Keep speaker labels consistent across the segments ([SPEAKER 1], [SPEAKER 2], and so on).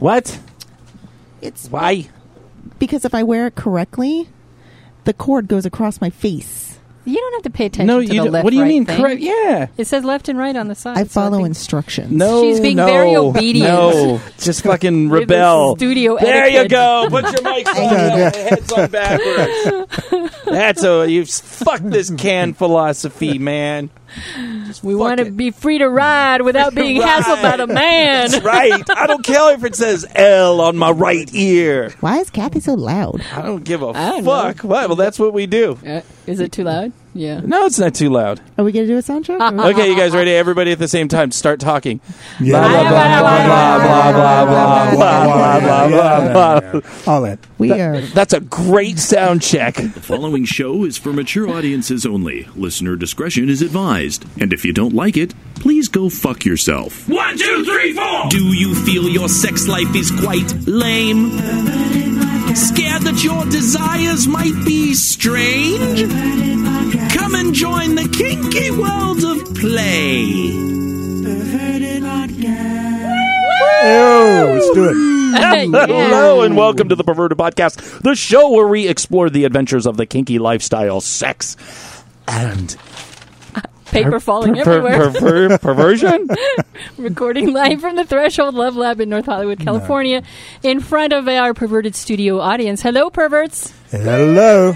[SPEAKER 1] What?
[SPEAKER 2] It's
[SPEAKER 1] Why?
[SPEAKER 2] because if I wear it correctly, the cord goes across my face.
[SPEAKER 3] You don't have to pay attention
[SPEAKER 1] No,
[SPEAKER 3] to
[SPEAKER 1] you.
[SPEAKER 3] the
[SPEAKER 1] don't-
[SPEAKER 3] left.
[SPEAKER 1] what do you
[SPEAKER 3] right
[SPEAKER 1] mean?
[SPEAKER 3] thing.
[SPEAKER 1] Correct? Yeah.
[SPEAKER 3] It says left and right on the side.
[SPEAKER 2] I
[SPEAKER 3] so
[SPEAKER 2] follow
[SPEAKER 3] think-
[SPEAKER 2] instructions.
[SPEAKER 1] No,
[SPEAKER 3] She's being
[SPEAKER 1] no,
[SPEAKER 3] very obedient.
[SPEAKER 1] No, just fucking rebel.
[SPEAKER 3] studio
[SPEAKER 1] There you
[SPEAKER 3] etiquette.
[SPEAKER 1] go. Put your mics on. Heads on backwards. That's a you. Fuck this can philosophy, man.
[SPEAKER 3] We want to be free to ride without being
[SPEAKER 1] Right.
[SPEAKER 3] hassled by the man.
[SPEAKER 1] That's right. I don't care if it says L on my right ear.
[SPEAKER 2] Why is Kathy so loud?
[SPEAKER 1] I don't give a
[SPEAKER 3] I don't
[SPEAKER 1] fuck. What? Well, that's what we do.
[SPEAKER 3] Uh, is it too loud? Yeah.
[SPEAKER 1] No, it's not too loud.
[SPEAKER 2] Are we going to do a sound check?
[SPEAKER 1] Okay, you guys ready? Everybody at the same time, start talking.
[SPEAKER 4] Yeah.
[SPEAKER 1] Blah, blah, blah, blah, blah, blah, blah, blah, blah, blah, blah, blah.
[SPEAKER 4] All that.
[SPEAKER 2] we are.
[SPEAKER 1] That's a great sound check.
[SPEAKER 5] The following show is for mature audiences only. Listener discretion is advised. And if you don't like it, please go fuck yourself.
[SPEAKER 6] One, two, three, four.
[SPEAKER 5] Do you feel your sex life is quite lame? Scared that your desires might be strange? Come and join the kinky world of play.
[SPEAKER 4] Oh, let's do it.
[SPEAKER 1] Hello and welcome to the Perverted Podcast, the show where we explore the adventures of the kinky lifestyle, sex, and
[SPEAKER 3] Paper falling
[SPEAKER 1] per- per-
[SPEAKER 3] everywhere.
[SPEAKER 1] per- perversion.
[SPEAKER 3] Recording live from the Threshold Love Lab in North Hollywood, California, in front of our perverted studio audience. Hello, perverts.
[SPEAKER 4] Hello.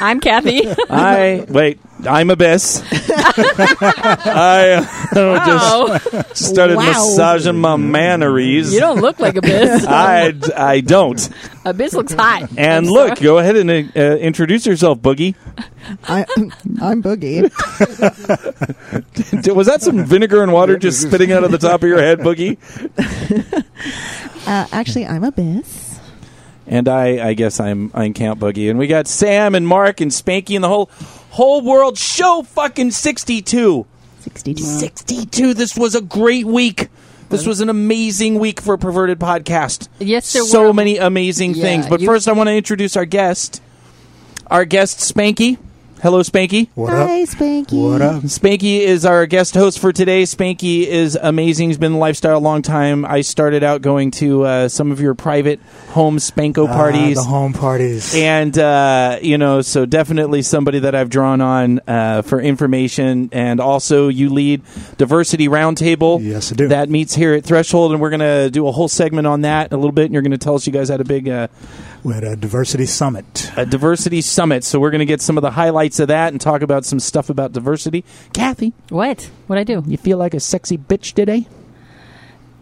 [SPEAKER 3] I'm Kathy.
[SPEAKER 1] I wait. I'm Abyss. I uh, just started
[SPEAKER 2] Wow.
[SPEAKER 1] massaging my manneries.
[SPEAKER 3] you don't look like Abyss.
[SPEAKER 1] I, I don't.
[SPEAKER 3] Abyss looks hot.
[SPEAKER 1] And
[SPEAKER 3] I'm
[SPEAKER 1] look,
[SPEAKER 3] sorry.
[SPEAKER 1] go ahead and uh, introduce yourself, Boogie.
[SPEAKER 2] I, I'm Boogie.
[SPEAKER 1] Was that some vinegar and water just spitting out of the top of your head, Boogie?
[SPEAKER 2] Uh, actually, I'm Abyss.
[SPEAKER 1] And I, I guess I'm I'm Count Boogie, and we got Sam and Mark and Spanky and the whole whole world show. Fucking sixty two.
[SPEAKER 2] 62.
[SPEAKER 1] 62. This was a great week. This was an amazing week for perverted podcast.
[SPEAKER 3] Yes, there
[SPEAKER 1] so
[SPEAKER 3] were.
[SPEAKER 1] many amazing
[SPEAKER 3] Yeah,
[SPEAKER 1] things. But
[SPEAKER 3] you-
[SPEAKER 1] first, I want to introduce our guest. Our guest, Spanky. Hello, Spanky.
[SPEAKER 4] What
[SPEAKER 2] Hi,
[SPEAKER 4] up?
[SPEAKER 2] Spanky.
[SPEAKER 4] What up?
[SPEAKER 1] Spanky is our guest host for today. Spanky is amazing. He's been in the lifestyle a long time. I started out going to uh, some of your private home Spanko parties.
[SPEAKER 4] Ah, the home parties.
[SPEAKER 1] and uh, you know, so definitely somebody that I've drawn on uh, for information, and also you lead Diversity Roundtable.
[SPEAKER 4] Yes, I do.
[SPEAKER 1] That meets here at Threshold, and we're going to do a whole segment on that in a little bit. And you're going to tell us you guys had a big uh,
[SPEAKER 4] we had a diversity summit.
[SPEAKER 1] a diversity summit, so we're going to get some of the highlights of that and talk about some stuff about diversity. Kathy,
[SPEAKER 3] What? What I do?
[SPEAKER 1] you feel like a sexy bitch today?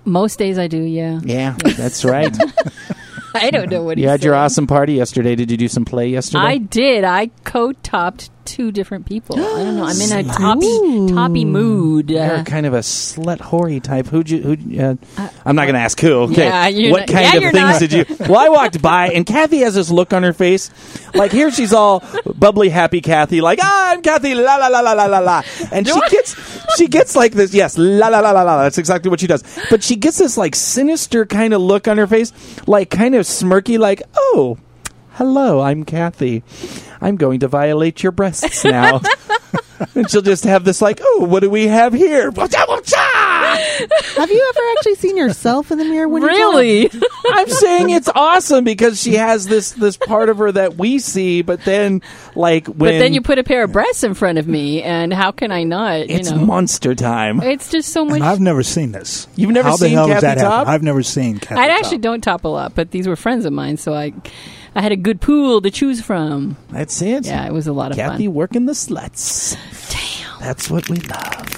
[SPEAKER 3] Most days I do, yeah.
[SPEAKER 1] Yeah, that's right.
[SPEAKER 3] I don't know what
[SPEAKER 1] you had your awesome party yesterday. Did you do some play yesterday?
[SPEAKER 3] I did. I co-topped two different people. I don't know. I'm in a toppy, toppy mood.
[SPEAKER 1] You're
[SPEAKER 3] Uh,
[SPEAKER 1] kind of a slut hoary type. Who'd you? Who? Uh, I'm not going to ask who. Okay.
[SPEAKER 3] Yeah, you're
[SPEAKER 1] what
[SPEAKER 3] not-
[SPEAKER 1] kind
[SPEAKER 3] yeah,
[SPEAKER 1] of
[SPEAKER 3] you're
[SPEAKER 1] things
[SPEAKER 3] not.
[SPEAKER 1] did you? Well, I walked by and Kathy has this look on her face, like here she's all bubbly, happy Kathy, like ah, I'm Kathy, la la la la la la la, and she gets she gets like this. Yes, la la la la la. That's exactly what she does. But she gets this like sinister kind of look on her face, like kind of smirky, like oh. Hello, I'm Kathy. I'm going to violate your breasts now. and she'll just have this like, oh, what do we have here?
[SPEAKER 2] Have you ever actually seen yourself in the mirror when you
[SPEAKER 3] really?
[SPEAKER 1] I'm saying it's awesome because she has this this part of her that we see, but then like when
[SPEAKER 3] but then you put a pair of breasts in front of me, and how can I not?
[SPEAKER 1] it's
[SPEAKER 3] you know,
[SPEAKER 1] monster time.
[SPEAKER 3] it's just so much.
[SPEAKER 4] And I've never seen this.
[SPEAKER 1] You've never
[SPEAKER 4] How the
[SPEAKER 1] seen
[SPEAKER 4] hell
[SPEAKER 1] Kathy
[SPEAKER 4] does that
[SPEAKER 1] Top?
[SPEAKER 4] happen? I've never seen Kathy
[SPEAKER 3] I
[SPEAKER 4] Top.
[SPEAKER 3] actually don't top a lot, but these were friends of mine, so I, I had a good pool to choose from.
[SPEAKER 1] That's it.
[SPEAKER 3] Yeah, it was a lot of
[SPEAKER 1] Kathy
[SPEAKER 3] fun.
[SPEAKER 1] working the sluts. Damn, that's what we love.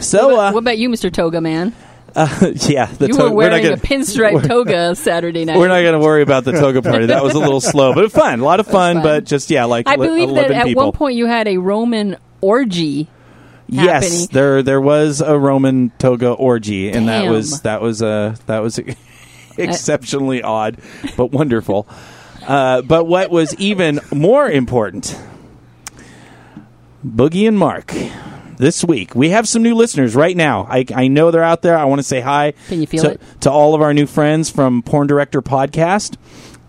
[SPEAKER 1] so,
[SPEAKER 3] what, about,
[SPEAKER 1] uh,
[SPEAKER 3] what about you, Mr. Toga Man?
[SPEAKER 1] yeah, the
[SPEAKER 3] You
[SPEAKER 1] to-
[SPEAKER 3] were wearing
[SPEAKER 1] we're
[SPEAKER 3] a
[SPEAKER 1] gonna,
[SPEAKER 3] pinstripe toga Saturday night.
[SPEAKER 1] We're not going to worry about the toga party. That was a little slow, but fun. A lot of fun,
[SPEAKER 3] fun.
[SPEAKER 1] but just yeah, like
[SPEAKER 3] I
[SPEAKER 1] li-
[SPEAKER 3] believe that
[SPEAKER 1] 11
[SPEAKER 3] at
[SPEAKER 1] people.
[SPEAKER 3] one point you had a Roman orgy.
[SPEAKER 1] Yes,
[SPEAKER 3] happening.
[SPEAKER 1] there there was a Roman toga orgy, and that was that was a that was exceptionally odd, but wonderful. Uh, but what was even more important, Boogie and Mark. This week we have some new listeners right now. I, I know they're out there. I want to say hi
[SPEAKER 3] Can you feel
[SPEAKER 1] to,
[SPEAKER 3] it?
[SPEAKER 1] to all of our new friends from Porn Director Podcast,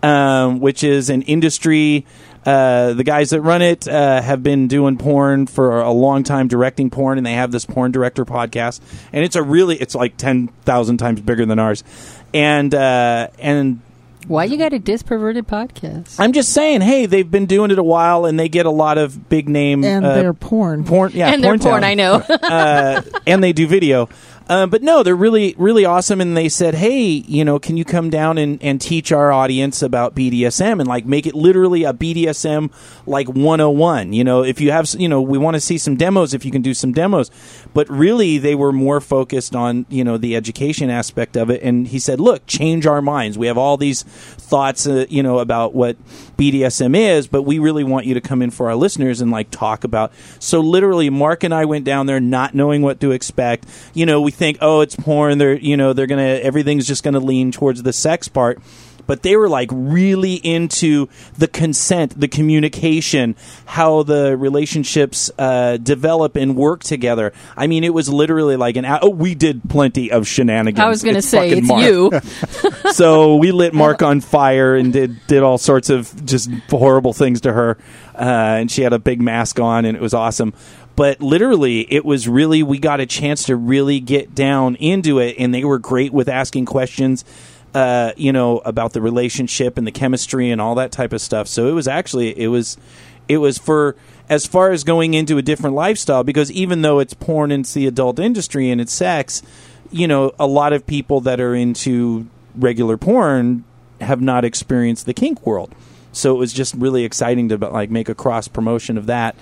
[SPEAKER 1] um, which is an industry Uh, the guys that run it uh, have been doing porn for a long time, directing porn, and they have this porn director podcast. And it's a really, it's like ten thousand times bigger than ours. And uh, and
[SPEAKER 3] Why you got a disperverted podcast?
[SPEAKER 1] I'm just saying, hey, they've been doing it a while, and they get a lot of big name
[SPEAKER 2] and
[SPEAKER 1] uh,
[SPEAKER 2] they're porn.
[SPEAKER 1] porn. Yeah,
[SPEAKER 3] and they're porn,
[SPEAKER 1] town.
[SPEAKER 3] I know.
[SPEAKER 1] uh, and they do video. Uh, but no, they're really, really awesome. And they said, hey, you know, can you come down and, and teach our audience about BDSM and like make it literally a BDSM like 101? You know, if you have, you know, we want to see some demos if you can do some demos. But really, they were more focused on, you know, the education aspect of it. And he said, look, change our minds. We have all these thoughts, uh, you know, about what BDSM is, but we really want you to come in for our listeners and like talk about. So literally, Mark and I went down there not knowing what to expect. You know, we think, oh, it's porn. They're, you know, they're gonna everything's just gonna lean towards the sex part. But they were like really into the consent, the communication, how the relationships uh, develop and work together. I mean, it was literally like an. Oh, we did plenty of shenanigans.
[SPEAKER 3] I was going to say it's
[SPEAKER 1] Mark
[SPEAKER 3] you.
[SPEAKER 1] so we lit Mark on fire and did did all sorts of just horrible things to her, uh, and she had a big mask on, and it was awesome. But literally, it was really we got a chance to really get down into it, and they were great with asking questions. Uh, you know about the relationship and the chemistry and all that type of stuff. So it was actually it was it was for as far as going into a different lifestyle because even though it's porn and it's the adult industry and it's sex, you know, a lot of people that are into regular porn have not experienced the kink world. So it was just really exciting to like make a cross promotion of that.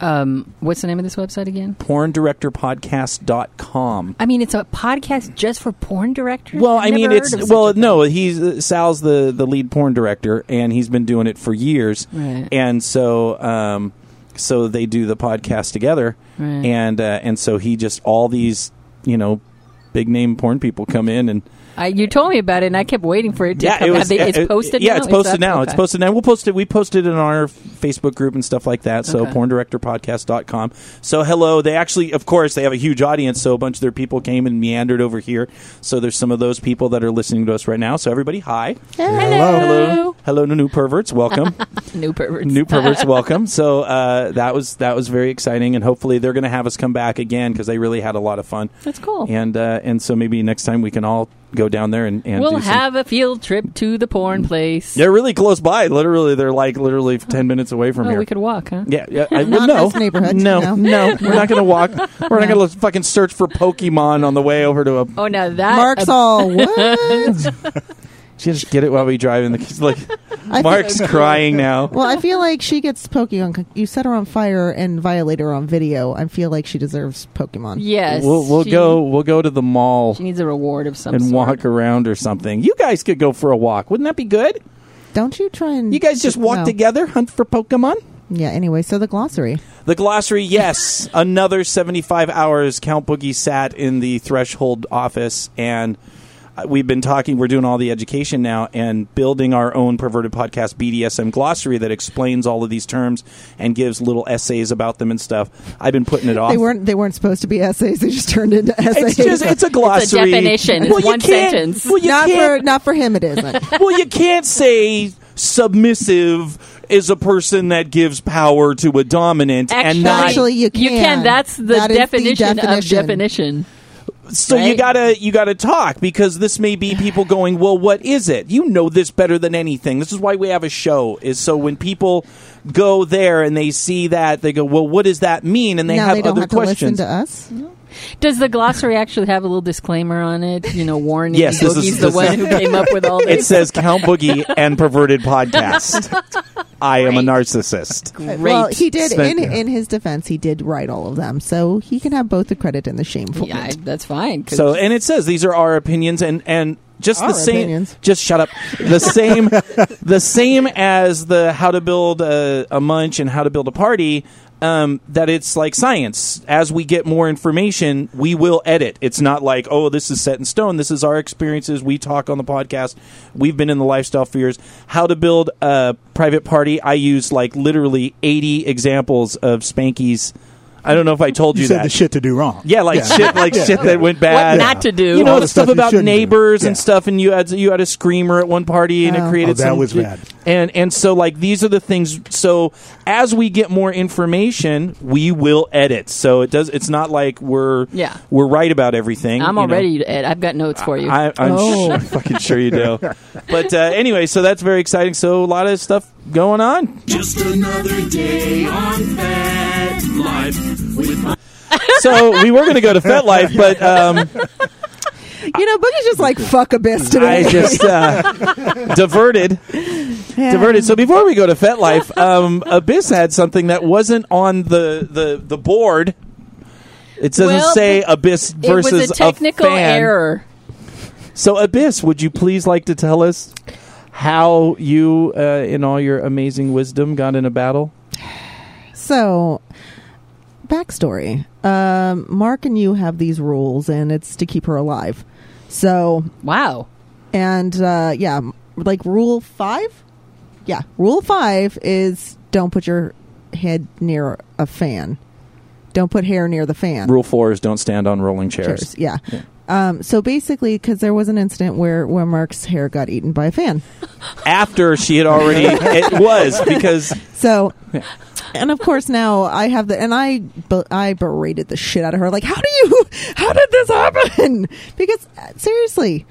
[SPEAKER 3] Um, what's the name of this website again?
[SPEAKER 1] porndirectorpodcast.com.
[SPEAKER 3] I mean, it's a podcast just for porn directors.
[SPEAKER 1] Well,
[SPEAKER 3] I've
[SPEAKER 1] I mean, it's
[SPEAKER 3] heard of such
[SPEAKER 1] well, no, he's uh, Sal's the the lead porn director, and he's been doing it for years,
[SPEAKER 3] Right.
[SPEAKER 1] and so um, so they do the podcast together,
[SPEAKER 3] Right.
[SPEAKER 1] and uh, and so he just all these you know big name porn people come in and
[SPEAKER 3] I, you told me about it, and I kept waiting for it to
[SPEAKER 1] yeah,
[SPEAKER 3] come
[SPEAKER 1] it
[SPEAKER 3] out.
[SPEAKER 1] was
[SPEAKER 3] They- It's
[SPEAKER 1] uh,
[SPEAKER 3] posted.
[SPEAKER 1] Yeah,
[SPEAKER 3] now?
[SPEAKER 1] it's posted
[SPEAKER 3] that-
[SPEAKER 1] now. It's posted now. We'll post it. We posted it on our Facebook group and stuff like that. So
[SPEAKER 3] Okay.
[SPEAKER 1] porndirectorpodcast.com. So hello. They actually, of course, they have a huge audience. So a bunch of their people came and meandered over here. So there's some of those people that are listening to us right now. So everybody, hi.
[SPEAKER 3] Hello.
[SPEAKER 1] Hello. Hello, new perverts. Welcome.
[SPEAKER 3] New perverts.
[SPEAKER 1] new perverts welcome so uh, that was that was very exciting and hopefully they're going to have us come back again because they really had a lot of fun
[SPEAKER 3] That's cool.
[SPEAKER 1] and uh, and so maybe next time we can all go down there and, and
[SPEAKER 3] we'll
[SPEAKER 1] do some-
[SPEAKER 3] have a field trip to the porn place.
[SPEAKER 1] they're really close by literally they're like literally 10 minutes away from
[SPEAKER 3] oh,
[SPEAKER 1] here
[SPEAKER 3] we could walk, huh?
[SPEAKER 1] yeah, yeah. I,
[SPEAKER 2] Not
[SPEAKER 1] no,
[SPEAKER 2] this neighborhood,
[SPEAKER 1] No,
[SPEAKER 2] no.
[SPEAKER 1] no, we're not going to walk. We're not going to fucking search for Pokemon on the way over to a.
[SPEAKER 3] Oh, now that
[SPEAKER 2] Mark's
[SPEAKER 3] uh,
[SPEAKER 2] all what?
[SPEAKER 1] Just get it while we drive in the. He's like,
[SPEAKER 2] I
[SPEAKER 1] Mark's
[SPEAKER 2] feel,
[SPEAKER 1] crying now.
[SPEAKER 2] well, I feel like she gets Pokemon. You set her on fire and violate her on video. I feel like she deserves Pokemon.
[SPEAKER 3] yes,
[SPEAKER 1] We'll we'll
[SPEAKER 3] she-
[SPEAKER 1] go we'll go to the mall
[SPEAKER 3] She needs a reward of some
[SPEAKER 1] and
[SPEAKER 3] sort.
[SPEAKER 1] walk around or something. You guys could go for a walk. Wouldn't that be good?
[SPEAKER 2] Don't you try and
[SPEAKER 1] You guys just walk
[SPEAKER 2] No.
[SPEAKER 1] together, hunt for Pokemon.
[SPEAKER 2] Yeah. Anyway, so the glossary.
[SPEAKER 1] The glossary, yes, another seventy-five hours. Count Boogie sat in the threshold office, and Uh, we've been talking. We're doing all the education now and building our own perverted podcast BDSM glossary that explains all of these terms and gives little essays about them and stuff. I've been putting it off.
[SPEAKER 2] They weren't. They weren't supposed to be essays. They just turned into essays.
[SPEAKER 1] It's just it's a glossary.
[SPEAKER 3] definition. It's
[SPEAKER 1] you
[SPEAKER 3] one sentence.
[SPEAKER 1] Well, you
[SPEAKER 2] not
[SPEAKER 1] can't
[SPEAKER 2] for not for him. It isn't.
[SPEAKER 1] well, you can't say submissive is a person that gives power to a dominant and
[SPEAKER 3] Actually,
[SPEAKER 1] not.
[SPEAKER 2] Actually, you
[SPEAKER 3] You can.
[SPEAKER 2] can.
[SPEAKER 3] That's the
[SPEAKER 2] That is the
[SPEAKER 3] definition,
[SPEAKER 2] definition.
[SPEAKER 3] of definition.
[SPEAKER 1] So you gotta you gotta talk because this may be people going, well, what is it? You know this better than anything. This is why we have a show. Is so when people go there and they see that they go, well, what does that mean? And they
[SPEAKER 2] now
[SPEAKER 1] have
[SPEAKER 2] they don't
[SPEAKER 1] other
[SPEAKER 2] have to
[SPEAKER 1] questions.
[SPEAKER 2] listen to us.
[SPEAKER 3] Does the glossary actually have a little disclaimer on it? You know, warning.
[SPEAKER 1] Yes, this is-
[SPEAKER 3] Boogie's the
[SPEAKER 1] this-
[SPEAKER 3] one who came up with all
[SPEAKER 1] It says Count Boogie and Perverted Podcast. I am a narcissist.
[SPEAKER 3] Great.
[SPEAKER 2] Well, he did.
[SPEAKER 1] Spent-
[SPEAKER 2] In in his defense, he did write all of them, so he can have both the credit and the shameful.
[SPEAKER 3] yeah, I- that's fine.
[SPEAKER 1] So, and it says these are our opinions, and and just
[SPEAKER 2] Our
[SPEAKER 1] the same.
[SPEAKER 2] opinions.
[SPEAKER 1] Just shut up. The same, the same as the how to build a, a munch and how to build a party. Um, that it's like science. As we get more information, we will edit. It's not like, oh, this is set in stone. This is our experiences. We talk on the podcast. We've been in the lifestyle for years. How to build a private party. I use like literally 80 examples of Spanky's I don't know if I told you,
[SPEAKER 4] You said
[SPEAKER 1] that.
[SPEAKER 4] the shit to do wrong.
[SPEAKER 1] Yeah, like shit, like
[SPEAKER 4] Yeah.
[SPEAKER 1] shit that went bad.
[SPEAKER 3] What not to do?
[SPEAKER 1] You know
[SPEAKER 4] All
[SPEAKER 1] the
[SPEAKER 4] the
[SPEAKER 1] stuff
[SPEAKER 4] stuff
[SPEAKER 1] about
[SPEAKER 4] shouldn't
[SPEAKER 1] neighbors and stuff, and you had you had a screamer at one party, and
[SPEAKER 2] Oh.
[SPEAKER 1] it created
[SPEAKER 4] Oh, that
[SPEAKER 1] some-
[SPEAKER 4] was bad.
[SPEAKER 1] And and so like these are the things. So as we get more information, we will edit. So it does. It's not like we're
[SPEAKER 3] Yeah.
[SPEAKER 1] we're right about everything.
[SPEAKER 3] I'm
[SPEAKER 1] you
[SPEAKER 3] all
[SPEAKER 1] know.
[SPEAKER 3] ready, Ed. I've got notes for you.
[SPEAKER 1] I, I'm
[SPEAKER 2] Oh.
[SPEAKER 1] sure, fucking sure you do. But uh, anyway, so that's very exciting. So a lot of stuff going on.
[SPEAKER 5] Just another day on Fat Life with my
[SPEAKER 1] So we were going to go to FetLife, but um,
[SPEAKER 2] You know, Boogie's just like fuck abyss today.
[SPEAKER 1] I just uh, diverted.
[SPEAKER 2] Yeah.
[SPEAKER 1] diverted. So before we go to FetLife, um, Abyss had something that wasn't on the the, the board. It doesn't
[SPEAKER 3] Well,
[SPEAKER 1] say Abyss
[SPEAKER 3] it
[SPEAKER 1] versus
[SPEAKER 3] was a technical
[SPEAKER 1] fan.
[SPEAKER 3] error.
[SPEAKER 1] So Abyss, would you please like to tell us how you, uh, in all your amazing wisdom, got in a battle?
[SPEAKER 2] So, backstory. Um, Mark and you have these rules, and it's to keep her alive. So,
[SPEAKER 3] Wow.
[SPEAKER 2] and uh, yeah, like rule five. Yeah, rule five is don't put your head near a fan. Don't put hair near the fan.
[SPEAKER 1] Rule four is don't stand on rolling chairs.
[SPEAKER 2] Chairs, Yeah.
[SPEAKER 1] Yeah.
[SPEAKER 2] Um, so basically, because there was an incident where where Mark's hair got eaten by a fan.
[SPEAKER 1] After she had already, it was because
[SPEAKER 2] So, and of course now I have the and I I berated the shit out of her. Like, how do you? How did this happen? Because uh, seriously.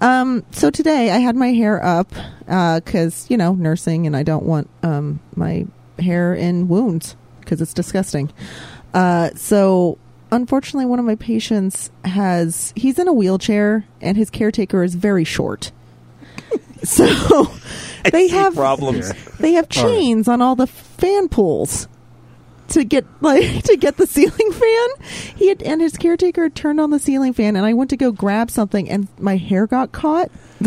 [SPEAKER 2] Um, so today I had my hair up because you know nursing and I don't want um, my hair in wounds because it's disgusting. Uh, so unfortunately, one of my patients has he's in a wheelchair and his caretaker is very short. So they have
[SPEAKER 1] problems.
[SPEAKER 2] they have chains on all the fan pools to get like to get the ceiling fan. He had, and his caretaker turned on the ceiling fan, and I went to go grab something, and my hair got caught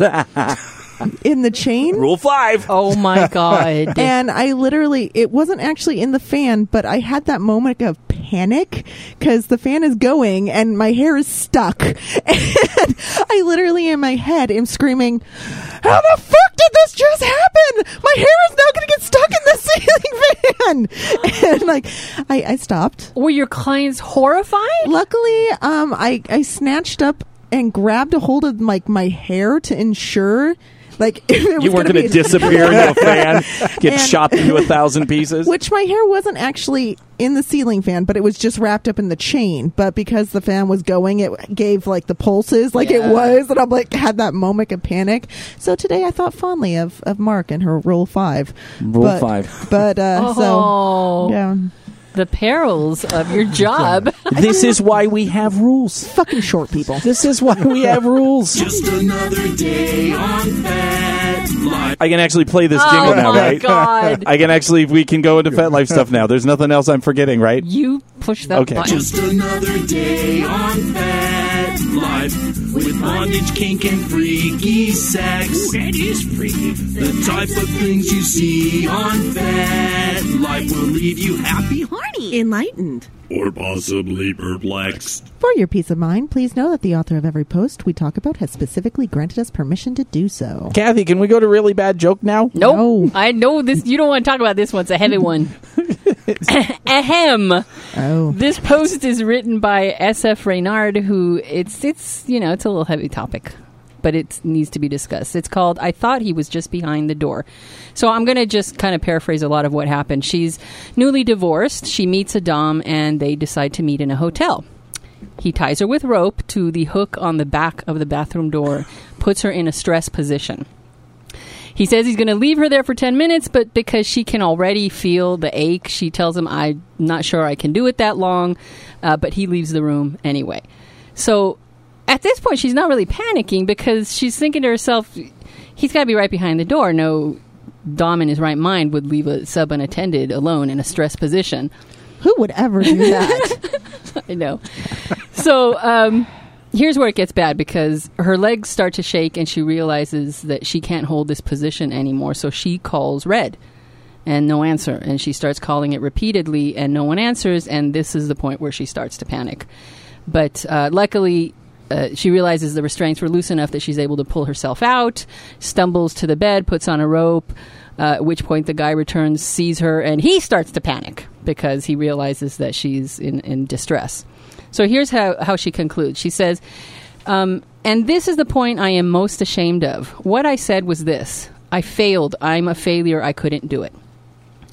[SPEAKER 2] in the chain.
[SPEAKER 1] Rule five.
[SPEAKER 3] Oh my god.
[SPEAKER 2] And I literally, it wasn't actually in the fan, but I had that moment of panic because the fan is going and my hair is stuck. And I literally, in my head, am screaming, How the fuck did this just happen? My hair is now going to get stuck in the ceiling fan. And like, I, I stopped.
[SPEAKER 3] Were your clients horrified?
[SPEAKER 2] Luckily, um, I, I snatched up and grabbed a hold of like my hair to ensure. Like if it was
[SPEAKER 1] You weren't
[SPEAKER 2] gonna
[SPEAKER 1] going to
[SPEAKER 2] be-
[SPEAKER 1] disappear into a fan, get
[SPEAKER 2] And-
[SPEAKER 1] chopped into a thousand pieces.
[SPEAKER 2] Which my hair wasn't actually in the ceiling fan, but it was just wrapped up in the chain. But because the fan was going, it gave like the pulses, like
[SPEAKER 3] Yeah.
[SPEAKER 2] it was, and I'm like had that moment of panic. So today I thought fondly of of Mark and her rule five.
[SPEAKER 1] Rule
[SPEAKER 2] But-
[SPEAKER 1] five.
[SPEAKER 2] But uh,
[SPEAKER 3] oh,
[SPEAKER 2] so yeah,
[SPEAKER 3] the perils of your job.
[SPEAKER 1] This is why we have rules.
[SPEAKER 2] fucking short people.
[SPEAKER 1] This is why we have rules.
[SPEAKER 5] Just another day on Fat Life.
[SPEAKER 1] I can actually play this oh jingle
[SPEAKER 3] oh
[SPEAKER 1] now,
[SPEAKER 3] my
[SPEAKER 1] right?
[SPEAKER 3] god.
[SPEAKER 1] I can actually, we can go into FetLife stuff now. There's nothing else I'm forgetting, right?
[SPEAKER 3] you push that
[SPEAKER 1] Okay.
[SPEAKER 3] button.
[SPEAKER 5] Just another day on Fat Life with bondage, kink, and freaky sex. that is freaky. The type of things you see on Fat Life will leave you happy, horny,
[SPEAKER 2] Enlightened.
[SPEAKER 5] or possibly perplexed.
[SPEAKER 2] For your peace of mind, please know that the author of every post we talk about has specifically granted us permission to do so.
[SPEAKER 1] Kathy, can we go to really bad joke now?
[SPEAKER 3] Nope.
[SPEAKER 2] No.
[SPEAKER 3] I know this. You don't want to talk about this one. It's a heavy one. Ahem.
[SPEAKER 2] Oh,
[SPEAKER 3] This post is written by S.F. Reynard, who it's it's you know it's a little heavy topic, but it needs to be discussed. It's called "I thought he was just behind the door." So I'm going to just kind of paraphrase a lot of what happened. She's newly divorced. She meets a dom, and they decide to meet in a hotel. He ties her with rope to the hook on the back of the bathroom door, puts her in a stress position. He says he's going to leave her there for 10 minutes, but because she can already feel the ache, she tells him, I'm not sure I can do it that long, uh, but he leaves the room anyway. So at this point, she's not really panicking because she's thinking to herself, he's got to be right behind the door. No Dom in his right mind would leave a sub unattended alone in a stress position.
[SPEAKER 2] who would ever do that?
[SPEAKER 3] I know. So um, here's where it gets bad because her legs start to shake and she realizes that she can't hold this position anymore. So she calls Red and no answer. And she starts calling it repeatedly and no one answers. And this is the point where she starts to panic. But uh, luckily, uh, she realizes the restraints were loose enough that she's able to pull herself out, stumbles to the bed, puts on a rope. Uh, at which point the guy returns, sees her, and he starts to panic because he realizes that she's in, in distress. So here's how, how she concludes. She says, um, and this is the point I am most ashamed of. What I said was this I failed. I'm a failure. I couldn't do it.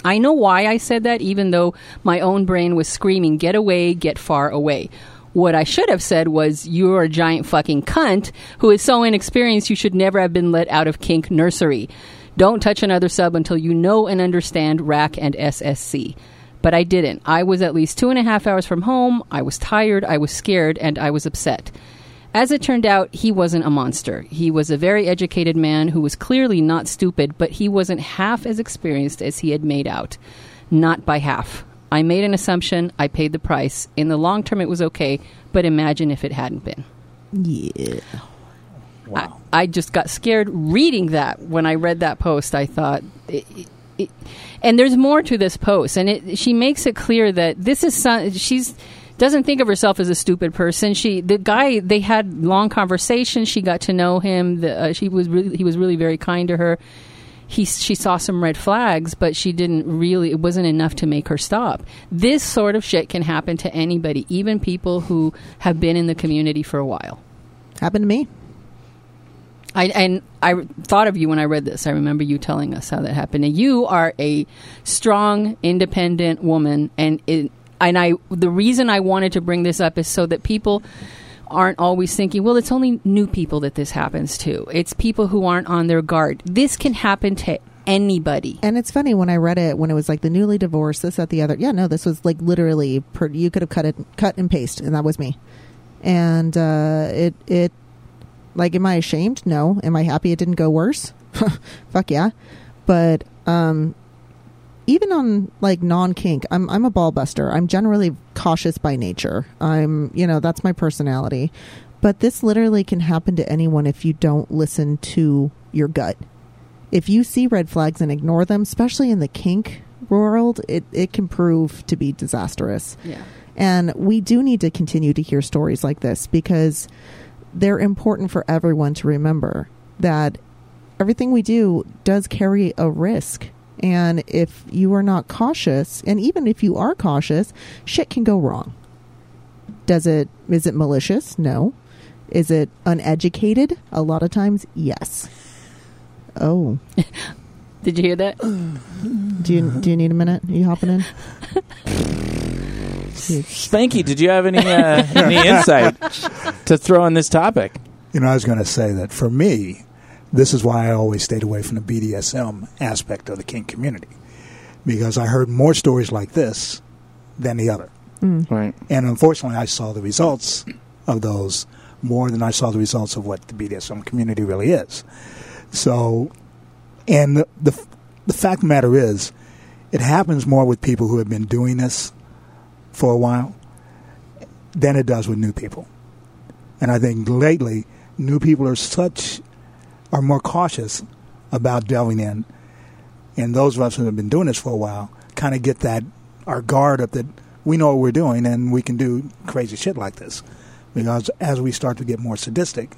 [SPEAKER 3] I know why I said that, even though my own brain was screaming, get away, get far away. What I should have said was, You're a giant fucking cunt who is so inexperienced you should never have been let out of kink nursery. Don't touch another sub until you know and understand RAC and SSC. But I didn't. I was at least two and a half hours from home. I was tired, I was scared, and I was upset. As it turned out, he wasn't a monster. He was a very educated man who was clearly not stupid, but he wasn't half as experienced as he had made out. Not by half. I made an assumption, I paid the price. In the long term, it was okay, but imagine if it hadn't been.
[SPEAKER 2] Yeah.
[SPEAKER 1] Wow.
[SPEAKER 3] I, I just got scared reading that when I read that post. I thought, it, it, and there's more to this post, and it, she makes it clear that this is some, she's doesn't think of herself as a stupid person. She the guy they had long conversations. She got to know him. The, uh, she was really, he was really very kind to her. He, she saw some red flags, but she didn't really. It wasn't enough to make her stop. This sort of shit can happen to anybody, even people who have been in the community for a while.
[SPEAKER 2] Happened to me.
[SPEAKER 3] I and I thought of you when I read this. I remember you telling us how that happened. And you are a strong, independent woman, and it, and I the reason I wanted to bring this up is so that people aren't always thinking, well, it's only new people that this happens to. It's people who aren't on their guard. This can happen to anybody.
[SPEAKER 2] And it's funny when I read it when it was like the newly divorced, this, that, the other. Yeah, no, this was like literally per, you could have cut it, cut and paste, and that was me. And uh, it, it, like, am I ashamed? No. Am I happy it didn't go worse? Fuck yeah. But um, even on like non kink, I'm I'm a ball buster. I'm generally cautious by nature. I'm you know that's my personality. But this literally can happen to anyone if you don't listen to your gut. If you see red flags and ignore them, especially in the kink world, it, it can prove to be disastrous.
[SPEAKER 3] Yeah.
[SPEAKER 2] And we do need to continue to hear stories like this because they're important for everyone to remember that everything we do does carry a risk. And if you are not cautious, and even if you are cautious, shit can go wrong. Does it is it malicious? No. Is it uneducated? A lot of times, yes. Oh,
[SPEAKER 3] Did you hear that?
[SPEAKER 2] do you do you need a minute? Are you hopping in?
[SPEAKER 1] Spanky, did you have any uh, any insight to throw on this topic?
[SPEAKER 4] You know, I was going to say that for me, this is why I always stayed away from the BDSM aspect of the kink community because I heard more stories like this than the other.
[SPEAKER 1] Right.
[SPEAKER 4] And unfortunately, I saw the results of those more than I saw the results of what the BDSM community really is. So, and the, the, the fact of the matter is, it happens more with people who have been doing this for a while than it does with new people. And I think lately, new people are such, are more cautious about delving in. And those of us who have been doing this for a while kind of get that, our guard up that we know what we're doing and we can do crazy shit like this. Because as we start to get more sadistic,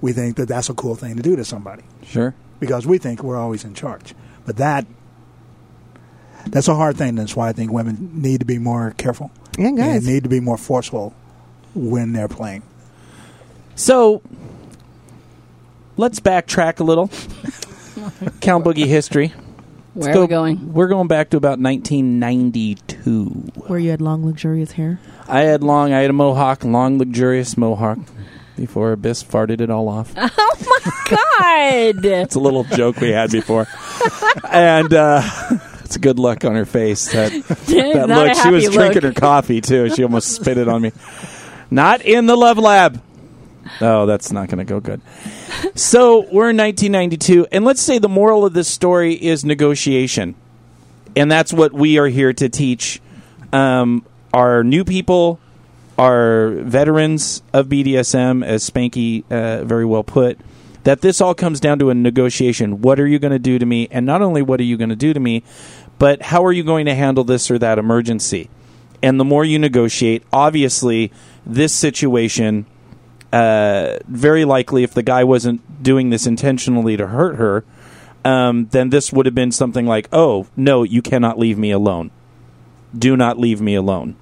[SPEAKER 4] we think that that's a cool thing to do to somebody
[SPEAKER 1] Sure.
[SPEAKER 4] because we think we're always in charge. But that that's a hard thing. That's why I think women need to be more careful
[SPEAKER 2] And guys,
[SPEAKER 4] and need to be more forceful when they're playing.
[SPEAKER 1] So let's backtrack a little. Count Boogie history.
[SPEAKER 3] Where
[SPEAKER 1] Let's
[SPEAKER 3] are we going?
[SPEAKER 1] We're going back to about 1992.
[SPEAKER 2] where you had long, luxurious hair.
[SPEAKER 1] I had long, I had a mohawk, long, luxurious mohawk. Before Abyss farted it all off.
[SPEAKER 3] Oh my God.
[SPEAKER 1] It's a little joke we had before, and uh, it's a good look on her face. That that look. She was
[SPEAKER 3] happy
[SPEAKER 1] drinking her coffee too. She almost spit it on me. Not in the love lab. Oh, that's not going to go good. So we're in 1992, and let's say the moral of this story is negotiation, and that's what we are here to teach um, our new people, our veterans of BDSM, as Spanky uh, very well put. That this all comes down to a negotiation. What are you going to do to me? And not only what are you going to do to me, but how are you going to handle this or that emergency? And the more you negotiate, obviously, this situation uh, very likely, if the guy wasn't doing this intentionally to hurt her, um, then this would have been something like, "Oh no, you cannot leave me alone. Do not leave me alone.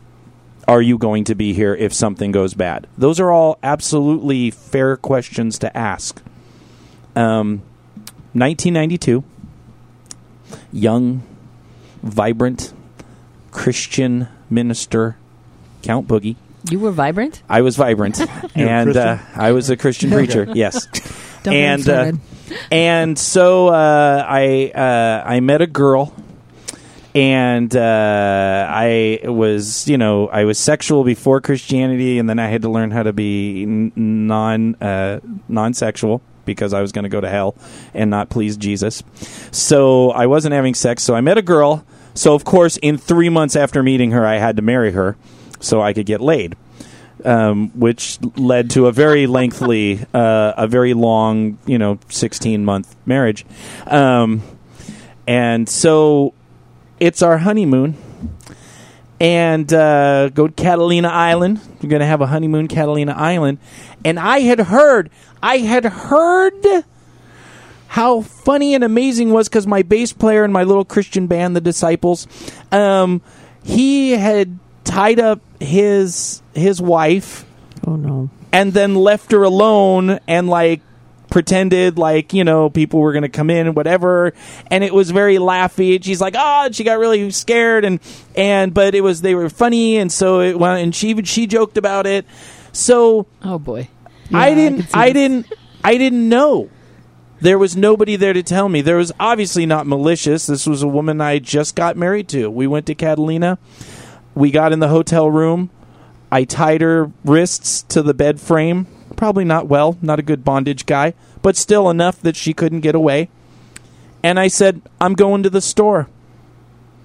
[SPEAKER 1] Are you going to be here if something goes bad?" Those are all absolutely fair questions to ask. Um, 1992, young, vibrant Christian minister Count Boogie.
[SPEAKER 3] You were vibrant.
[SPEAKER 1] I was vibrant, and uh, I was a Christian preacher. Yes,
[SPEAKER 2] Don't
[SPEAKER 1] and uh, and so uh, I uh, I met a girl, and uh, I was you know I was sexual before Christianity, and then I had to learn how to be n- non uh, non sexual because I was going to go to hell and not please Jesus. So I wasn't having sex. So I met a girl. So of course, in three months after meeting her, I had to marry her so I could get laid um, which led to a very lengthy, uh, a very long, you know, 16 month marriage. Um, and so it's our honeymoon. And uh, go to Catalina Island. We're going to have a honeymoon, Catalina Island. And I had heard, I had heard how funny and amazing was because my bass player in my little Christian band, the Disciples, um, he had tied up his his wife
[SPEAKER 2] oh no.
[SPEAKER 1] and then left her alone and like pretended like you know people were going to come in and whatever and it was very laughy and she's like oh she got really scared and and but it was they were funny and so it went and she she joked about it so
[SPEAKER 3] Oh boy.
[SPEAKER 1] I
[SPEAKER 2] Yeah, I
[SPEAKER 1] didn't
[SPEAKER 2] see
[SPEAKER 1] I, didn't I didn't know. There was nobody there to tell me. There was obviously not malicious. This was a woman I just got married to. We went to Catalina. We got in the hotel room. I tied her wrists to the bed frame. Probably not well, not a good bondage guy, but still enough that she couldn't get away. And I said, "I'm going to the store."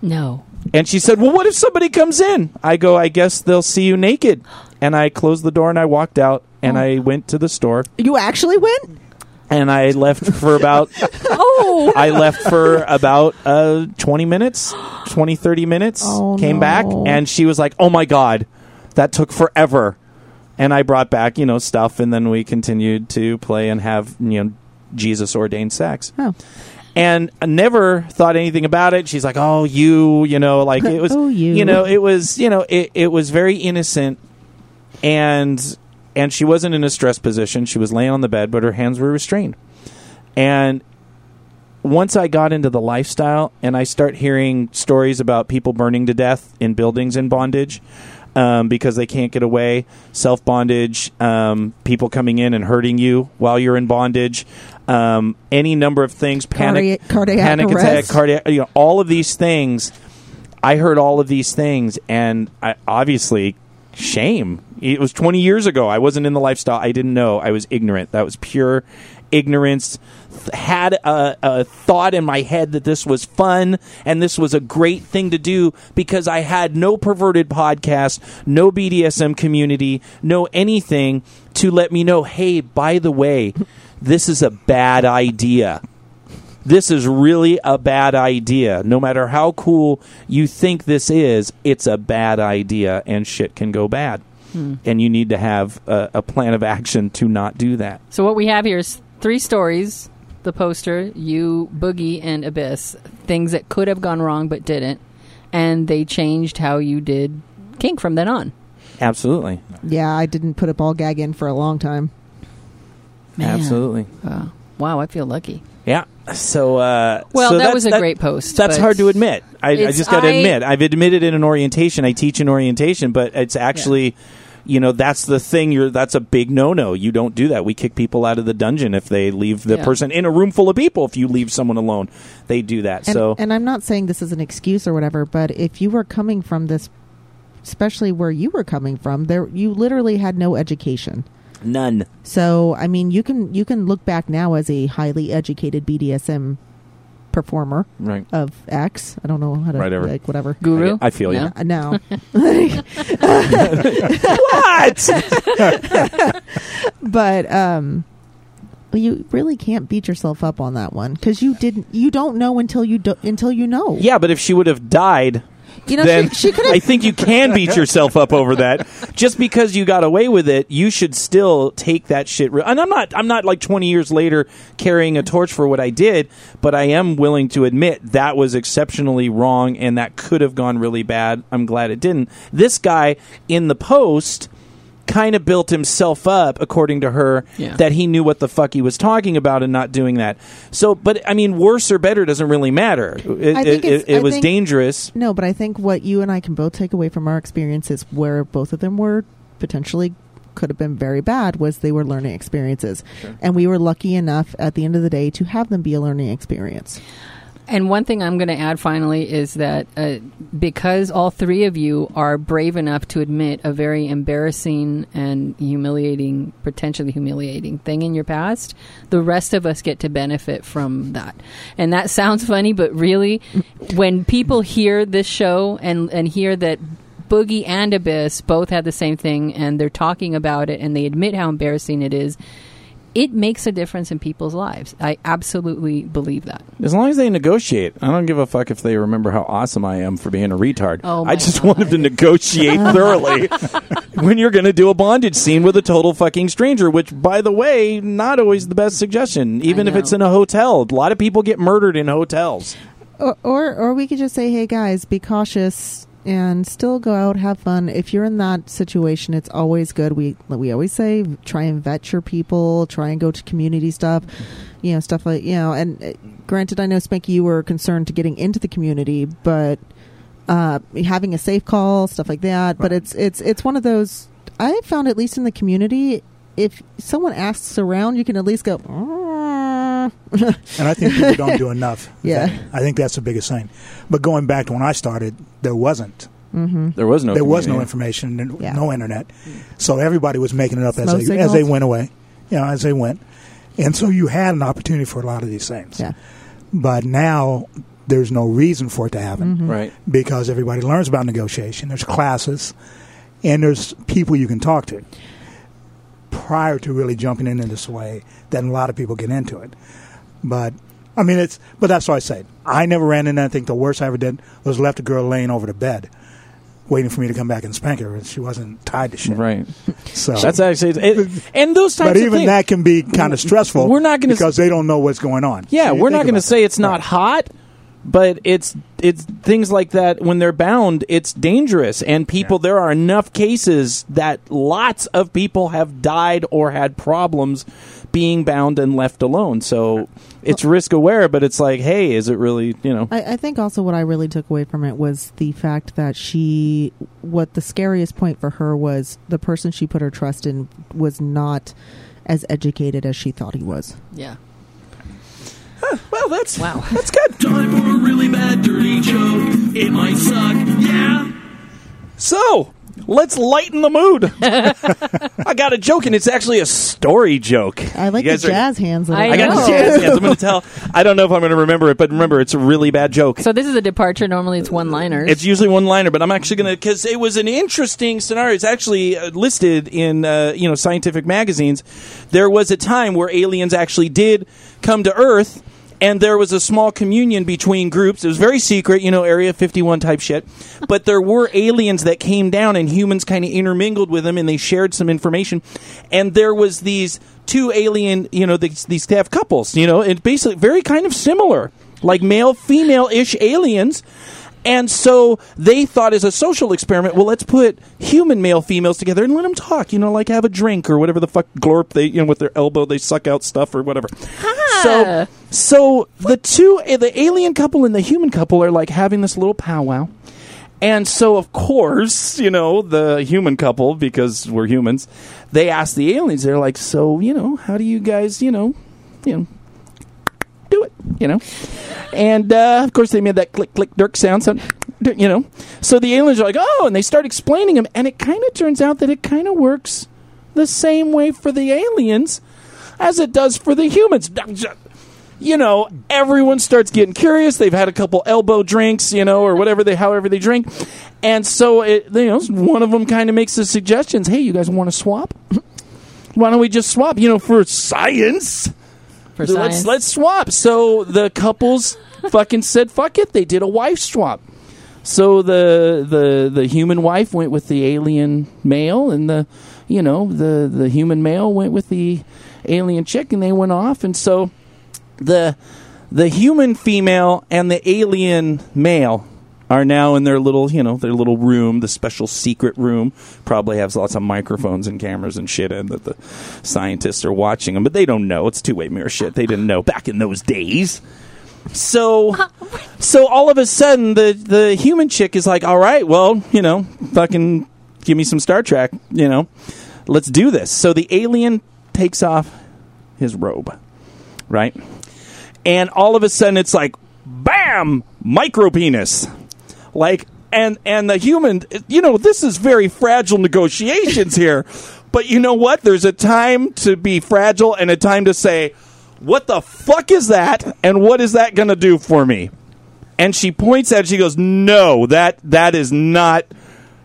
[SPEAKER 3] No.
[SPEAKER 1] And she said, "Well, what if somebody comes in?" I go, "I guess they'll see you naked." And I closed the door and I walked out and I went to the store
[SPEAKER 2] You actually went?
[SPEAKER 1] and I left for about
[SPEAKER 3] Oh.
[SPEAKER 1] I left for about uh 20 minutes, 20 30 minutes.
[SPEAKER 2] Oh,
[SPEAKER 1] came back and she was like, "Oh my god, that took forever." And I brought back, you know, stuff and then we continued to play and have, you know, Jesus ordained sex.
[SPEAKER 2] Oh.
[SPEAKER 1] And I never thought anything about it. She's like, "Oh, you, you know, like it was
[SPEAKER 2] Oh, you.
[SPEAKER 1] you know, it was, you know, it it was very innocent and and she wasn't in a stress position. She was laying on the bed, but her hands were restrained. And once I got into the lifestyle and I start hearing stories about people burning to death in buildings in bondage um, because they can't get away, self bondage, um, people coming in and hurting you while you're in bondage, um, any number of things, panic,
[SPEAKER 2] Cardi- cardiac
[SPEAKER 1] panic attack,
[SPEAKER 2] arrest.
[SPEAKER 1] cardiac, you know, all of these things. I heard all of these things, and I obviously shame. It was 20 years ago. I wasn't in the lifestyle. I didn't know. I was ignorant. That was pure ignorance. Had a, a thought in my head that this was fun and this was a great thing to do because I had no perverted podcast, no BDSM community, no anything to let me know, hey, by the way, this is a bad idea this is really a bad idea. No matter how cool you think this is, it's a bad idea and shit can go bad. And you need to have a, a plan of action to not do that.
[SPEAKER 3] So what we have here is three stories: the poster, you, Boogie, and Abyss. Things that could have gone wrong but didn't, and they changed how you did kink from then on.
[SPEAKER 1] Absolutely.
[SPEAKER 2] Yeah, I didn't put a ball gag in for a long time.
[SPEAKER 3] Man.
[SPEAKER 1] Absolutely.
[SPEAKER 3] Wow. Wow, I feel lucky.
[SPEAKER 1] Yeah. So, uh,
[SPEAKER 3] Well,
[SPEAKER 1] so
[SPEAKER 3] that
[SPEAKER 1] that's-
[SPEAKER 3] was a great post,
[SPEAKER 1] That's hard to admit. I, I just got to admit. I've admitted in an orientation. I teach in orientation, but it's actually, you know, that's the thing. You're that's a big no no. You don't do that. We kick people out of the dungeon if they leave the
[SPEAKER 3] Yeah.
[SPEAKER 1] person in a room full of people. If you leave someone alone, they do that.
[SPEAKER 2] And,
[SPEAKER 1] so
[SPEAKER 2] and I'm not saying this is an excuse or whatever, but if you were coming from this, especially where you were coming from, there you literally had no education.
[SPEAKER 1] none.
[SPEAKER 2] So I mean, you can you can look back now as a highly educated BDSM performer
[SPEAKER 1] Right.
[SPEAKER 2] of X. I don't know how to
[SPEAKER 1] Whatever.
[SPEAKER 2] like whatever.
[SPEAKER 3] Guru.
[SPEAKER 1] I feel you.
[SPEAKER 3] No?
[SPEAKER 2] Uh, now,
[SPEAKER 1] what?
[SPEAKER 2] but um, you really can't beat yourself up on that one because you didn't. You don't know until you do, until you know.
[SPEAKER 1] yeah, but if she would have died,
[SPEAKER 2] You know,
[SPEAKER 1] then
[SPEAKER 2] she- she
[SPEAKER 1] I think you can beat yourself up over that. Just because you got away with it, you should still take that shit. Re- and I'm not, I'm not like 20 years later carrying a torch for what I did, but I am willing to admit that was exceptionally wrong and that could have gone really bad. I'm glad it didn't. This guy in the post kind of built himself up according to her
[SPEAKER 3] Yeah.
[SPEAKER 1] that he knew what the fuck he was talking about and not doing that. So but i mean worse or better doesn't really matter. It,
[SPEAKER 2] I
[SPEAKER 1] it,
[SPEAKER 2] think
[SPEAKER 1] it, it was
[SPEAKER 2] think-
[SPEAKER 1] dangerous.
[SPEAKER 2] No, but I think what you and I can both take away from our experiences, where both of them were potentially could have been very bad, was they were learning experiences, and we were lucky enough at the end of the day to have them be a learning experience.
[SPEAKER 3] And one thing I'm going to add finally is that uh, because all three of you are brave enough to admit a very embarrassing and humiliating, potentially humiliating thing in your past, the rest of us get to benefit from that. And that sounds funny, but really, when people hear this show and, and hear that Boogie and Abyss both had the same thing and they're talking about it and they admit how embarrassing it is, it makes a difference in people's lives. I absolutely believe that.
[SPEAKER 1] as long as they negotiate i don't give a fuck if they remember how awesome i am for being a retard
[SPEAKER 3] Oh
[SPEAKER 1] i just
[SPEAKER 3] God.
[SPEAKER 1] want them to negotiate thoroughly when you're going to do a bondage scene with a total fucking stranger which by the way not always the best suggestion even if it's in a hotel a lot of people get murdered in hotels
[SPEAKER 2] Or, or, or we could just say, "Hey guys, be cautious and still go out, have fun." If you're in that situation, it's always good. We we always say, try and vet your people, try and go to community stuff, you know, stuff like you know. And uh, granted, I know Spanky, you were concerned to getting into the community, but uh, having a safe call, stuff like that. But it's it's it's one of those. I found at least in the community, if someone asks around, you can at least go. "Ah."
[SPEAKER 4] And I think people don't do enough.
[SPEAKER 2] Yeah.
[SPEAKER 4] vetting. I think that's the biggest thing. But going back to when I started, there wasn't.
[SPEAKER 1] there was no
[SPEAKER 4] there was no information, and
[SPEAKER 2] Yeah.
[SPEAKER 4] no internet. So everybody was making it up as
[SPEAKER 2] Smoke
[SPEAKER 4] they, as they went away, you know, as they went. And so you had an opportunity for a lot of these things.
[SPEAKER 2] yeah.
[SPEAKER 4] But now there's no reason for it to happen
[SPEAKER 2] Mm-hmm.
[SPEAKER 1] right
[SPEAKER 4] because everybody learns about negotiation. There's classes, and there's people you can talk to. Prior to really jumping in in this way, then a lot of people get into it. But I mean, it's but that's what I said. I never ran into. I think the worst I ever did was left a girl laying over the bed, waiting for me to come back and spank her, and she wasn't tied to shit.
[SPEAKER 1] right
[SPEAKER 4] So
[SPEAKER 1] that's actually it, and those types
[SPEAKER 4] But even
[SPEAKER 1] things,
[SPEAKER 4] that can be kind of stressful.
[SPEAKER 1] We're not gonna s-
[SPEAKER 4] because they don't know what's going on.
[SPEAKER 1] Yeah,
[SPEAKER 4] So
[SPEAKER 1] we're not going to say it's not
[SPEAKER 4] Right.
[SPEAKER 1] hot, but it's it's things like that when they're bound, it's dangerous and people there are enough cases that lots of people have died or had problems being bound and left alone. So it's risk aware, but it's like, hey, is it really, you know?
[SPEAKER 2] I, I think also what I really took away from it was the fact that she, what the scariest point for her was the person she put her trust in was not as educated as she thought he was.
[SPEAKER 3] Yeah.
[SPEAKER 1] Well, that's
[SPEAKER 3] Wow.
[SPEAKER 1] That's good.
[SPEAKER 5] Time for a really bad dirty joke. It might suck, yeah.
[SPEAKER 1] So, let's lighten the mood. I got a joke and it's actually a story joke.
[SPEAKER 2] I like the
[SPEAKER 1] guys are-
[SPEAKER 2] jazz hands.
[SPEAKER 3] I,
[SPEAKER 1] I got the jazz hands. I'm going to tell. I don't know if I'm going to remember it, but remember, it's a really bad joke.
[SPEAKER 3] So this is a departure. Normally it's one liners.
[SPEAKER 1] It's usually one liner, but I'm actually going to because it was an interesting scenario. It's actually uh, listed in uh, you know scientific magazines. There was a time where aliens actually did come to Earth, and there was a small communion between groups. It was very secret, you know, Area 51 type shit. But there were aliens that came down, and humans kind of intermingled with them, and they shared some information. And there was these two alien, you know, these, these have couples, you know, and basically very kind of similar, like male female ish aliens. And so they thought as a social experiment, well, let's put human male females together and let them talk, you know, like have a drink or whatever the fuck glorp they, you know, with their elbow they suck out stuff or whatever. Ah. So, so the two, the alien couple and the human couple are like having this little powwow. And so, of course, you know, the human couple, because we're humans, they ask the aliens, they're like, so, you know, how do you guys, you know, you know, do it, you know? And uh, of course, they made that click, click, dirk sound. So, you know, so the aliens are like, oh, and they start explaining them, and it kind of turns out that it kind of works the same way for the aliens as it does for the humans. You know, everyone starts getting curious. They've had a couple elbow drinks, you know, or whatever they, however they drink, and so it, you know, one of them kind of makes the suggestions. Hey, you guys want to swap? Why don't we just swap? You know, for science.
[SPEAKER 3] For
[SPEAKER 1] Let's
[SPEAKER 3] science.
[SPEAKER 1] let's swap. So the couples fucking said fuck it. They did a wife swap. So the the the human wife went with the alien male, and the you know the the human male went with the alien chick, and they went off. And so the the human female and the alien male are now in their little you know their little room, the special secret room. Probably has lots of microphones and cameras and shit in that the scientists are watching them, but they don't know. It's two way mirror shit. They didn't know back in those days. So, so all of a sudden, the the human chick is like, "All right, well, you know, fucking give me some Star Trek, you know, let's do this." So the alien takes off his robe, right, and all of a sudden, it's like, bam, micro penis, like, and and the human, you know, this is very fragile negotiations here, but you know what? There's a time to be fragile and a time to say what the fuck is that? And what is that going to do for me? And she points at it she goes no that that is not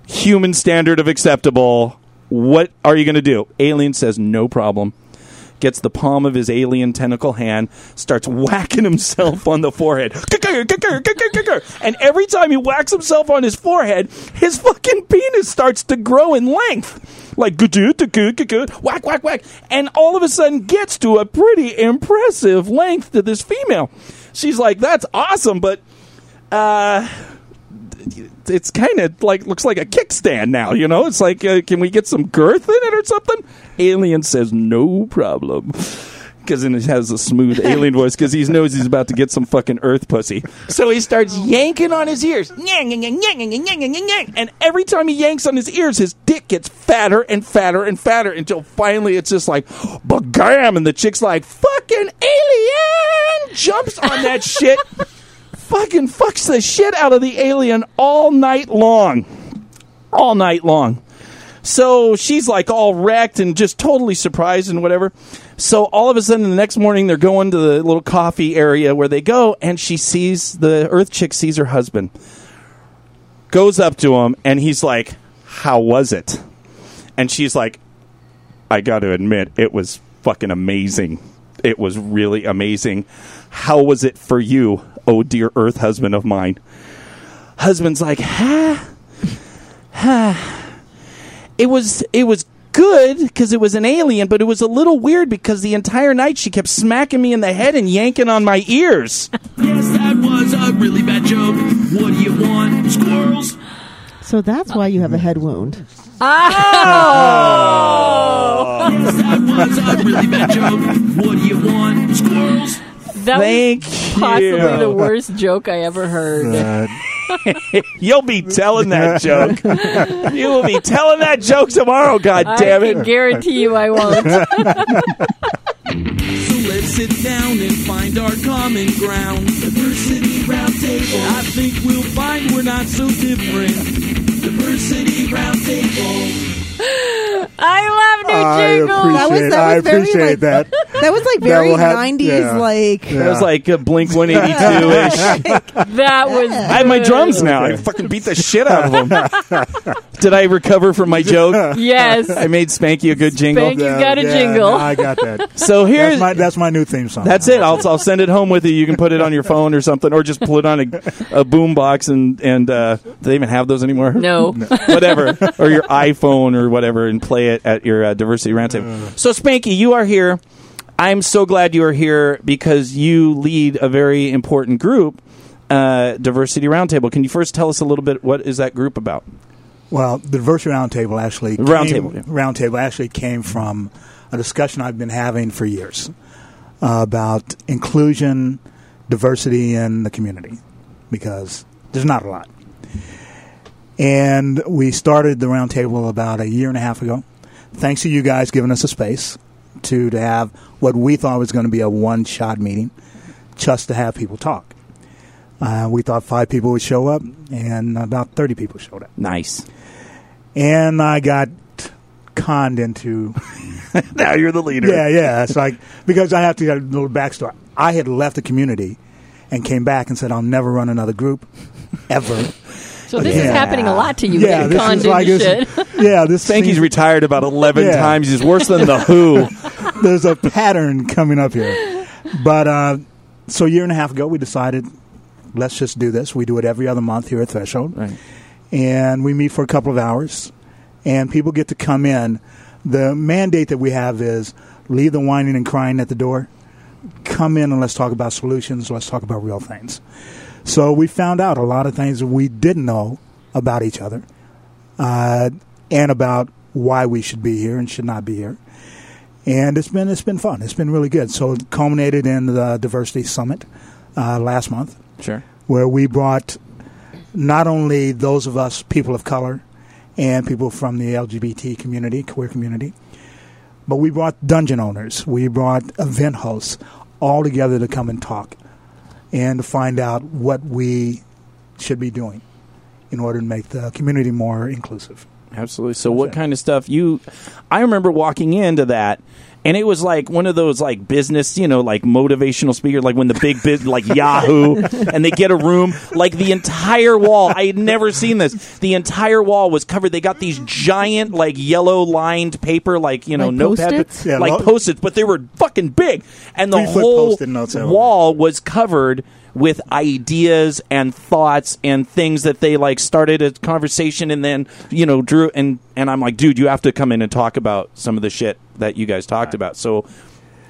[SPEAKER 1] human standard of acceptable. What are you going to do? Alien says no problem gets the palm of his alien tentacle hand starts whacking himself on the forehead. And every time he whacks himself on his forehead his fucking penis starts to grow in length. Like whack whack whack. And all of a sudden gets to a pretty impressive length to this female. She's like that's awesome but uh it's kind of like looks like a kickstand now. You know, it's like uh, can we get some girth in it or something? Alien says no problem. Because then it has a smooth alien voice because he knows he's about to get some fucking earth pussy. So he starts yanking on his ears. Nyang, nyang, nyang, nyang, nyang, nyang, nyang. And every time he yanks on his ears, his dick gets fatter and fatter and fatter until finally it's just like, bagam. And the chick's like, fucking alien jumps on that shit fucking fucks the shit out of the alien all night long. All night long. So she's like all wrecked and just totally surprised and whatever. So all of a sudden, the next morning, they're going to the little coffee area where they go, and she sees the Earth chick sees her husband, goes up to him, and he's like, "How was it?" And she's like, "I got to admit, it was fucking amazing. It was really amazing. How was it for you, oh dear Earth husband of mine?" Husband's like, "Ha, ha." it was it was good because it was an alien, but it was a little weird because the entire night she kept smacking me in the head and yanking on my ears.
[SPEAKER 5] Yes, that was a really bad joke. What do you want? Squirrels?
[SPEAKER 2] So that's why you have a head wound. Oh! Oh.
[SPEAKER 5] Yes, that was a really bad joke. What do you want? Squirrels?
[SPEAKER 3] That
[SPEAKER 1] Thank
[SPEAKER 3] was possibly
[SPEAKER 1] you.
[SPEAKER 3] the worst joke I ever heard.
[SPEAKER 1] Uh, You'll be telling that joke. you will be telling that joke tomorrow. God damn
[SPEAKER 3] I can
[SPEAKER 1] it!
[SPEAKER 3] guarantee you I won't.
[SPEAKER 5] So let's sit down and find our common ground. Diversity Roundtable. I think we'll find we're not so different. Diversity Roundtable.
[SPEAKER 3] I love new
[SPEAKER 4] I
[SPEAKER 3] jingle.
[SPEAKER 2] That was-
[SPEAKER 4] appreciate,
[SPEAKER 2] that
[SPEAKER 4] I
[SPEAKER 2] was very,
[SPEAKER 4] appreciate
[SPEAKER 2] like-
[SPEAKER 4] that.
[SPEAKER 2] That was like very 90s,
[SPEAKER 4] yeah.
[SPEAKER 2] like.
[SPEAKER 4] Yeah.
[SPEAKER 1] That was like a Blink One Eighty Two ish.
[SPEAKER 3] That was.
[SPEAKER 1] I have my drums now. I
[SPEAKER 4] Okay.
[SPEAKER 1] fucking beat the shit out of them. Did I recover from my joke?
[SPEAKER 3] Yes.
[SPEAKER 1] I made Spanky a good jingle.
[SPEAKER 3] Spanky- He's got a jingle.
[SPEAKER 4] no, I got that.
[SPEAKER 1] So here's
[SPEAKER 4] That's my, that's my new theme song.
[SPEAKER 1] That's it. I'll, I'll send it home with you. You can put it on your phone or something, or just pull it on a, a boom box and and uh, do they even have those anymore?
[SPEAKER 3] No.
[SPEAKER 1] whatever, or your iPhone or whatever, and play it at your uh, diversity roundtable. So Spanky, you are here. I'm so glad you are here because you lead a very important group, uh, Diversity Roundtable. Can you first tell us a little bit what is that group about?
[SPEAKER 4] Well, the diversity roundtable actually
[SPEAKER 1] Roundtable,
[SPEAKER 4] came,
[SPEAKER 1] yeah.
[SPEAKER 4] roundtable actually came from a discussion I've been having for years uh, about inclusion, diversity in the community, because there's not a lot. And we started the roundtable about a year and a half ago. Thanks to you guys giving us a space to to have what we thought was going to be a one shot meeting, just to have people talk. Uh, we thought five people would show up, and about thirty people showed up
[SPEAKER 1] Nice.
[SPEAKER 4] and I got conned into.
[SPEAKER 1] Now you're the leader.
[SPEAKER 4] Yeah, yeah. It's like because I have to get a little backstory. I had left the community and came back and said I'll never run another group ever.
[SPEAKER 3] So this is happening a lot to you.
[SPEAKER 4] yeah, this
[SPEAKER 3] conned
[SPEAKER 4] is like
[SPEAKER 3] into
[SPEAKER 4] this,
[SPEAKER 3] shit.
[SPEAKER 4] yeah. This
[SPEAKER 1] Spanky's
[SPEAKER 4] seems-
[SPEAKER 1] retired about 11
[SPEAKER 4] Yeah.
[SPEAKER 1] times. He's worse than the Who.
[SPEAKER 4] there's a pattern coming up here. But uh, so a year and a half ago, we decided let's just do this. We do it every other month here at Threshold.
[SPEAKER 1] Right.
[SPEAKER 4] And we meet for a couple of hours, and people get to come in. The mandate that we have is leave the whining and crying at the door. Come in and let's talk about solutions. Let's talk about real things. So we found out a lot of things we didn't know about each other uh, and about why we should be here and should not be here. And it's been it's been fun. It's been really good. So it culminated in the diversity summit uh, last month,
[SPEAKER 1] Sure.
[SPEAKER 4] where we brought not only those of us people of color and people from the LGBT community, queer community, but we brought dungeon owners, we brought event hosts all together to come and talk and to find out what we should be doing in order to make the community more inclusive.
[SPEAKER 1] Absolutely. So, what
[SPEAKER 4] it.
[SPEAKER 1] kind of stuff you? I remember walking into that, and it was like one of those like business, you know, like motivational speaker, like when the big bit like Yahoo, and they get a room, like the entire wall. I had never seen this. The entire wall was covered. They got these giant like yellow lined paper, like you know,
[SPEAKER 2] Like
[SPEAKER 1] notepad,
[SPEAKER 2] Post-its?
[SPEAKER 4] Yeah,
[SPEAKER 1] like
[SPEAKER 4] lo-
[SPEAKER 1] post-its, but they were fucking big, and the
[SPEAKER 4] Three-foot
[SPEAKER 1] whole
[SPEAKER 4] Post-it notes everywhere.
[SPEAKER 1] wall was covered with ideas and thoughts and things that they like started a conversation and then you know drew and and I'm like dude you have to come in and talk about some of the shit that you guys talked about so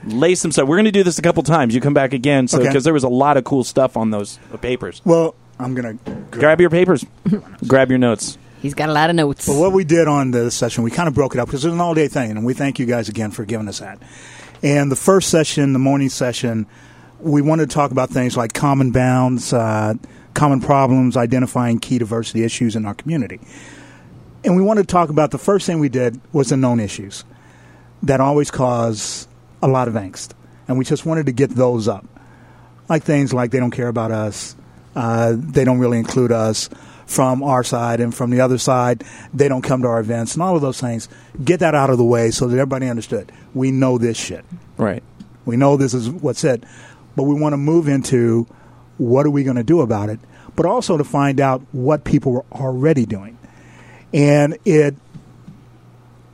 [SPEAKER 1] lay some stuff we're going to do this a couple times you come back again so
[SPEAKER 4] Okay.
[SPEAKER 1] because there was a lot of cool stuff on those papers
[SPEAKER 4] Well, I'm going to
[SPEAKER 1] grab your papers grab your notes
[SPEAKER 3] He's got a lot of notes.
[SPEAKER 4] But what we did on the session, we kind of broke it up because it was an all day thing, and we thank you guys again for giving us that. And the first session, the morning session, we wanted to talk about things like common bounds, uh, common problems, identifying key diversity issues in our community. And we wanted to talk about the first thing we did was the known issues that always cause a lot of angst. And we just wanted to get those up. Like things like they don't care about us, uh, they don't really include us from our side, and from the other side, they don't come to our events, and all of those things. Get that out of the way so that everybody understood. We know this shit.
[SPEAKER 1] right
[SPEAKER 4] We know this is what's it, but we want to move into what are we going to do about it, but also to find out what people were already doing. And it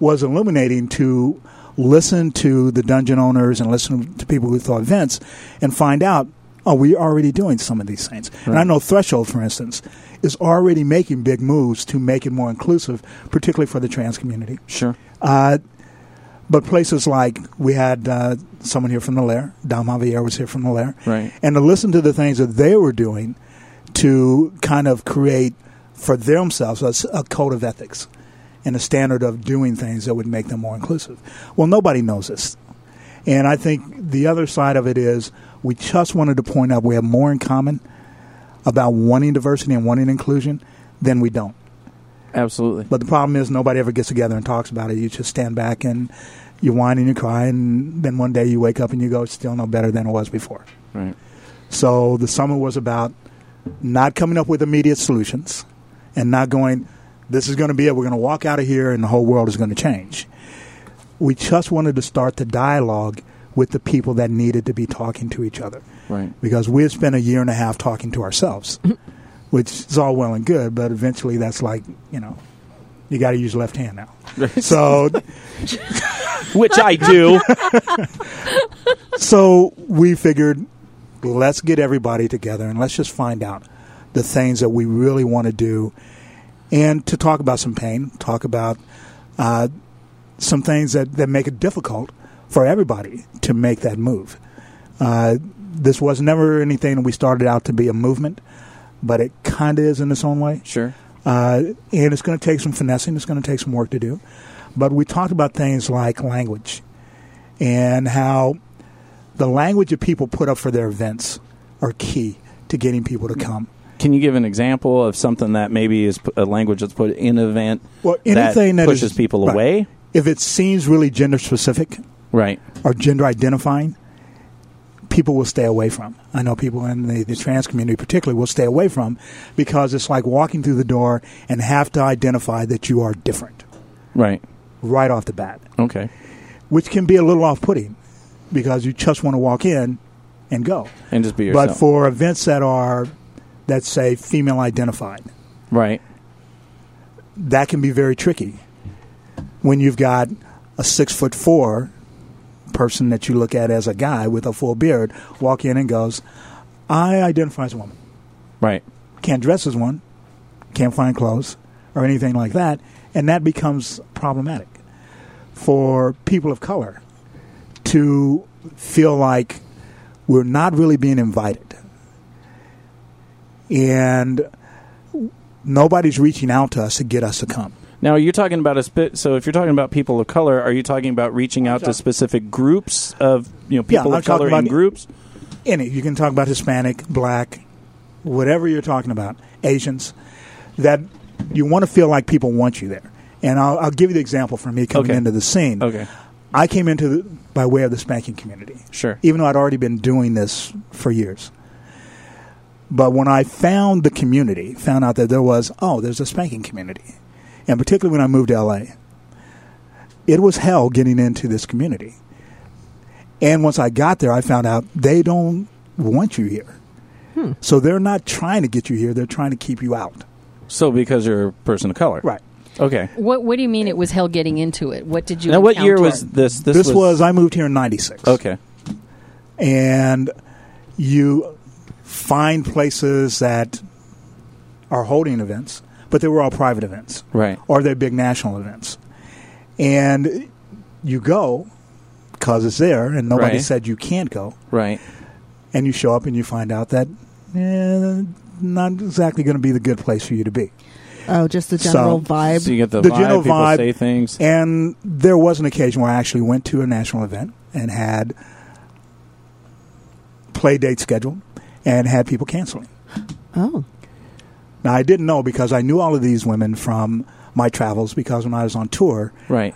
[SPEAKER 4] was illuminating to listen to the dungeon owners and listen to people who thought events and find out, oh, we're already doing some of these things. And I know Threshold, for instance, is already making big moves to make it more inclusive, particularly for the trans community.
[SPEAKER 1] sure
[SPEAKER 4] Uh, but places like we had uh, someone here from the Lair, Dom Javier was here from the Lair,
[SPEAKER 1] Right.
[SPEAKER 4] and to listen to the things that they were doing to kind of create for themselves a code of ethics and a standard of doing things that would make them more inclusive. Well, nobody knows this. And I think the other side of it is we just wanted to point out we have more in common about wanting diversity and wanting inclusion than we don't.
[SPEAKER 1] Absolutely
[SPEAKER 4] But the problem is nobody ever gets together and talks about it. You just stand back and you whine and you cry, and then one day you wake up and you go, it's still no better than it was before.
[SPEAKER 1] right
[SPEAKER 4] So the summer was about not coming up with immediate solutions and not going, this is going to be it. We're going to walk out of here and the whole world is going to change. We just wanted to start the dialogue with the people that needed to be talking to each other
[SPEAKER 1] right
[SPEAKER 4] because we had spent a year and a half talking to ourselves, which is all well and good, but eventually that's like, you know, you got to use left hand now. So,
[SPEAKER 1] which I do
[SPEAKER 4] so we figured, let's get everybody together and let's just find out the things that we really want to do, and to talk about some pain, talk about uh, some things that, that make it difficult for everybody to make that move. Uh, this was never anything we started out to be a movement, but it kind of is in its own way.
[SPEAKER 1] sure
[SPEAKER 4] Uh, and it's going to take some finessing. It's going to take some work to do. But we talked about things like language and how the language that people put up for their events are key to getting people to come.
[SPEAKER 1] Can you give an example of something that maybe is a language that's put in an event
[SPEAKER 4] Well, anything
[SPEAKER 1] that
[SPEAKER 4] that
[SPEAKER 1] pushes
[SPEAKER 4] is-
[SPEAKER 1] people
[SPEAKER 4] right.
[SPEAKER 1] away?
[SPEAKER 4] If it seems really gender specific
[SPEAKER 1] Right.
[SPEAKER 4] or gender identifying, people will stay away from. I know people in the, the trans community, particularly, will stay away from because it's like walking through the door and have to identify that you are different
[SPEAKER 1] Right.
[SPEAKER 4] right off the bat.
[SPEAKER 1] Okay.
[SPEAKER 4] which can be a little off putting because you just want to walk in and go.
[SPEAKER 1] And just be yourself.
[SPEAKER 4] But for events that are, let's say, female identified,
[SPEAKER 1] right.
[SPEAKER 4] that can be very tricky when you've got a six foot four person that you look at as a guy with a full beard walk in and goes, I identify as a woman.
[SPEAKER 1] Right.
[SPEAKER 4] can't dress as one, can't find clothes or anything like that, and that becomes problematic for people of color to feel like we're not really being invited. And nobody's reaching out to us to get us to come.
[SPEAKER 1] Now, you're talking about a spit. So, if you're talking about people of color, are you talking about reaching out to specific groups of you know
[SPEAKER 4] Yeah,
[SPEAKER 1] people
[SPEAKER 4] I'm
[SPEAKER 1] of color
[SPEAKER 4] talking
[SPEAKER 1] in
[SPEAKER 4] about-
[SPEAKER 1] groups?
[SPEAKER 4] Any, you can talk about Hispanic, black, whatever you're talking about, Asians, that you want to feel like people want you there. And I'll, I'll give you the example from me coming
[SPEAKER 1] Okay.
[SPEAKER 4] into the scene.
[SPEAKER 1] Okay,
[SPEAKER 4] I came into the, by way of the spanking community.
[SPEAKER 1] sure.
[SPEAKER 4] even though I'd already been doing this for years. But when I found the community, found out that there was, oh, there's a spanking community. And particularly when I moved to LA, it was hell getting into this community. And once I got there, I found out they don't want you here. Hmm. So they're not trying to get you here, they're trying to keep you out.
[SPEAKER 1] So, because you're a person of color,
[SPEAKER 4] Right.
[SPEAKER 1] Okay.
[SPEAKER 3] What What do you mean it was hell getting into it? What did you?
[SPEAKER 1] Now, what year was this? This,
[SPEAKER 4] This, was, I moved here in 96.
[SPEAKER 1] okay.
[SPEAKER 4] and you find places that are holding events, but they were all private events
[SPEAKER 1] Right.
[SPEAKER 4] or they're big national events. And you go because it's there and nobody
[SPEAKER 1] Right.
[SPEAKER 4] said you can't go.
[SPEAKER 1] Right.
[SPEAKER 4] And you show up and you find out that eh, not exactly going to be the good place for you to be.
[SPEAKER 2] Oh, just the general
[SPEAKER 4] So-
[SPEAKER 2] vibe.
[SPEAKER 1] So you get the,
[SPEAKER 4] The
[SPEAKER 1] vibe,
[SPEAKER 4] general
[SPEAKER 1] people
[SPEAKER 4] vibe
[SPEAKER 1] say things.
[SPEAKER 4] And there was an occasion where I actually went to a national event and had play dates scheduled and had people canceling.
[SPEAKER 2] oh,
[SPEAKER 4] Now, I didn't know because I knew all of these women from my travels because when I was on tour,
[SPEAKER 1] Right.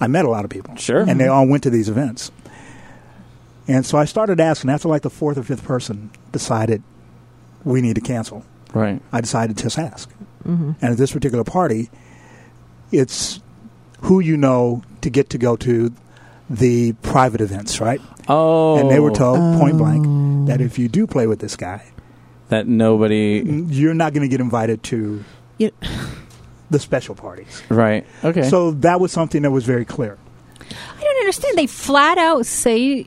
[SPEAKER 4] I met a lot of people.
[SPEAKER 1] Sure.
[SPEAKER 4] And they all went to these events. And so I started asking, after like the fourth or fifth person decided we need to cancel,
[SPEAKER 1] Right.
[SPEAKER 4] I decided to just ask. Mm-hmm. And at this particular party, it's who you know to get to go to the private events, right?
[SPEAKER 1] Oh.
[SPEAKER 4] And they were oh. told point blank that oh. if you do play with this guy,
[SPEAKER 1] that nobody.
[SPEAKER 4] you're not going to get invited to
[SPEAKER 2] You-
[SPEAKER 4] the special parties.
[SPEAKER 1] Right. Okay.
[SPEAKER 4] So that was something that was very clear.
[SPEAKER 3] I don't understand. They flat out say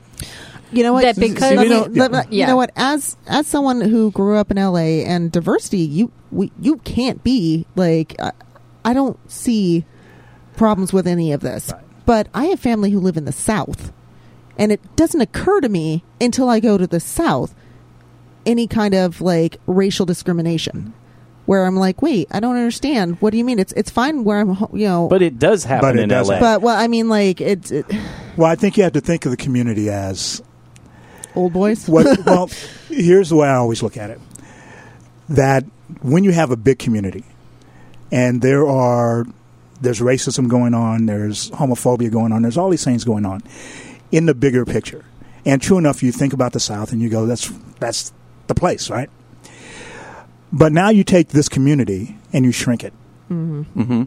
[SPEAKER 2] you know what?
[SPEAKER 3] That because-
[SPEAKER 2] Let me-
[SPEAKER 3] See,
[SPEAKER 2] let- let- you know what? As as someone who grew up in LA and diversity, you we, you can't be like I, I don't see problems with any of this.
[SPEAKER 4] Right.
[SPEAKER 2] But I have family who live in the South, and it doesn't occur to me until I go to the South any kind of like racial discrimination. Where I'm like, wait, I don't understand. What do you mean? It's it's fine where I'm, you know.
[SPEAKER 1] but it does happen
[SPEAKER 4] But it
[SPEAKER 1] in
[SPEAKER 4] does
[SPEAKER 1] LA.
[SPEAKER 2] but well, I mean, like it's it,
[SPEAKER 4] Well, I think you have to think of the community as
[SPEAKER 2] old boys.
[SPEAKER 4] what. well, here's the way I always look at it: that when you have a big community, and there are there's racism going on, there's homophobia going on, there's all these things going on in the bigger picture. And true enough, you think about the South and you go, "That's that's the place, right?" But now you take this community and you shrink it.
[SPEAKER 1] mm-hmm.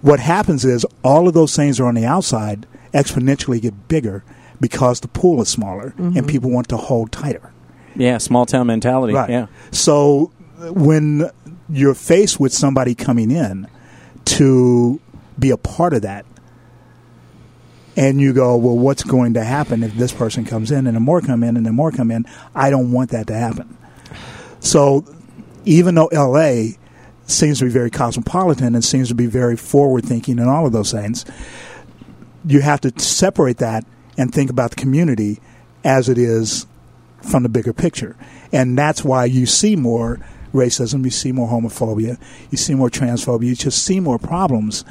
[SPEAKER 4] what happens is all of those things are on the outside exponentially get bigger because the pool is smaller and people want to hold tighter.
[SPEAKER 1] Yeah. Small town mentality.
[SPEAKER 4] Right.
[SPEAKER 1] Yeah.
[SPEAKER 4] So when you're faced with somebody coming in to be a part of that, and you go, well, what's going to happen if this person comes in and then more come in and then more come in? I don't want that to happen. So even though LA seems to be very cosmopolitan and seems to be very forward thinking and all of those things, you have to separate that and think about the community as it is from the bigger picture. And that's why you see more racism, you see more homophobia, you see more transphobia, you just see more problems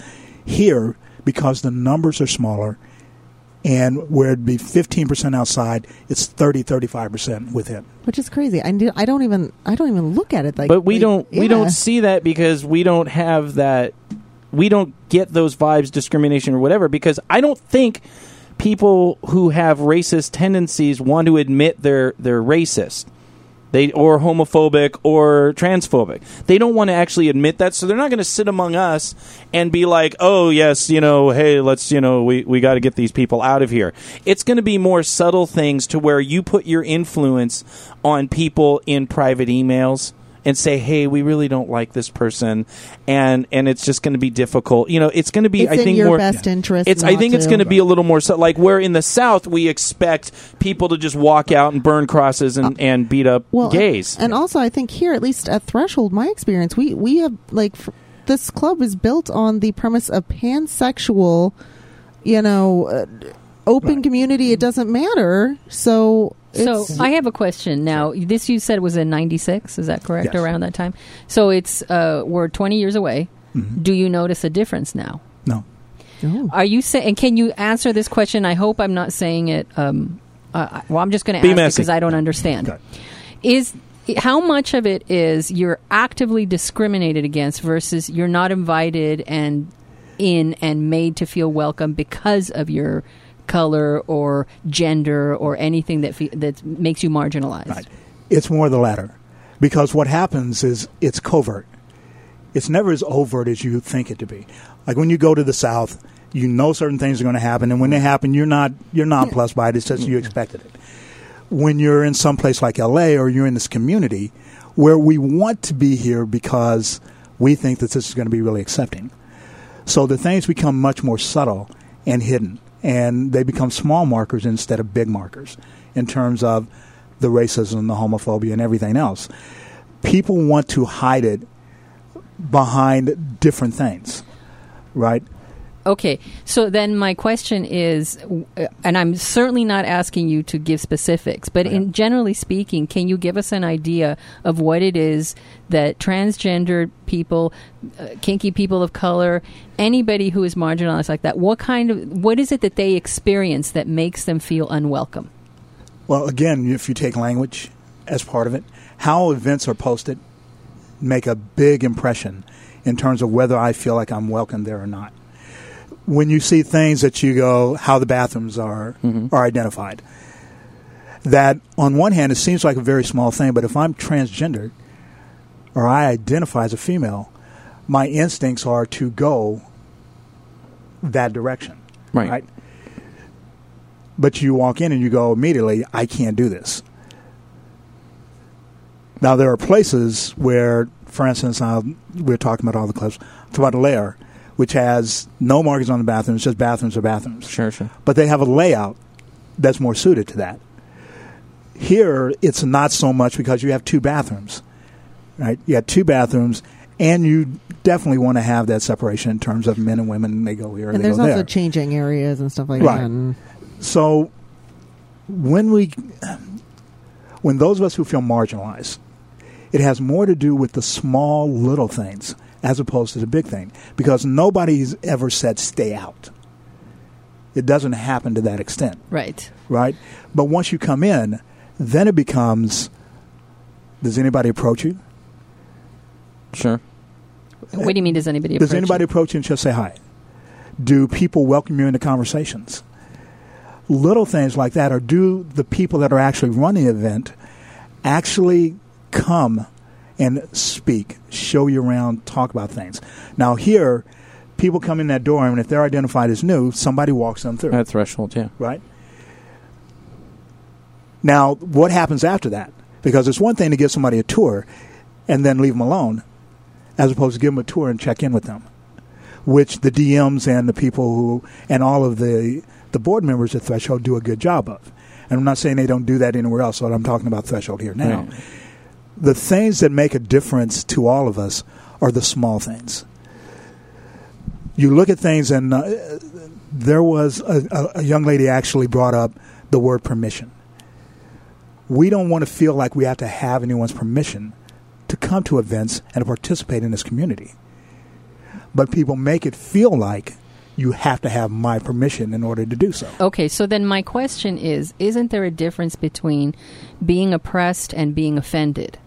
[SPEAKER 4] here because the numbers are smaller. And where it'd be 15% outside, it's 30, 35% within.
[SPEAKER 2] which is crazy. I, do, I don't even I don't even look at it like.
[SPEAKER 1] but we
[SPEAKER 2] like,
[SPEAKER 1] don't we don't see that because we don't have that we don't get those vibes discrimination or whatever because i don't think people who have racist tendencies want to admit they're they're racist they or homophobic or transphobic. They don't want to actually admit that so they're not going to sit among us and be like oh yes you know hey let's you know we, we got to get these people out of here. It's going to be more subtle things to where you put your influence on people in private emails and say, "Hey, we really don't like this person," and and it's just going to be difficult. You know, it's going to be.
[SPEAKER 2] It's
[SPEAKER 1] I
[SPEAKER 2] in
[SPEAKER 1] think
[SPEAKER 2] your
[SPEAKER 1] more.
[SPEAKER 2] best interest.
[SPEAKER 1] It's. I think it's
[SPEAKER 2] to.
[SPEAKER 1] going to be a little more so, like where in the South we expect people to just walk out and burn crosses and, and beat up
[SPEAKER 2] Uh, well,
[SPEAKER 1] gays.
[SPEAKER 2] And also, I think here, at least at Threshold, my experience, we we have like this club is built on the premise of pansexual, you know, uh, open
[SPEAKER 4] Right.
[SPEAKER 2] community. It doesn't matter. So,
[SPEAKER 3] So
[SPEAKER 2] it's,
[SPEAKER 3] I have a question now. This you said was in '96. Is that correct?
[SPEAKER 4] Yes.
[SPEAKER 3] Around that time. So it's uh, we're 20 years away.
[SPEAKER 4] Mhm.
[SPEAKER 3] Do you notice a difference now?
[SPEAKER 4] No.
[SPEAKER 2] Oh.
[SPEAKER 3] Are you saying? And can you answer this question? I hope I'm not saying it. Um, uh, well, I'm just going to ask
[SPEAKER 1] messy.
[SPEAKER 3] because I don't understand.
[SPEAKER 4] Okay.
[SPEAKER 3] Is how much of it is you're actively discriminated against versus you're not invited and in and made to feel welcome because of your color or gender or anything that fe- that makes you marginalized?
[SPEAKER 4] Right. It's more the latter. Because what happens is it's covert. It's never as overt as you think it to be. Like when you go to the South, you know certain things are going to happen, and when they happen, you're not you're not plus by it. It's just you expected it. When you're in some place like L.A. or you're in this community where we want to be here because we think that this is going to be really accepting, so the things become much more subtle and hidden, and they become small markers instead of big markers in terms of the racism, the homophobia, and everything else. People want to hide it behind different things, right?
[SPEAKER 3] Okay, so then my question is, uh, and I'm certainly not asking you to give specifics, but in generally speaking, can you give us an idea of what it is that transgender people, uh, kinky people of color, anybody who is marginalized like that, what kind of, what is it that they experience that makes them feel unwelcome?
[SPEAKER 4] Well, again, if you take language as part of it, how events are posted make a big impression in terms of whether I feel like I'm welcome there or not. When you see things that you go, how the bathrooms are are identified, that on one hand it seems like a very small thing, but if I'm transgender or I identify as a female, my instincts are to go that direction.
[SPEAKER 1] Right.
[SPEAKER 4] right? But you walk in and you go immediately, I can't do this. Now there are places where, for instance, uh, we're talking about all the clubs. Talk about Lair, which has no markings on the bathrooms, just bathrooms are bathrooms.
[SPEAKER 1] Sure, sure.
[SPEAKER 4] But they have a layout that's more suited to that. Here, it's not so much because you have two bathrooms, right? You have two bathrooms, and you definitely want to have that separation in terms of men and women. They go here,
[SPEAKER 2] and
[SPEAKER 4] they
[SPEAKER 2] there's
[SPEAKER 4] go
[SPEAKER 2] also
[SPEAKER 4] there.
[SPEAKER 2] changing areas and stuff like
[SPEAKER 4] Right.
[SPEAKER 2] that. And
[SPEAKER 4] So when we when those of us who feel marginalized, it has more to do with the small little things as opposed to the big thing because nobody's ever said stay out. It doesn't happen to that extent,
[SPEAKER 3] Right.
[SPEAKER 4] right? But once you come in, then it becomes does anybody approach you?
[SPEAKER 1] Sure.
[SPEAKER 3] What do you mean? Does anybody? Approach Does
[SPEAKER 4] anybody
[SPEAKER 3] you?
[SPEAKER 4] approach you and just say hi? Do people welcome you into conversations? Little things like that, or do the people that are actually running the event actually come and speak, show you around, talk about things? Now, here, people come in that door, and if they're identified as new, somebody walks them through,
[SPEAKER 1] At threshold, yeah.
[SPEAKER 4] right? Now, what happens after that? Because it's one thing to give somebody a tour and then leave them alone, as opposed to give them a tour and check in with them, which the DMs and the people who and all of the the board members at Threshold do a good job of. And I'm not saying they don't do that anywhere else, but I'm talking about Threshold here now.
[SPEAKER 1] Right.
[SPEAKER 4] The things that make a difference to all of us are the small things. You look at things, and uh, there was a, a, young lady actually brought up the word permission. We don't want to feel like we have to have anyone's permission to come to events and to participate in this community. But people make it feel like you have to have my permission in order to do so.
[SPEAKER 3] Okay, so then my question is Isn't there a difference between being oppressed and being offended?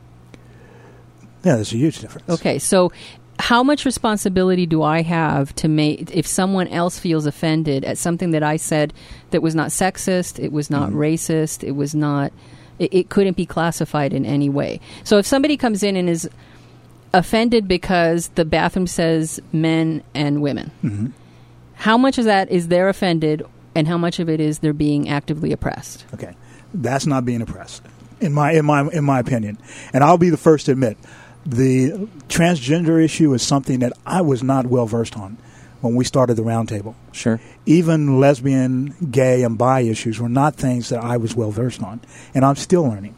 [SPEAKER 4] Yeah, there's a huge difference.
[SPEAKER 3] Okay, so how much responsibility do I have to make if someone else feels offended at something that I said that was not sexist, it was not racist, it was not, it, it couldn't be classified in any way. So if somebody comes in and is offended because the bathroom says men and women,
[SPEAKER 4] hmm
[SPEAKER 3] how much of that is they're offended and how much of it is they're being actively oppressed?
[SPEAKER 4] Okay, that's not being oppressed, in my in my in my opinion. And I'll be the first to admit, the transgender issue is something that I was not well versed on when we started the roundtable.
[SPEAKER 1] Sure.
[SPEAKER 4] Even lesbian, gay, and bi issues were not things that I was well versed on, and I'm still learning.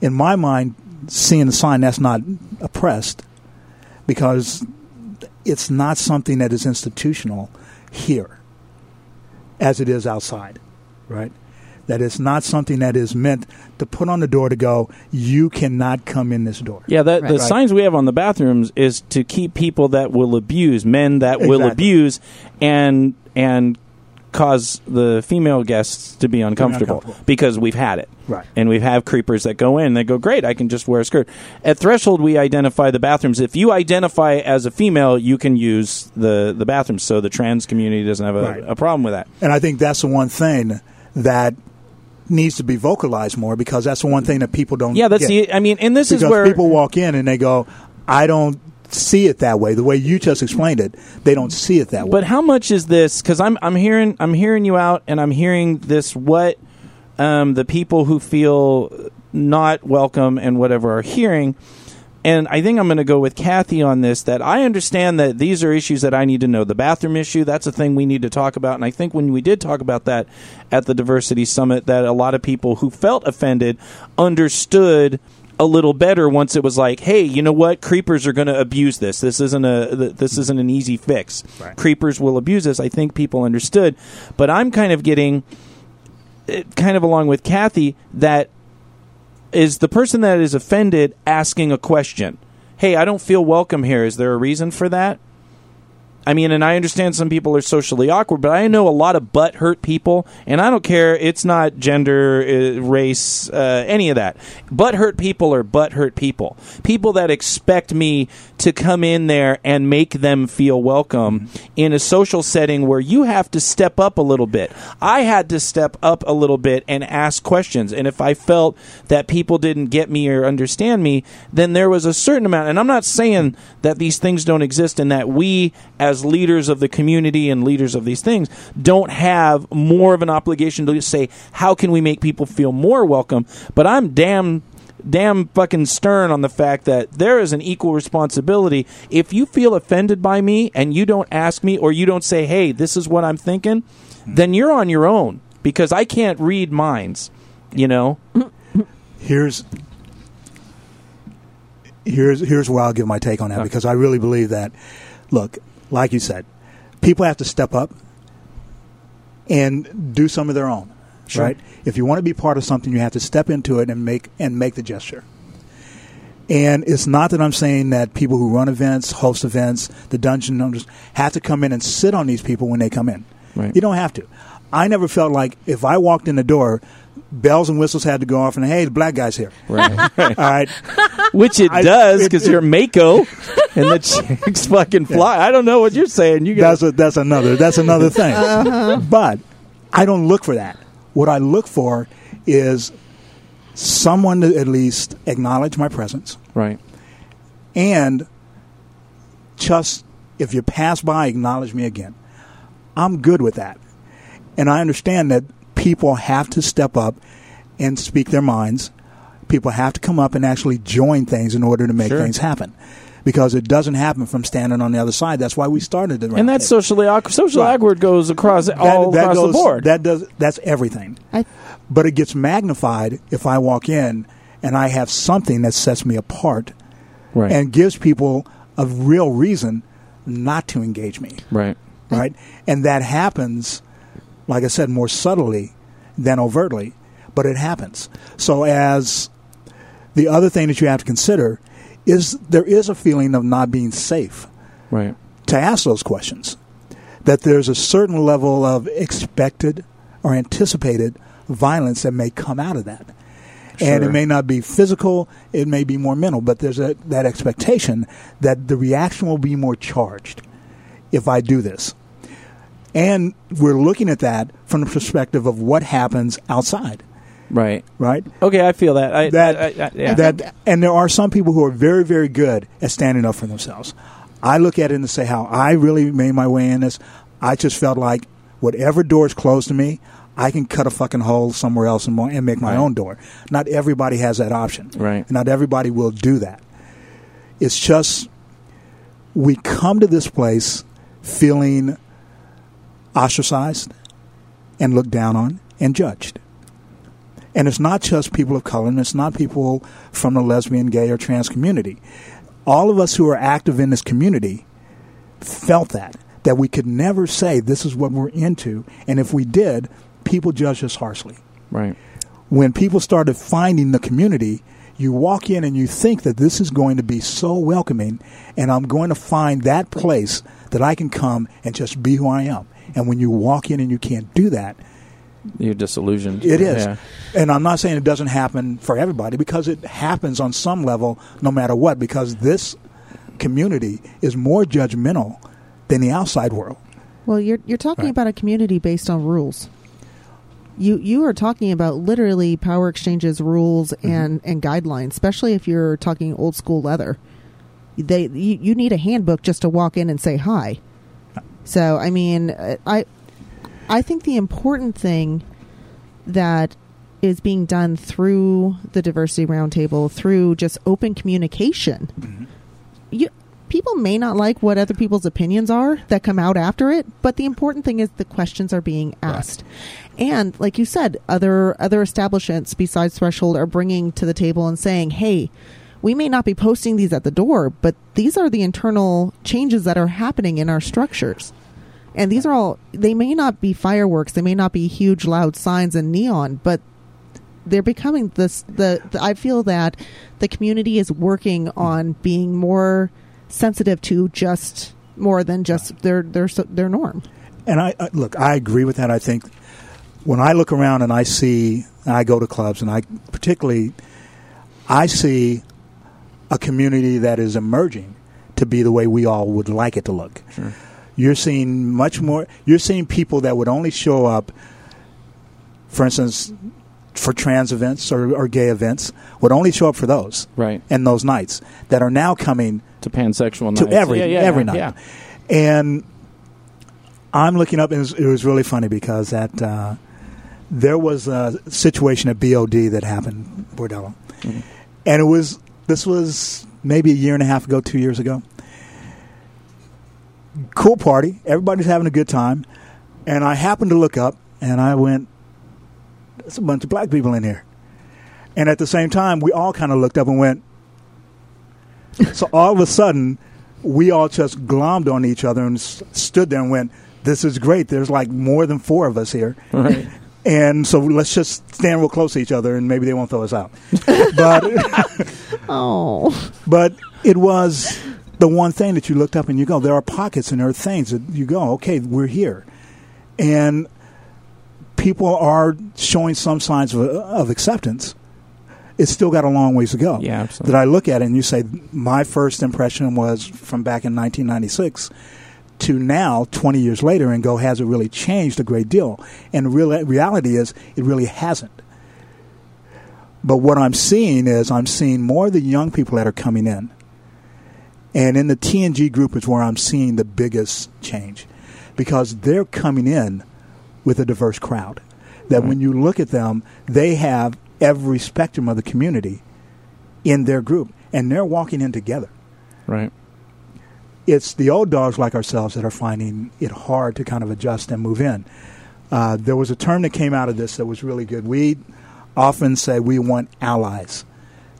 [SPEAKER 4] In my mind, seeing the sign that's not oppressed because it's not something that is institutional here as it is outside, right? That it's not something that is meant to put on the door to go, you cannot come in this door.
[SPEAKER 1] Yeah, the, the
[SPEAKER 3] Right.
[SPEAKER 1] signs we have on the bathrooms is to keep people that will abuse, men that will abuse, and and cause the female guests to be uncomfortable,
[SPEAKER 4] uncomfortable.
[SPEAKER 1] because we've had it.
[SPEAKER 4] Right.
[SPEAKER 1] And we have creepers that go in. They go, great, I can just wear a skirt. At Threshold, we identify the bathrooms. If you identify as a female, you can use the, the bathrooms. So the trans community doesn't have a,
[SPEAKER 4] Right.
[SPEAKER 1] a problem with that.
[SPEAKER 4] And I think that's the one thing that needs to be vocalized more because that's the one thing that people don't
[SPEAKER 1] Yeah, that's
[SPEAKER 4] get.
[SPEAKER 1] the. I mean, and this
[SPEAKER 4] because
[SPEAKER 1] is where
[SPEAKER 4] people walk in and they go, I don't see it that way. The way you just explained it, they don't see it that way.
[SPEAKER 1] But how much is this? Because I'm I'm hearing I'm hearing you out, and I'm hearing this. What um, the people who feel not welcome and whatever are hearing, and I think I'm going to go with Kathy on this. That I understand that these are issues that I need to know. The bathroom issue, that's a thing we need to talk about. And I think when we did talk about that at the diversity summit, that a lot of people who felt offended understood a little better once it was like, hey, you know what? Creepers are going to abuse this. This isn't a this isn't an easy fix.
[SPEAKER 4] Right.
[SPEAKER 1] Creepers will abuse this. I think people understood, but I'm kind of getting eh, kind of along with Kathy that is the person that is offended asking a question. Hey, I don't feel welcome here. Is there a reason for that? I mean, and I understand some people are socially awkward, but I know a lot of butt hurt people, and I don't care. It's not gender, uh, race, uh, any of that. Butt hurt people are butt hurt people. People that expect me to come in there and make them feel welcome in a social setting where you have to step up a little bit. I had to step up a little bit and ask questions, and if I felt that people didn't get me or understand me, then there was a certain amount. And I'm not saying that these things don't exist and that we, as leaders of the community and leaders of these things, don't have more of an obligation to say, how can we make people feel more welcome? But I'm damn damn fucking stern on the fact that there is an equal responsibility. If you feel offended by me and you don't ask me or you don't say, "Hey, this is what I'm thinking," hmm. then you're on your own because I can't read minds, you know?
[SPEAKER 4] here's here's here's where I'll give my take on that
[SPEAKER 1] Okay.
[SPEAKER 4] because I really believe that. Look, like you said, people have to step up and do some of their own.
[SPEAKER 1] Sure.
[SPEAKER 4] Right? If you want to be part of something, you have to step into it and make and make the gesture. And it's not that I'm saying that people who run events, host events, the dungeon owners have to come in and sit on these people when they come in.
[SPEAKER 1] Right.
[SPEAKER 4] You don't have to. I never felt like if I walked in the door, bells and whistles had to go off and hey, the black guy's here.
[SPEAKER 1] Right.
[SPEAKER 4] All right.
[SPEAKER 1] Which it
[SPEAKER 4] I-
[SPEAKER 1] does because you're Mako and the chicks fucking fly. I don't know what you're saying. You guys.
[SPEAKER 4] That's a, that's another that's another thing. Uh-huh. But I don't look for that. What I look for is someone to at least acknowledge my presence
[SPEAKER 1] Right.
[SPEAKER 4] and just if you pass by, acknowledge me again. I'm good with that, and I understand that people have to step up and speak their minds. People have to come up and actually join things in order to make
[SPEAKER 1] Sure.
[SPEAKER 4] things happen. Because it doesn't happen from standing on the other side. That's why we started the
[SPEAKER 1] And that's
[SPEAKER 4] roundtable.
[SPEAKER 1] socially awkward. Social
[SPEAKER 4] Right.
[SPEAKER 1] awkward goes across
[SPEAKER 4] That-
[SPEAKER 1] all
[SPEAKER 4] that
[SPEAKER 1] across
[SPEAKER 4] goes-
[SPEAKER 1] the board.
[SPEAKER 4] That does that's everything.
[SPEAKER 2] I,
[SPEAKER 4] But it gets magnified if I walk in and I have something that sets me apart
[SPEAKER 1] right.
[SPEAKER 4] and gives people a real reason not to engage me.
[SPEAKER 1] right.
[SPEAKER 4] Right? And that happens, like I said, more subtly than overtly, but it happens. So as the other thing that you have to consider is there is a feeling of not being safe
[SPEAKER 1] Right.
[SPEAKER 4] to ask those questions. That there's a certain level of expected or anticipated violence that may come out of that. And it may not be physical, it may be more mental, but there's a, that expectation that the reaction will be more charged if I do this. And we're looking at that from the perspective of what happens outside,
[SPEAKER 1] Right.
[SPEAKER 4] right?
[SPEAKER 1] Okay, I feel that. I,
[SPEAKER 4] that
[SPEAKER 1] I, I, yeah.
[SPEAKER 4] that and there are some people who are very very good at standing up for themselves. I look at it and say how I really made my way in this. I just felt like whatever door is closed to me, I can cut a fucking hole somewhere else and, and make my
[SPEAKER 1] Right.
[SPEAKER 4] own door. Not everybody has that option.
[SPEAKER 1] Right.
[SPEAKER 4] Not everybody will do that. It's just we come to this place feeling ostracized and looked down on and judged. And it's not just people of color, and it's not people from the lesbian, gay, or trans community. All of us who are active in this community felt that, that we could never say this is what we're into. And if we did, people judged us harshly.
[SPEAKER 1] Right.
[SPEAKER 4] When people started finding the community, you walk in and you think that this is going to be so welcoming, and I'm going to find that place that I can come and just be who I am. And when you walk in and you can't do that,
[SPEAKER 1] You're disillusioned.
[SPEAKER 4] it is.
[SPEAKER 1] Yeah.
[SPEAKER 4] And I'm not saying it doesn't happen for everybody because it happens on some level no matter what, because this community is more judgmental than the outside world.
[SPEAKER 2] Well, you're you're talking
[SPEAKER 4] Right.
[SPEAKER 2] about a community based on rules. You you are talking about literally power exchanges, rules,
[SPEAKER 4] Mm-hmm.
[SPEAKER 2] and and guidelines. Especially if you're talking old school leather, they you, you need a handbook just to walk in and say hi. So I mean, I I think the important thing that is being done through the diversity roundtable through just open communication you people may not like what other people's opinions are that come out after it but the important thing is the questions are being asked. And like you said other other establishments besides threshold are bringing to the table and saying hey we may not be posting these at the door but these are the internal changes that are happening in our structures. And these are all they may not be fireworks. They may not be huge loud signs and neon but they're becoming this the, the i feel that the community is working on being more sensitive to just more than just their their their norm.
[SPEAKER 4] And I, look, I agree with that. I think when I look around and I see, I go to clubs, and I particularly, I see a community that is emerging to be the way we all would like it to look.
[SPEAKER 1] Sure.
[SPEAKER 4] You're seeing much more. You're seeing people that would only show up, for instance, for trans events or, or gay events, would only show up for those
[SPEAKER 1] Right.
[SPEAKER 4] and those nights that are now coming
[SPEAKER 1] To pansexual
[SPEAKER 4] to
[SPEAKER 1] nights.
[SPEAKER 4] every
[SPEAKER 1] Yeah, yeah,
[SPEAKER 4] every
[SPEAKER 1] yeah,
[SPEAKER 4] night. And I'm looking up, and it was, it was really funny because that uh, there was a situation at BOD that happened, Bordello,
[SPEAKER 1] Mhm.
[SPEAKER 4] and it was this was maybe a year and a half ago, two years ago. Cool party, everybody's having a good time, and I happened to look up, and I went, "There's a bunch of black people in here," and at the same time, we all kind of looked up and went. So all of a sudden, we all just glommed on each other and s- stood there and went, "This is great. There's like more than four of us here."
[SPEAKER 1] Right.
[SPEAKER 4] And so let's just stand real close to each other, and maybe they won't throw us out. but
[SPEAKER 2] oh
[SPEAKER 4] but it was the one thing that you looked up and you go, there are pockets and there are things that you go, okay, we're here, and people are showing some signs of, of acceptance. It's still got a long ways to go.
[SPEAKER 1] Yeah, absolutely.
[SPEAKER 4] That I look at it and you say, my first impression was from back in 1996 to now, 20 years later, and go, has it really changed a great deal? And the real reality is, it really hasn't. But what I'm seeing is, I'm seeing more of the young people that are coming in. And in the TNG group is where I'm seeing the biggest change because they're coming in with a diverse crowd. That when you look at them, they have every spectrum of the community in their group, and they're walking in together
[SPEAKER 1] Right.
[SPEAKER 4] It's the old dogs like ourselves that are finding it hard to kind of adjust and move in. Uh, there was a term that came out of this that was really good. We often say we want allies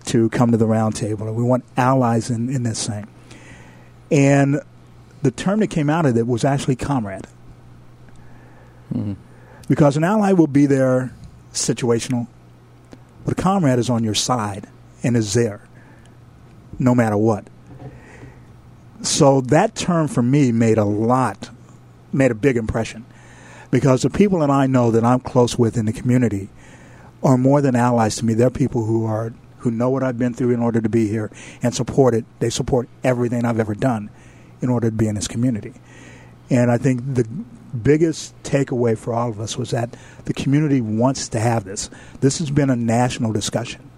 [SPEAKER 4] to come to the round table, and we want allies in, in this thing. And the term that came out of it was actually comrade.
[SPEAKER 1] Mhm.
[SPEAKER 4] Because an ally will be there situational, but a comrade is on your side and is there no matter what. So that term for me made a lot, made a big impression. Because the people that I know that I'm close with in the community are more than allies to me. They're people who are who know what I've been through in order to be here and support it. They support everything I've ever done in order to be in this community. And I think the biggest takeaway for all of us was that the community wants to have this. This has been a national discussion,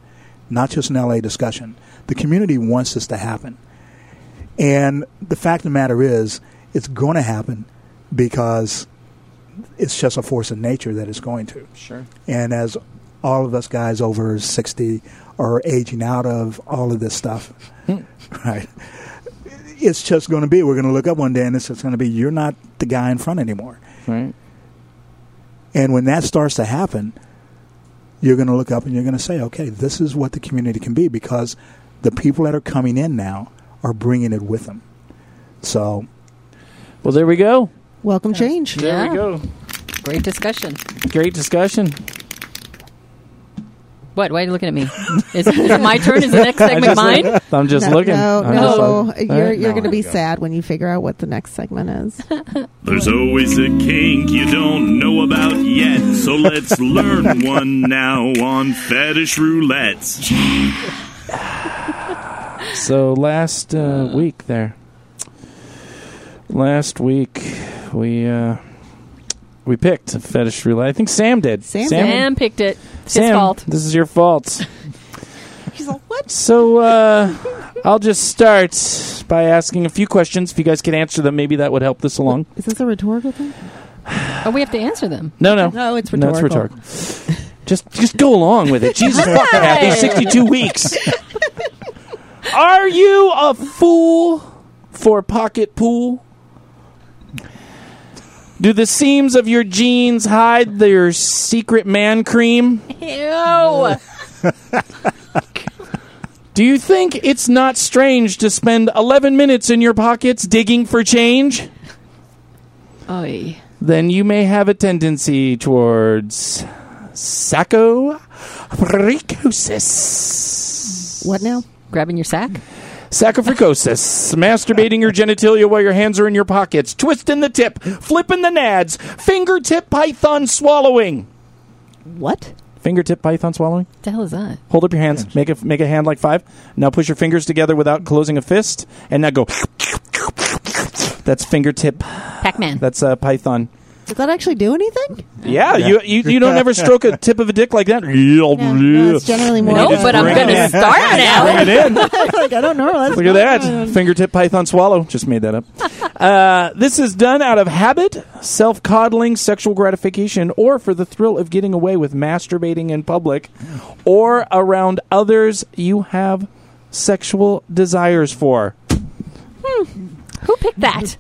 [SPEAKER 4] not just an LA discussion. The community wants this to happen. And the fact of the matter is, it's going to happen because it's just a force of nature that it's going to.
[SPEAKER 1] Sure.
[SPEAKER 4] And as all of us guys over 60 are aging out of all of this stuff. Hmm. right? It's just going to be, we're going to look up one day and it's just going to be, you're not the guy in front anymore.
[SPEAKER 1] Right.
[SPEAKER 4] And when that starts to happen, you're going to look up and you're going to say, okay, this is what the community can be because the people that are coming in now are bringing it with them. So,
[SPEAKER 1] Well, there we go.
[SPEAKER 2] Welcome change.
[SPEAKER 1] There
[SPEAKER 3] Yeah.
[SPEAKER 1] we go.
[SPEAKER 3] Great discussion.
[SPEAKER 1] Great discussion.
[SPEAKER 3] What? Why are you looking at me? Is, is it my turn? Is the next segment mine?
[SPEAKER 1] I'm just
[SPEAKER 2] no,
[SPEAKER 1] looking.
[SPEAKER 2] No,
[SPEAKER 1] I'm
[SPEAKER 2] no,
[SPEAKER 1] like-
[SPEAKER 2] you're,
[SPEAKER 1] Alright.
[SPEAKER 2] you're
[SPEAKER 4] No,
[SPEAKER 2] going to be
[SPEAKER 4] go.
[SPEAKER 2] sad when you figure out what the next segment is.
[SPEAKER 5] There's always a kink you don't know about yet, so let's learn one now on Fetish Roulette.
[SPEAKER 1] So last uh, week there, last week we uh, we picked a fetish roulette. I think Sam did.
[SPEAKER 2] Sam
[SPEAKER 3] Sam picked it. It's
[SPEAKER 1] Sam,
[SPEAKER 3] his fault.
[SPEAKER 1] This is your fault.
[SPEAKER 2] She's like, what?
[SPEAKER 1] So uh, I'll just start by asking a few questions. If you guys could answer them, maybe that would help this along.
[SPEAKER 2] Is this a rhetorical thing?
[SPEAKER 3] Oh, we have to answer them.
[SPEAKER 1] No, no,
[SPEAKER 2] No, it's
[SPEAKER 1] No, it's
[SPEAKER 2] rhetorical.
[SPEAKER 1] rhetorical. Just just go along with it. Jesus fuck, Kathy. Sixty-two weeks. Are you a fool for pocket pool? Do the seams of your jeans hide their secret man cream?
[SPEAKER 3] Ew.
[SPEAKER 1] Do you think it's not strange to spend 11 minutes in your pockets digging for change?
[SPEAKER 3] Oy.
[SPEAKER 1] Then you may have a tendency towards sacofricosis.
[SPEAKER 2] What now?
[SPEAKER 3] Grabbing your sack?
[SPEAKER 1] Sacofricosis. Masturbating your genitalia while your hands are in your pockets. Twisting the tip. Flipping the nads. Fingertip python swallowing.
[SPEAKER 2] What?
[SPEAKER 1] Fingertip python swallowing?
[SPEAKER 3] What the hell is that?
[SPEAKER 1] Hold up your hands. Make a make a hand like five. Now push your fingers together without closing a fist, and now go. That's fingertip.
[SPEAKER 3] Pac-Man.
[SPEAKER 1] That's uh, python.
[SPEAKER 2] Does that actually do anything?
[SPEAKER 1] Yeah, You, you you don't ever stroke a tip of a dick like that.
[SPEAKER 2] No, it's generally more.
[SPEAKER 3] no,
[SPEAKER 1] just
[SPEAKER 3] but I'm
[SPEAKER 1] bring
[SPEAKER 3] going
[SPEAKER 1] it
[SPEAKER 3] to
[SPEAKER 1] in.
[SPEAKER 3] start now.
[SPEAKER 1] Bring it in.
[SPEAKER 2] like, I don't know. That's
[SPEAKER 1] Look at that. Fingertip python swallow. Just made that up. Uh, this is done out of habit, self coddling, sexual gratification, or for the thrill of getting away with masturbating in public or around others you have sexual desires for.
[SPEAKER 3] Who picked that?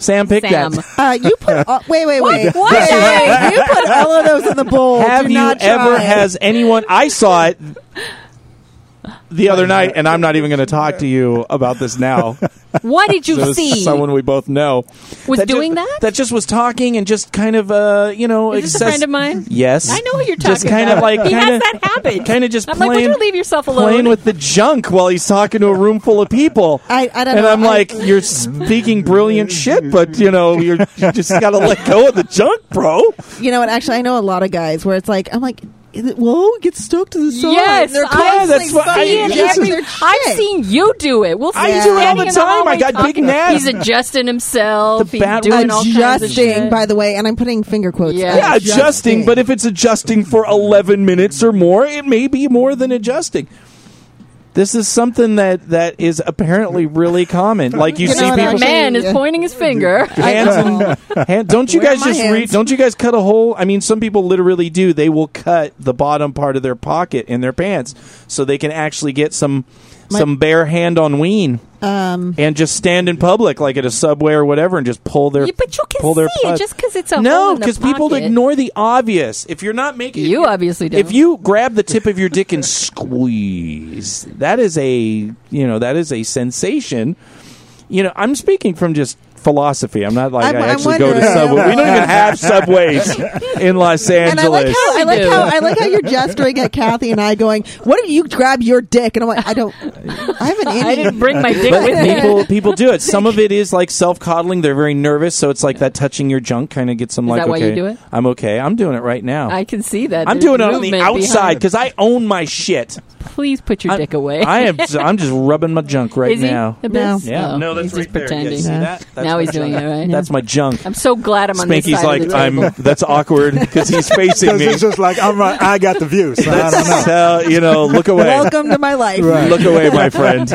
[SPEAKER 1] Sam picked
[SPEAKER 3] Sam.
[SPEAKER 1] that.
[SPEAKER 2] Uh, you put. Uh, wait, wait, wait.
[SPEAKER 3] What?
[SPEAKER 2] Wait, wait. You put all of those in the bowl.
[SPEAKER 1] Have
[SPEAKER 2] Do
[SPEAKER 1] you
[SPEAKER 2] not
[SPEAKER 1] ever, has anyone, I saw it the other night, and I'm not even going to talk to you about this now.
[SPEAKER 3] What did you
[SPEAKER 1] It
[SPEAKER 3] see?
[SPEAKER 1] someone we both know.
[SPEAKER 3] was
[SPEAKER 1] that
[SPEAKER 3] doing
[SPEAKER 1] just,
[SPEAKER 3] that?
[SPEAKER 1] That just was talking and just kind of, uh, you know,
[SPEAKER 3] Is this a friend of mine?
[SPEAKER 1] Yes.
[SPEAKER 3] I know who you're
[SPEAKER 1] Just
[SPEAKER 3] talking
[SPEAKER 1] kind of
[SPEAKER 3] about.
[SPEAKER 1] like
[SPEAKER 3] he
[SPEAKER 1] kind
[SPEAKER 3] has
[SPEAKER 1] of
[SPEAKER 3] that habit.
[SPEAKER 1] kind of just
[SPEAKER 3] I'm like, would
[SPEAKER 1] playing
[SPEAKER 3] you leave yourself alone?
[SPEAKER 1] playing with the junk while he's talking to a room full of people.
[SPEAKER 2] I, I don't
[SPEAKER 1] and
[SPEAKER 2] know.
[SPEAKER 1] I'm
[SPEAKER 2] I-
[SPEAKER 1] like, you're speaking brilliant shit, but you know, you're, you just got to let go of the junk, bro.
[SPEAKER 2] you know what? Actually, I know a lot of guys where it's like, I'm like, is it, whoa, get stoked to the side.
[SPEAKER 3] Yes,
[SPEAKER 2] They're
[SPEAKER 3] I-
[SPEAKER 1] that's what I-
[SPEAKER 2] fucking
[SPEAKER 1] this
[SPEAKER 2] getting
[SPEAKER 1] is-
[SPEAKER 2] their
[SPEAKER 3] I've seen you do it. We'll see
[SPEAKER 1] I
[SPEAKER 3] you
[SPEAKER 2] do it all
[SPEAKER 1] the time. I got big nads.
[SPEAKER 3] He's adjusting himself.
[SPEAKER 1] The bat-
[SPEAKER 3] doing all kinds of
[SPEAKER 2] adjusting, by the way, and I'm putting finger quotes.
[SPEAKER 3] Yeah.
[SPEAKER 1] Yeah, adjusting, but if it's adjusting for 11 minutes or more, it may be more than adjusting. This is something that, that is apparently really common. Like you,
[SPEAKER 2] You
[SPEAKER 1] see
[SPEAKER 2] know
[SPEAKER 1] people
[SPEAKER 3] That man is pointing his finger.
[SPEAKER 1] hands and hand, don't you
[SPEAKER 2] Where are
[SPEAKER 1] guys
[SPEAKER 2] my
[SPEAKER 1] just read
[SPEAKER 2] hands?
[SPEAKER 1] don't you guys cut a hole i mean some people literally do they will cut the bottom part of their pocket in their pants so they can actually get some
[SPEAKER 2] My-
[SPEAKER 1] some bare hand on ween.
[SPEAKER 2] Um,
[SPEAKER 1] and just stand in public like at a subway or whatever and just pull their
[SPEAKER 3] Yeah, but you can
[SPEAKER 1] pull their
[SPEAKER 3] see it just because it's a
[SPEAKER 1] no because people ignore the obvious. If you're not making
[SPEAKER 3] You obviously don't.
[SPEAKER 1] if you grab the tip of your dick and squeeze that is a you know that is a sensation. You know i'm speaking from just philosophy i'm not like
[SPEAKER 2] I'm-
[SPEAKER 1] i actually go to subway we don't even have subways in los angeles
[SPEAKER 2] and I like how I like how I like how you're gesturing at Kathy and I, going, "What if you grab your dick?" And I'm like, "I don't, I haven't any."
[SPEAKER 3] I didn't bring my dick
[SPEAKER 1] but
[SPEAKER 3] with me.
[SPEAKER 1] people people do it. Some of it is like self coddling. They're very nervous, so it's like that touching your junk kind of gets them
[SPEAKER 3] Is
[SPEAKER 1] like,
[SPEAKER 3] that why
[SPEAKER 1] okay,
[SPEAKER 3] you do it?
[SPEAKER 1] I'm okay. I'm doing it right now.
[SPEAKER 3] I can see that.
[SPEAKER 1] I'm
[SPEAKER 3] There's
[SPEAKER 1] doing it on the outside because I own my shit.
[SPEAKER 3] Please put your
[SPEAKER 1] I-
[SPEAKER 3] dick away.
[SPEAKER 1] I am. I'm just rubbing my junk right
[SPEAKER 3] Is he?
[SPEAKER 1] now.
[SPEAKER 3] Abyss?
[SPEAKER 2] No.
[SPEAKER 3] Oh, he's just pretending.
[SPEAKER 1] See
[SPEAKER 2] Yeah.
[SPEAKER 1] that? That's
[SPEAKER 3] Now he's doing it right.
[SPEAKER 1] That's my junk.
[SPEAKER 3] I'm so glad I'm on this
[SPEAKER 1] Spanky's
[SPEAKER 3] side
[SPEAKER 1] like,
[SPEAKER 3] of the table.
[SPEAKER 1] I'm. That's awkward because he's facing
[SPEAKER 4] Because
[SPEAKER 1] me.
[SPEAKER 4] it's just like I'm right, I got the view, so I don't know.
[SPEAKER 1] So you know, look away.
[SPEAKER 2] Welcome to my life.
[SPEAKER 4] Right.
[SPEAKER 1] Look away, my friend.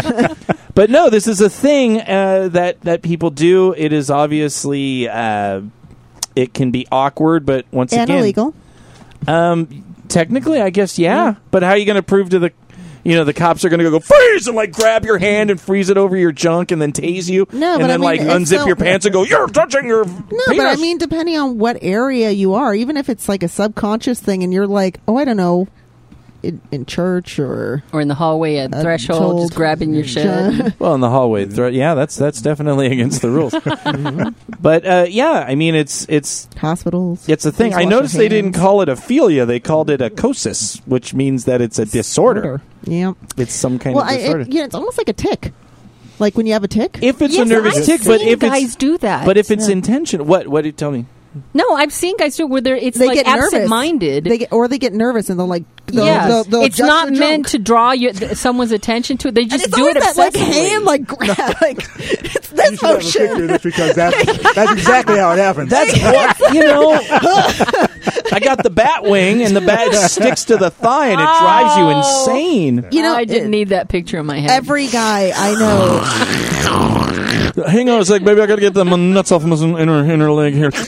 [SPEAKER 1] but no, this is a thing uh, that that people do. It is obviously uh, it can be awkward, but once
[SPEAKER 2] And
[SPEAKER 1] again,
[SPEAKER 2] illegal.
[SPEAKER 1] Um, Technically, I guess yeah. But how are you going to prove to the, you know, the cops are going to go freeze and like grab your hand and freeze it over your junk and then tase you,
[SPEAKER 2] No,
[SPEAKER 1] and
[SPEAKER 2] but I
[SPEAKER 1] then
[SPEAKER 2] mean,
[SPEAKER 1] like unzip
[SPEAKER 2] so-
[SPEAKER 1] your pants and go, "You're touching your."
[SPEAKER 2] No, but I mean, depending on what area you are, even if it's like a subconscious thing, and you're like, oh, I don't know, in, in church or
[SPEAKER 3] Or in the hallway at threshold,
[SPEAKER 2] told-
[SPEAKER 3] just grabbing your shit.
[SPEAKER 1] Well, in the hallway, thro- yeah, that's that's definitely against the rules.
[SPEAKER 2] Mm-hmm.
[SPEAKER 1] but uh, yeah, I mean, it's it's
[SPEAKER 2] hospitals.
[SPEAKER 1] it's a thing. I noticed they didn't call it aphilia; they called it a cosis, which means that it's a disorder.
[SPEAKER 2] Yeah.
[SPEAKER 1] It's some kind
[SPEAKER 2] Well,
[SPEAKER 1] of
[SPEAKER 2] I,
[SPEAKER 1] disorder.
[SPEAKER 2] it, yeah, it's almost like a tic. Like when you have a tic.
[SPEAKER 1] if it's
[SPEAKER 3] Yes,
[SPEAKER 1] a nervous
[SPEAKER 3] I've
[SPEAKER 1] tic, but if
[SPEAKER 3] guys
[SPEAKER 1] it's
[SPEAKER 3] do that.
[SPEAKER 1] but if it's
[SPEAKER 2] Yeah.
[SPEAKER 1] intentional, what what did you tell me?
[SPEAKER 3] No, I've seen guys do it where they're it's
[SPEAKER 2] they
[SPEAKER 3] like
[SPEAKER 2] get
[SPEAKER 3] absent-minded.
[SPEAKER 2] They get, or they get nervous and they'll like. They'll,
[SPEAKER 3] yeah,
[SPEAKER 2] they'll, they'll
[SPEAKER 3] it's not
[SPEAKER 2] their
[SPEAKER 3] meant
[SPEAKER 2] junk.
[SPEAKER 3] to draw your, th- someone's attention to it. They
[SPEAKER 2] And
[SPEAKER 3] just
[SPEAKER 2] it's
[SPEAKER 3] do it
[SPEAKER 2] that like hand like grab like it's this
[SPEAKER 4] You should have a picture of
[SPEAKER 2] motion.
[SPEAKER 4] this because that's, that's exactly how it happens.
[SPEAKER 1] That's what you know. I got the bat wing, and the bat sticks to the thigh, and it drives you
[SPEAKER 3] Oh.
[SPEAKER 1] insane.
[SPEAKER 2] You know,
[SPEAKER 3] I didn't
[SPEAKER 2] it-
[SPEAKER 3] need that picture in my head.
[SPEAKER 2] Every guy I know,
[SPEAKER 1] Hang on a sec, baby. I got to get the nuts off my inner inner leg here.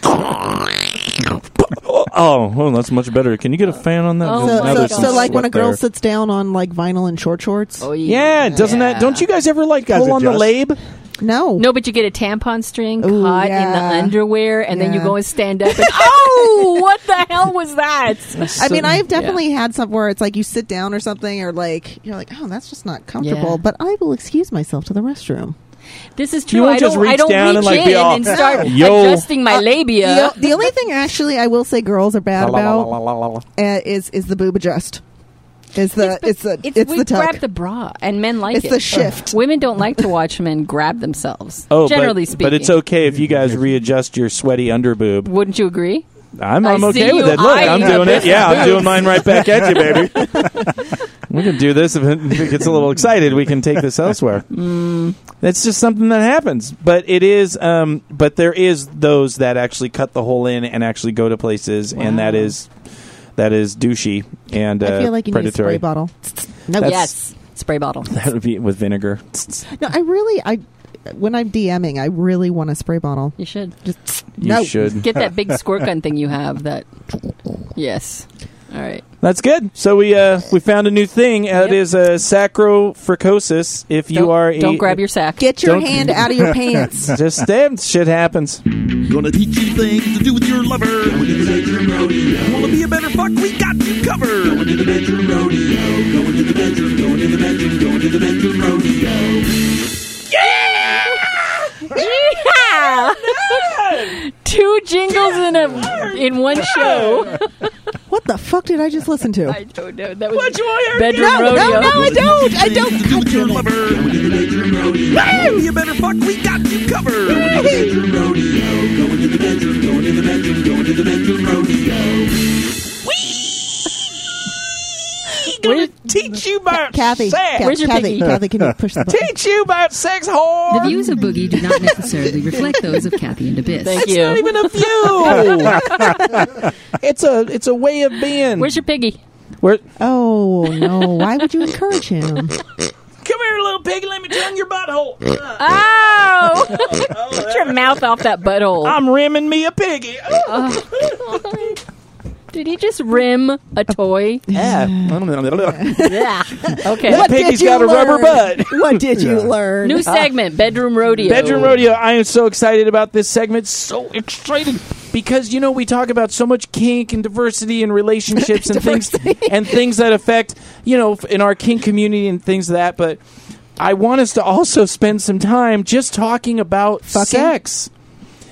[SPEAKER 1] Oh, well, that's much better. Can you get a fan on that?
[SPEAKER 3] Oh
[SPEAKER 2] so, so,
[SPEAKER 1] there's
[SPEAKER 3] God.
[SPEAKER 1] some
[SPEAKER 2] so like when a girl
[SPEAKER 1] there.
[SPEAKER 2] sits down on like vinyl and short shorts.
[SPEAKER 3] oh,
[SPEAKER 1] Yeah, yeah doesn't that? Don't you guys ever like
[SPEAKER 4] Guys
[SPEAKER 1] pull on the
[SPEAKER 4] adjust.
[SPEAKER 1] lab?
[SPEAKER 2] No,
[SPEAKER 3] No, but you get a tampon string
[SPEAKER 2] Ooh,
[SPEAKER 3] caught in the underwear, and then you go and stand up, and oh, what the hell was that?
[SPEAKER 2] I mean, I've definitely had some where it's like you sit down or something, or like you're like, oh, that's just not comfortable.
[SPEAKER 3] Yeah.
[SPEAKER 2] But I will excuse myself to the restroom.
[SPEAKER 3] This is
[SPEAKER 1] You
[SPEAKER 3] true.
[SPEAKER 1] won't
[SPEAKER 3] I
[SPEAKER 1] just
[SPEAKER 3] don't. I
[SPEAKER 1] reach
[SPEAKER 3] don't
[SPEAKER 1] down
[SPEAKER 3] reach
[SPEAKER 1] and, like,
[SPEAKER 3] in
[SPEAKER 1] be all,
[SPEAKER 3] and start
[SPEAKER 1] "Yo."
[SPEAKER 3] adjusting my labia.
[SPEAKER 2] The, the only thing actually I will say girls are bad about uh, is is the boob adjust. Is the it's, the it's,
[SPEAKER 3] we
[SPEAKER 2] the tuck.
[SPEAKER 3] grab the bra, and men like
[SPEAKER 2] It's
[SPEAKER 3] it.
[SPEAKER 2] the shift.
[SPEAKER 3] Women don't like to watch men grab themselves.
[SPEAKER 1] Oh,
[SPEAKER 3] generally
[SPEAKER 1] but,
[SPEAKER 3] speaking,
[SPEAKER 1] but it's okay if you guys readjust your sweaty underboob.
[SPEAKER 3] Wouldn't you agree?
[SPEAKER 1] I'm,
[SPEAKER 3] I
[SPEAKER 1] I'm
[SPEAKER 3] see
[SPEAKER 1] okay with
[SPEAKER 3] you
[SPEAKER 1] it. Look, I'm doing it. Yeah, I'm doing mine right back at you, baby. we can do this if it, gets a little excited. We can take this elsewhere.
[SPEAKER 3] Mm.
[SPEAKER 1] That's just something that happens. But it is. Um, but there is those that actually cut the hole in and actually go to places, and that
[SPEAKER 3] Wow.
[SPEAKER 1] is that is douchey and uh,
[SPEAKER 2] I feel like you need a spray bottle. No,
[SPEAKER 1] That's-
[SPEAKER 3] yes, spray bottle.
[SPEAKER 1] That would be with vinegar.
[SPEAKER 2] no, I really I when I'm DMing, I really want a spray bottle.
[SPEAKER 3] You should
[SPEAKER 2] Just
[SPEAKER 1] You
[SPEAKER 2] no.
[SPEAKER 1] should.
[SPEAKER 3] get that big squirt gun thing you have. That yes. All right.
[SPEAKER 1] That's good. So we uh, we found a new thing. Uh,
[SPEAKER 3] Yep.
[SPEAKER 1] It is a sacofricosis. If you
[SPEAKER 3] don't,
[SPEAKER 1] are a,
[SPEAKER 3] don't grab your sack.
[SPEAKER 2] Get your
[SPEAKER 1] Don't-
[SPEAKER 2] hand out of your pants.
[SPEAKER 1] just damn shit happens.
[SPEAKER 5] Gonna teach you things to do with your lover. Going to the bedroom rodeo. Wanna be a better fuck? We got you covered. Going to the bedroom rodeo. Going to the bedroom. Going to the bedroom. Going to the bedroom rodeo.
[SPEAKER 3] Yeah! Two jingles in a in one show.
[SPEAKER 2] what the fuck did I just listen to?
[SPEAKER 3] I don't know. That was
[SPEAKER 1] What you want here?
[SPEAKER 3] bedroom
[SPEAKER 2] No,
[SPEAKER 3] rodeo.
[SPEAKER 2] no, no, I don't. I don't.
[SPEAKER 5] Things to do with your lover. Going to the bedroom rodeo. Wanna be a better fuck? We got you covered. Going to the bedroom rodeo. Going to the bedroom. Going to the bedroom. Going to the bedroom rodeo.
[SPEAKER 1] Gonna teach you about
[SPEAKER 2] Kathy,
[SPEAKER 1] sex.
[SPEAKER 2] Kathy,
[SPEAKER 3] Where's your
[SPEAKER 2] Kathy,
[SPEAKER 3] piggy?
[SPEAKER 2] Kathy, can you push the button?
[SPEAKER 1] Teach you about sex whore.
[SPEAKER 6] The views of Boogie do not necessarily reflect those of Kathy and Abyss.
[SPEAKER 3] Thank
[SPEAKER 1] It's
[SPEAKER 3] you.
[SPEAKER 1] not even a view. it's a it's a way of being.
[SPEAKER 3] Where's your piggy?
[SPEAKER 1] Where,
[SPEAKER 2] Oh no! Why would you encourage him?
[SPEAKER 1] come here, little piggy. Let me tongue your butthole.
[SPEAKER 3] Oh! Get your mouth off that butthole.
[SPEAKER 1] I'm rimming me a piggy.
[SPEAKER 3] Did he just rim a toy?
[SPEAKER 1] Yeah.
[SPEAKER 3] yeah. Okay.
[SPEAKER 1] That piggy's got a rubber butt.
[SPEAKER 2] What did you learn?
[SPEAKER 3] New segment, bedroom rodeo.
[SPEAKER 1] Bedroom rodeo. I am so excited about this segment. So excited because you know we talk about so much kink and diversity and relationships and things and things that affect you know in our kink community and things of that. But I want us to also spend some time just talking about
[SPEAKER 2] Fucking?
[SPEAKER 1] sex,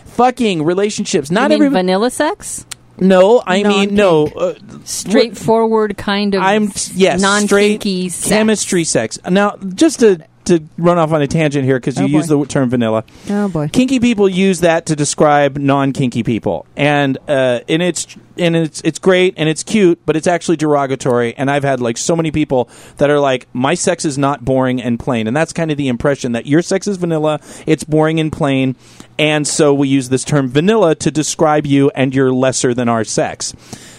[SPEAKER 1] fucking relationships.
[SPEAKER 3] You
[SPEAKER 1] Not
[SPEAKER 3] mean
[SPEAKER 1] every
[SPEAKER 3] vanilla sex?
[SPEAKER 1] No. I mean no. Uh,
[SPEAKER 3] Straightforward kind of.
[SPEAKER 1] I'm yes,
[SPEAKER 3] non-kinky sex.
[SPEAKER 1] chemistry sex. Now, just to to run off on a tangent here because you
[SPEAKER 2] Oh,
[SPEAKER 1] use the term vanilla.
[SPEAKER 2] Oh boy.
[SPEAKER 1] kinky people use that to describe non-kinky people and uh and it's and it's it's great and it's cute but it's actually derogatory and i've had like so many people that are like my sex is not boring and plain and that's kind of the impression that your sex is vanilla it's boring and plain and so we use this term vanilla to describe you and you're lesser than our sex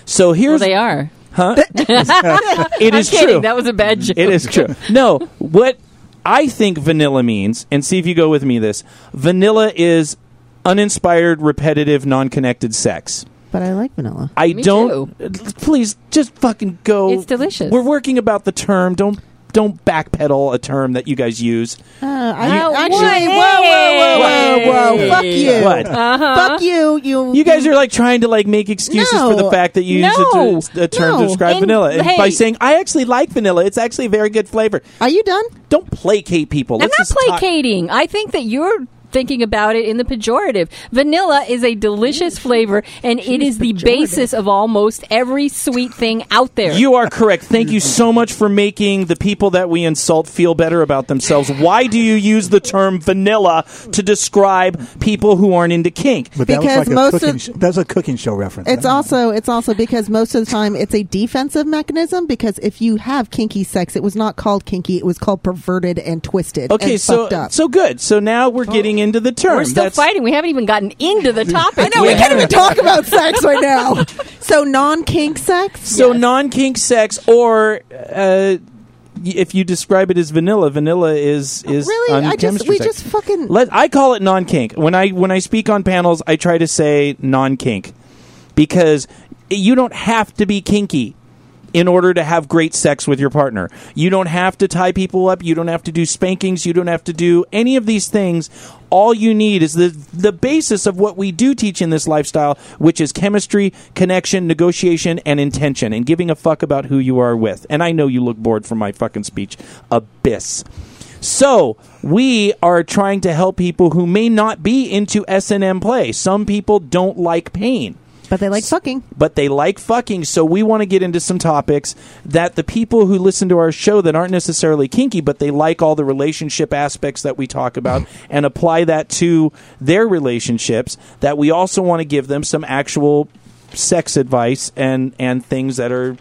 [SPEAKER 1] so
[SPEAKER 3] Well, they are.
[SPEAKER 1] huh it is
[SPEAKER 3] Kidding.
[SPEAKER 1] true
[SPEAKER 3] That was a bad joke.
[SPEAKER 1] it is true. No, what I think vanilla means, and see if you go with me this vanilla is uninspired, repetitive, non connected sex.
[SPEAKER 2] but I like vanilla.
[SPEAKER 1] I
[SPEAKER 3] Me
[SPEAKER 1] don't. Please, just fucking go.
[SPEAKER 3] It's delicious.
[SPEAKER 1] We're working about the term. Don't don't backpedal a term that you guys use.
[SPEAKER 2] Uh, I,
[SPEAKER 3] You-
[SPEAKER 2] actually,
[SPEAKER 3] Hey!
[SPEAKER 2] whoa, whoa, whoa, whoa, whoa! Fuck you!
[SPEAKER 1] What?
[SPEAKER 3] Uh-huh.
[SPEAKER 2] Fuck you! You
[SPEAKER 1] You guys are like trying to like make excuses
[SPEAKER 2] No.
[SPEAKER 1] for the fact that you
[SPEAKER 3] No.
[SPEAKER 1] use a, a term
[SPEAKER 2] No.
[SPEAKER 1] to describe
[SPEAKER 3] And,
[SPEAKER 1] vanilla, and
[SPEAKER 3] hey-
[SPEAKER 1] by saying I actually like vanilla. It's actually a very good flavor.
[SPEAKER 2] Are you done?
[SPEAKER 1] Don't placate people.
[SPEAKER 3] I'm not
[SPEAKER 1] just talk-
[SPEAKER 3] placating. I think that you're thinking about it in the pejorative. Vanilla is a delicious flavor, and it is the basis of almost every sweet thing out there.
[SPEAKER 1] You are correct. Thank you so much for making the people that we insult feel better about themselves. Why do you use the term vanilla to describe people who aren't into kink?
[SPEAKER 4] But that
[SPEAKER 2] Because
[SPEAKER 4] was like
[SPEAKER 2] most
[SPEAKER 4] a cooking
[SPEAKER 2] of-
[SPEAKER 4] sh- that's a cooking show reference.
[SPEAKER 2] It's also it's also because most of the time it's a defensive mechanism. Because if you have kinky sex, it was not called kinky; it was called perverted and twisted.
[SPEAKER 1] Okay,
[SPEAKER 2] and
[SPEAKER 1] so
[SPEAKER 2] fucked up.
[SPEAKER 1] so good. So now we're getting into the term.
[SPEAKER 3] We're still
[SPEAKER 1] That's-
[SPEAKER 3] fighting. We haven't even gotten into the topic.
[SPEAKER 2] I know we can't even talk about sex right now. So non kink sex.
[SPEAKER 1] So
[SPEAKER 3] Yes.
[SPEAKER 1] non kink sex, or uh, if you describe it as vanilla, vanilla is is
[SPEAKER 2] really,
[SPEAKER 1] on
[SPEAKER 2] I just we
[SPEAKER 1] sex.
[SPEAKER 2] just fucking
[SPEAKER 1] Let I call it non kink. When I when I speak on panels, I try to say non kink because you don't have to be kinky in order to have great sex with your partner. You don't have to tie people up, you don't have to do spankings, you don't have to do any of these things. All you need is the the basis of what we do teach in this lifestyle, which is chemistry, connection, negotiation and intention and giving a fuck about who you are with. And I know you look bored from my fucking speech. Abyss. So we are trying to help people who may not be into S and M play. Some people don't like pain,
[SPEAKER 2] but they like fucking.
[SPEAKER 1] but they like fucking. So we want to get into some topics that the people who listen to our show that aren't necessarily kinky, but they like all the relationship aspects that we talk about, and apply that to their relationships. That we also want to give them some actual sex advice and and things that are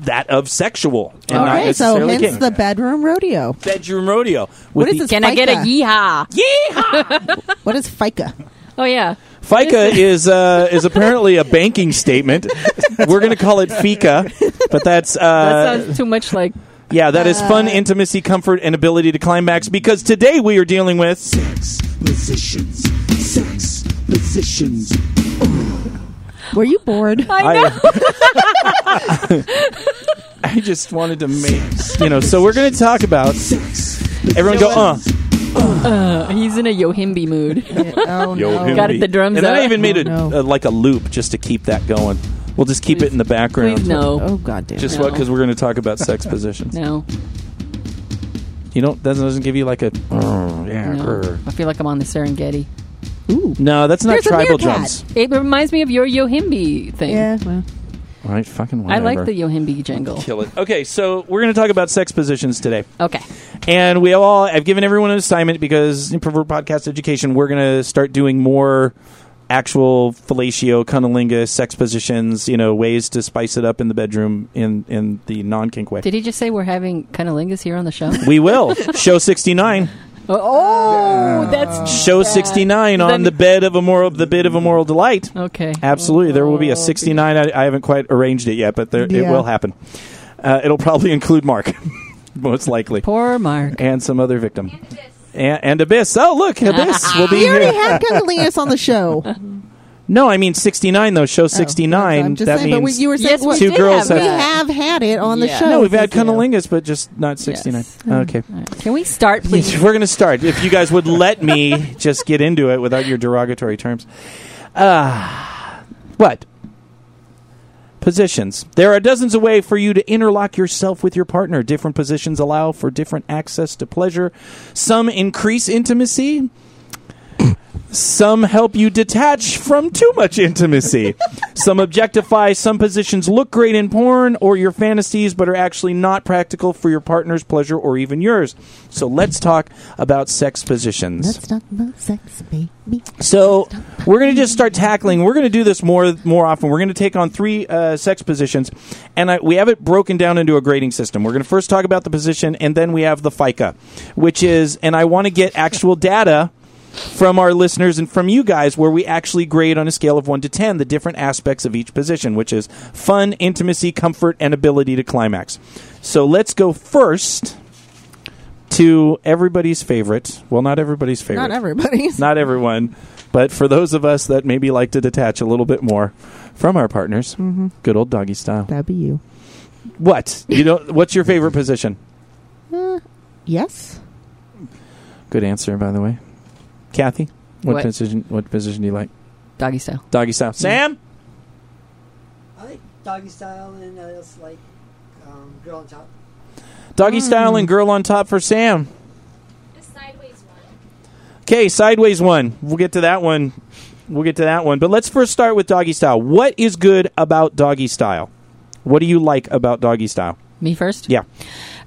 [SPEAKER 1] that of sexual and not
[SPEAKER 2] Okay, so hence
[SPEAKER 1] kink.
[SPEAKER 2] the bedroom rodeo.
[SPEAKER 1] bedroom rodeo.
[SPEAKER 2] What
[SPEAKER 1] with
[SPEAKER 2] is
[SPEAKER 1] the-
[SPEAKER 2] this?
[SPEAKER 3] Can I get a
[SPEAKER 2] FICA?
[SPEAKER 3] yeehaw?
[SPEAKER 2] What is FICA?
[SPEAKER 3] Oh yeah.
[SPEAKER 1] FICA is uh, is apparently a banking statement. We're going to call it FICA, but that's
[SPEAKER 3] That
[SPEAKER 1] uh,
[SPEAKER 3] sounds too much like
[SPEAKER 1] yeah, that is fun, intimacy, comfort, and ability to climax. Because today we are dealing with
[SPEAKER 5] Sex positions. Sex positions.
[SPEAKER 2] Were you bored?
[SPEAKER 3] I know.
[SPEAKER 1] I, I just wanted to make you know. So we're going to talk about everyone go uh.
[SPEAKER 3] Uh, he's in a Yohimbi mood.
[SPEAKER 2] oh no!
[SPEAKER 3] Got it, the drums
[SPEAKER 1] and then I
[SPEAKER 3] up.
[SPEAKER 1] even made a,
[SPEAKER 2] Oh, no.
[SPEAKER 1] a like a loop just to keep that going. We'll just keep it in the background.
[SPEAKER 3] Please no.
[SPEAKER 2] Oh god damn!
[SPEAKER 1] Just
[SPEAKER 3] No.
[SPEAKER 1] what? Because we're going to talk about sex positions.
[SPEAKER 3] No.
[SPEAKER 1] You don't doesn't doesn't give you like a oh, yeah.
[SPEAKER 3] No.
[SPEAKER 1] grr.
[SPEAKER 3] I feel like I'm on the Serengeti.
[SPEAKER 2] Ooh.
[SPEAKER 1] No, that's not
[SPEAKER 2] There's a
[SPEAKER 1] tribal
[SPEAKER 2] meerkat.
[SPEAKER 1] drums.
[SPEAKER 3] It reminds me of your Yohimbi thing.
[SPEAKER 2] Yeah. Well,
[SPEAKER 1] All right, fucking whatever.
[SPEAKER 3] I like the Yohimbi jingle.
[SPEAKER 1] kill it. Okay, so we're going to talk about sex positions today,
[SPEAKER 3] Okay.
[SPEAKER 1] and we all I've given everyone an assignment because in Pervert Podcast Education, we're going to start doing more actual fellatio, cunnilingus, sex positions. You know, ways to spice it up in the bedroom in in the non kink way.
[SPEAKER 3] Did he just say we're having cunnilingus here on the show?
[SPEAKER 1] we will show sixty nine.
[SPEAKER 3] Oh, that's
[SPEAKER 1] Show sixty nine on the bed of a moral the bed of a moral delight.
[SPEAKER 3] okay.
[SPEAKER 1] Absolutely, there will be a
[SPEAKER 3] Oh,
[SPEAKER 1] 69. I, I haven't quite arranged it yet, but there, it will happen. Uh, it'll probably include Mark, most likely,
[SPEAKER 3] Poor Mark.
[SPEAKER 1] and some other victim, and, and Abyss. Oh, look, Abyss will be
[SPEAKER 2] we already
[SPEAKER 1] here.
[SPEAKER 2] had Cunnilingus on the show.
[SPEAKER 1] No, I mean 69 though. Show
[SPEAKER 2] Oh,
[SPEAKER 1] 69.
[SPEAKER 2] I'm
[SPEAKER 1] that
[SPEAKER 2] saying,
[SPEAKER 1] means
[SPEAKER 2] but we, you were saying
[SPEAKER 3] Yes,
[SPEAKER 2] what-
[SPEAKER 1] Two
[SPEAKER 3] did
[SPEAKER 1] girls
[SPEAKER 3] have
[SPEAKER 2] we
[SPEAKER 1] have-
[SPEAKER 3] that.
[SPEAKER 2] have had it on the show.
[SPEAKER 1] no, we've had cunnilingus, but just not 69.
[SPEAKER 3] Yes.
[SPEAKER 1] Okay.
[SPEAKER 3] All right. Can we start, please?
[SPEAKER 1] We're going to start. If you guys would let me just get into it without your derogatory terms. Uh, what? Positions. There are dozens of ways for you to interlock yourself with your partner. Different positions allow for different access to pleasure. Some increase intimacy. Some help you detach from too much intimacy. some objectify. Some positions look great in porn or your fantasies, but are actually not practical for your partner's pleasure or even yours. So let's talk about sex positions.
[SPEAKER 2] Let's talk about sex, baby.
[SPEAKER 1] So we're going to just start tackling. We're going to do this more more often. We're going to take on three uh, sex positions, and I, we have it broken down into a grading system. We're going to first talk about the position, and then we have the FICA, which is, and I want to get actual data from our listeners and from you guys where we actually grade on a scale of 1 to 10 the different aspects of each position which is fun intimacy comfort and ability to climax so let's go first to everybody's favorite. Well, not everybody's favorite.
[SPEAKER 2] Not everybody's.
[SPEAKER 1] Not everyone, but for those of us that maybe like to detach a little bit more from our partners,
[SPEAKER 2] Mm-hmm.
[SPEAKER 1] good old doggy style.
[SPEAKER 2] That'd be you.
[SPEAKER 1] What you don't? What's your favorite position?
[SPEAKER 2] Uh, yes.
[SPEAKER 1] Good answer, by the way. Kathy, what,
[SPEAKER 3] What?
[SPEAKER 1] position? What position do you like?
[SPEAKER 3] Doggy style.
[SPEAKER 1] Doggy style. Mm-hmm. Sam.
[SPEAKER 7] I like doggy style and uh, I also like um, girl on top.
[SPEAKER 1] Doggy mm. style and girl on top for Sam.
[SPEAKER 8] The sideways one.
[SPEAKER 1] Okay, sideways one. We'll get to that one. We'll get to that one. But let's first start with doggy style. What is good about doggy style? What do you like about doggy style?
[SPEAKER 3] Me first?
[SPEAKER 1] Yeah.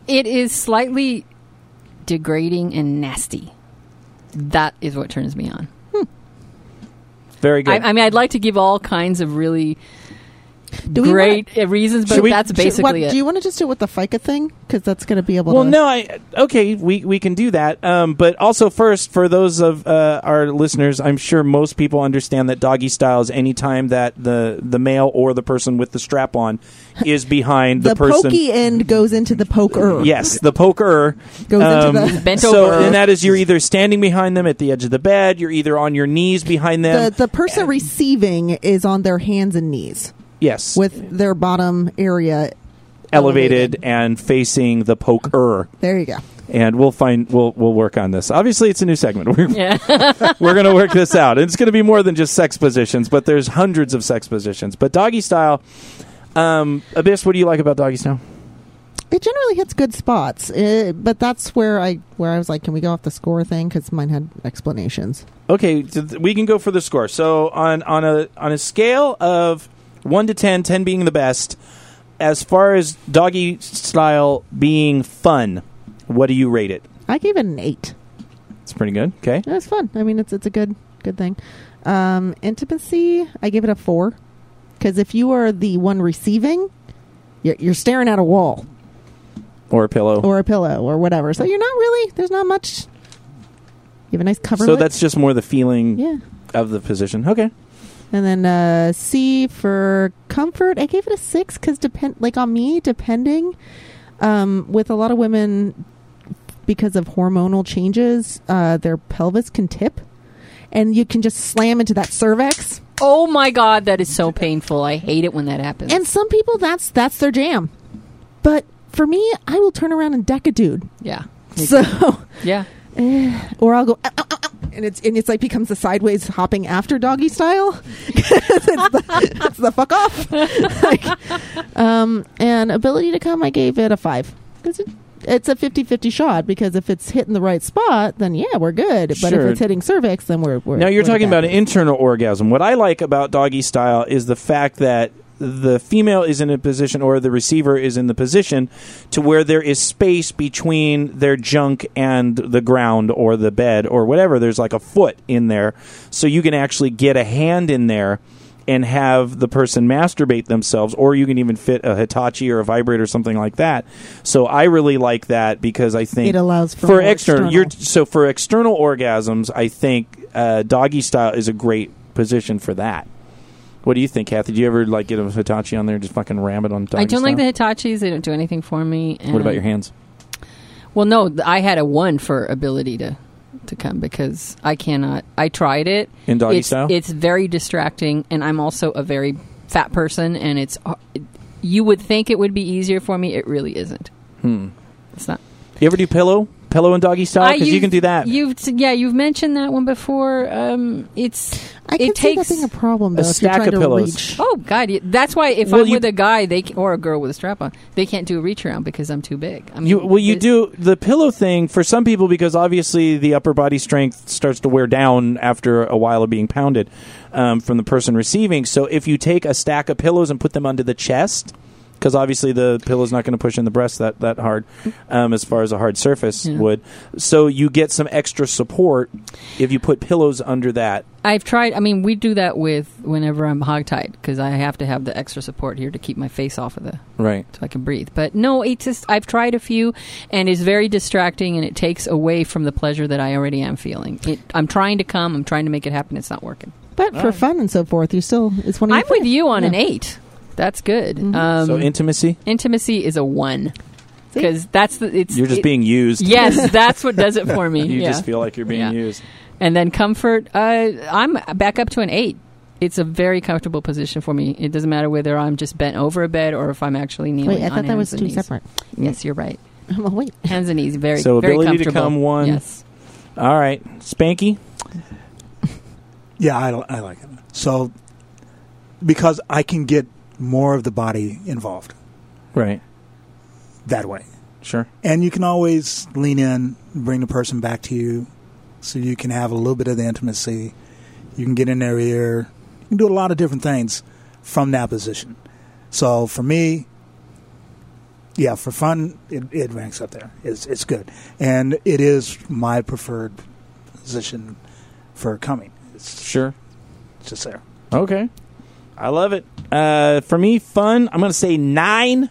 [SPEAKER 3] It is slightly degrading and nasty. That is what turns me on. Hmm.
[SPEAKER 1] Very good.
[SPEAKER 3] I, I mean, I'd like to give all kinds of really
[SPEAKER 2] Do we
[SPEAKER 3] great uh, reasons, but
[SPEAKER 1] we-
[SPEAKER 3] that's
[SPEAKER 2] Should-
[SPEAKER 3] basically
[SPEAKER 2] what,
[SPEAKER 3] it.
[SPEAKER 2] Do you want to just do it with the FICA thing? Because that's going to be able
[SPEAKER 1] well,
[SPEAKER 2] to.
[SPEAKER 1] no, I okay. We we can do that. Um, but also first, for those of uh, our listeners, I'm sure most people understand that doggy style is any time that the the male or the person with the strap on is behind the,
[SPEAKER 2] The,
[SPEAKER 1] person.
[SPEAKER 2] The pokey end goes into the poker.
[SPEAKER 1] Yes, the poker
[SPEAKER 2] Goes
[SPEAKER 1] um,
[SPEAKER 2] into the.
[SPEAKER 3] Bent
[SPEAKER 1] so,
[SPEAKER 3] over.
[SPEAKER 1] and that is you're either standing behind them at the edge of the bed, you're either on your knees behind them.
[SPEAKER 2] The, the person receiving is on their hands and knees
[SPEAKER 1] yes,
[SPEAKER 2] with their bottom area.
[SPEAKER 1] elevated and facing the poker.
[SPEAKER 2] There you go.
[SPEAKER 1] And we'll find we'll we'll work on this. Obviously, it's a new segment. We're
[SPEAKER 3] yeah.
[SPEAKER 1] we're going to work this out. And it's going to be more than just sex positions, but there's hundreds of sex positions. But doggy style, um, Abyss, what do you like about doggy style?
[SPEAKER 2] It generally hits good spots, uh, but that's where I where I was like, can we go off the score thing? Because mine had explanations.
[SPEAKER 1] Okay, th- we can go for the score. So on on a on a scale of one to 10, 10 being the best, as far as doggy style being fun, what do you rate it?
[SPEAKER 2] I gave it an eight.
[SPEAKER 1] It's pretty good. Okay,
[SPEAKER 2] was fun. I mean, it's it's a good good thing. Um, intimacy, I gave it a four because if you are the one receiving, you're, you're staring at a wall
[SPEAKER 1] or a pillow.
[SPEAKER 2] or a pillow or whatever. So you're not really. There's not much. You have a nice cover.
[SPEAKER 1] so that's just more the feeling
[SPEAKER 2] yeah.
[SPEAKER 1] of the position. Okay.
[SPEAKER 2] And then uh, C for comfort, I gave it a six because depend like on me, depending um, with a lot of women because of hormonal changes, uh, their pelvis can tip, and you can just slam into that cervix.
[SPEAKER 3] oh my god, that is so painful. I hate it when that happens.
[SPEAKER 2] And some people, that's that's their jam. But for me, I will turn around and deck a dude.
[SPEAKER 3] yeah.
[SPEAKER 2] So,
[SPEAKER 3] Yeah.
[SPEAKER 2] or I'll go, "Ow, ow, ow, ow," and it's and it's like becomes the sideways hopping after doggy style. it's, the, it's the fuck off. like, um, and ability to come, I gave it a five because it, it's a 50-50 shot. Because if it's hitting the right spot, then yeah, we're good. But
[SPEAKER 1] Sure.
[SPEAKER 2] if it's hitting cervix, then we're, we're
[SPEAKER 1] Now you're
[SPEAKER 2] we're
[SPEAKER 1] talking
[SPEAKER 2] bad
[SPEAKER 1] about an internal orgasm. What I like about doggy style is the fact that the female is in a position or the receiver is in the position to where there is space between their junk and the ground or the bed or whatever. There's like a foot in there. So you can actually get a hand in there and have the person masturbate themselves or you can even fit a Hitachi or a vibrator or something like that. So I really like that because I think
[SPEAKER 2] It allows for more
[SPEAKER 1] external,
[SPEAKER 2] external.
[SPEAKER 1] you're so for external orgasms, I think uh, doggy style is a great position for that. What do you think, Kathy? Do you ever like get a Hitachi on there and just fucking ram it on
[SPEAKER 3] I don't like the? Hitachis. They don't do anything for me.
[SPEAKER 1] What about your hands?
[SPEAKER 3] Well, no, I had a one for ability to to come because I cannot. I tried it
[SPEAKER 1] In doggy
[SPEAKER 3] it's,
[SPEAKER 1] style?
[SPEAKER 3] It's very distracting, and I'm also a very fat person, and it's. uh, You would think it would be easier for me. It really isn't.
[SPEAKER 1] Hmm.
[SPEAKER 3] It's not.
[SPEAKER 1] You ever do pillow? Pillow and doggy style? Because you can do that.
[SPEAKER 3] You've yeah, you've mentioned that one before. Um, it's
[SPEAKER 2] I can
[SPEAKER 3] it
[SPEAKER 2] see that being a problem though.
[SPEAKER 1] a
[SPEAKER 2] if you're
[SPEAKER 1] stack
[SPEAKER 2] trying
[SPEAKER 1] of
[SPEAKER 2] to
[SPEAKER 1] pillows.
[SPEAKER 2] reach.
[SPEAKER 3] Oh God! That's why if
[SPEAKER 1] Well,
[SPEAKER 3] I'm
[SPEAKER 1] you-
[SPEAKER 3] with a guy, they can, or a girl with a strap on, they can't do a reach around because I'm too big. I mean,
[SPEAKER 1] You, well, you
[SPEAKER 3] it's-
[SPEAKER 1] do the pillow thing for some people because obviously the upper body strength starts to wear down after a while of being pounded um, from the person receiving. So if you take a stack of pillows and put them under the chest, because obviously the pillow's not going to push in the breast that that hard, um, as far as a hard surface
[SPEAKER 3] Yeah.
[SPEAKER 1] would. So you get some extra support if you put pillows under that.
[SPEAKER 3] I've tried. I mean, we do that with whenever I'm hogtied because I have to have the extra support here to keep my face off of the
[SPEAKER 1] Right.
[SPEAKER 3] so I can breathe. But no, it's just I've tried a few, and it's very distracting, and it takes away from the pleasure that I already am feeling. It, I'm trying to come. I'm trying to make it happen. It's not working.
[SPEAKER 2] But for fun and so forth, you still it's one of
[SPEAKER 3] I'm
[SPEAKER 2] your
[SPEAKER 3] with you on an eight. That's good.
[SPEAKER 2] Mhm.
[SPEAKER 3] Um,
[SPEAKER 1] so intimacy.
[SPEAKER 3] intimacy is a one. because that's the it's
[SPEAKER 1] You're just
[SPEAKER 3] it-
[SPEAKER 1] being used.
[SPEAKER 3] yes that's what does it for me
[SPEAKER 1] You
[SPEAKER 3] yeah.
[SPEAKER 1] just feel like you're being
[SPEAKER 3] Yeah.
[SPEAKER 1] used.
[SPEAKER 3] and then comfort uh, I'm back up to an eight it's a very comfortable position for me it doesn't matter whether I'm just bent over a bed or if I'm actually kneeling
[SPEAKER 2] Wait, I
[SPEAKER 3] on
[SPEAKER 2] thought that was
[SPEAKER 3] hands and
[SPEAKER 2] two
[SPEAKER 3] knees.
[SPEAKER 2] separate.
[SPEAKER 3] yes you're right
[SPEAKER 2] Oh, wait.
[SPEAKER 3] hands and knees very
[SPEAKER 1] So
[SPEAKER 3] very
[SPEAKER 1] ability to
[SPEAKER 3] comfortable.
[SPEAKER 1] come one.
[SPEAKER 3] yes
[SPEAKER 1] All right, Spanky.
[SPEAKER 4] Yeah, I, I like it. So, because I can get more of the body involved
[SPEAKER 1] Right.
[SPEAKER 4] that way.
[SPEAKER 1] Sure.
[SPEAKER 4] And you can always lean in, bring the person back to you so you can have a little bit of the intimacy. You can get in their ear. You can do a lot of different things from that position. So for me, yeah, for fun, it, it ranks up there. It's, it's good. And it is my preferred position for coming. It's
[SPEAKER 1] Sure.
[SPEAKER 4] it's just there.
[SPEAKER 1] Okay. I love it. Uh, for me, fun. I'm gonna say nine.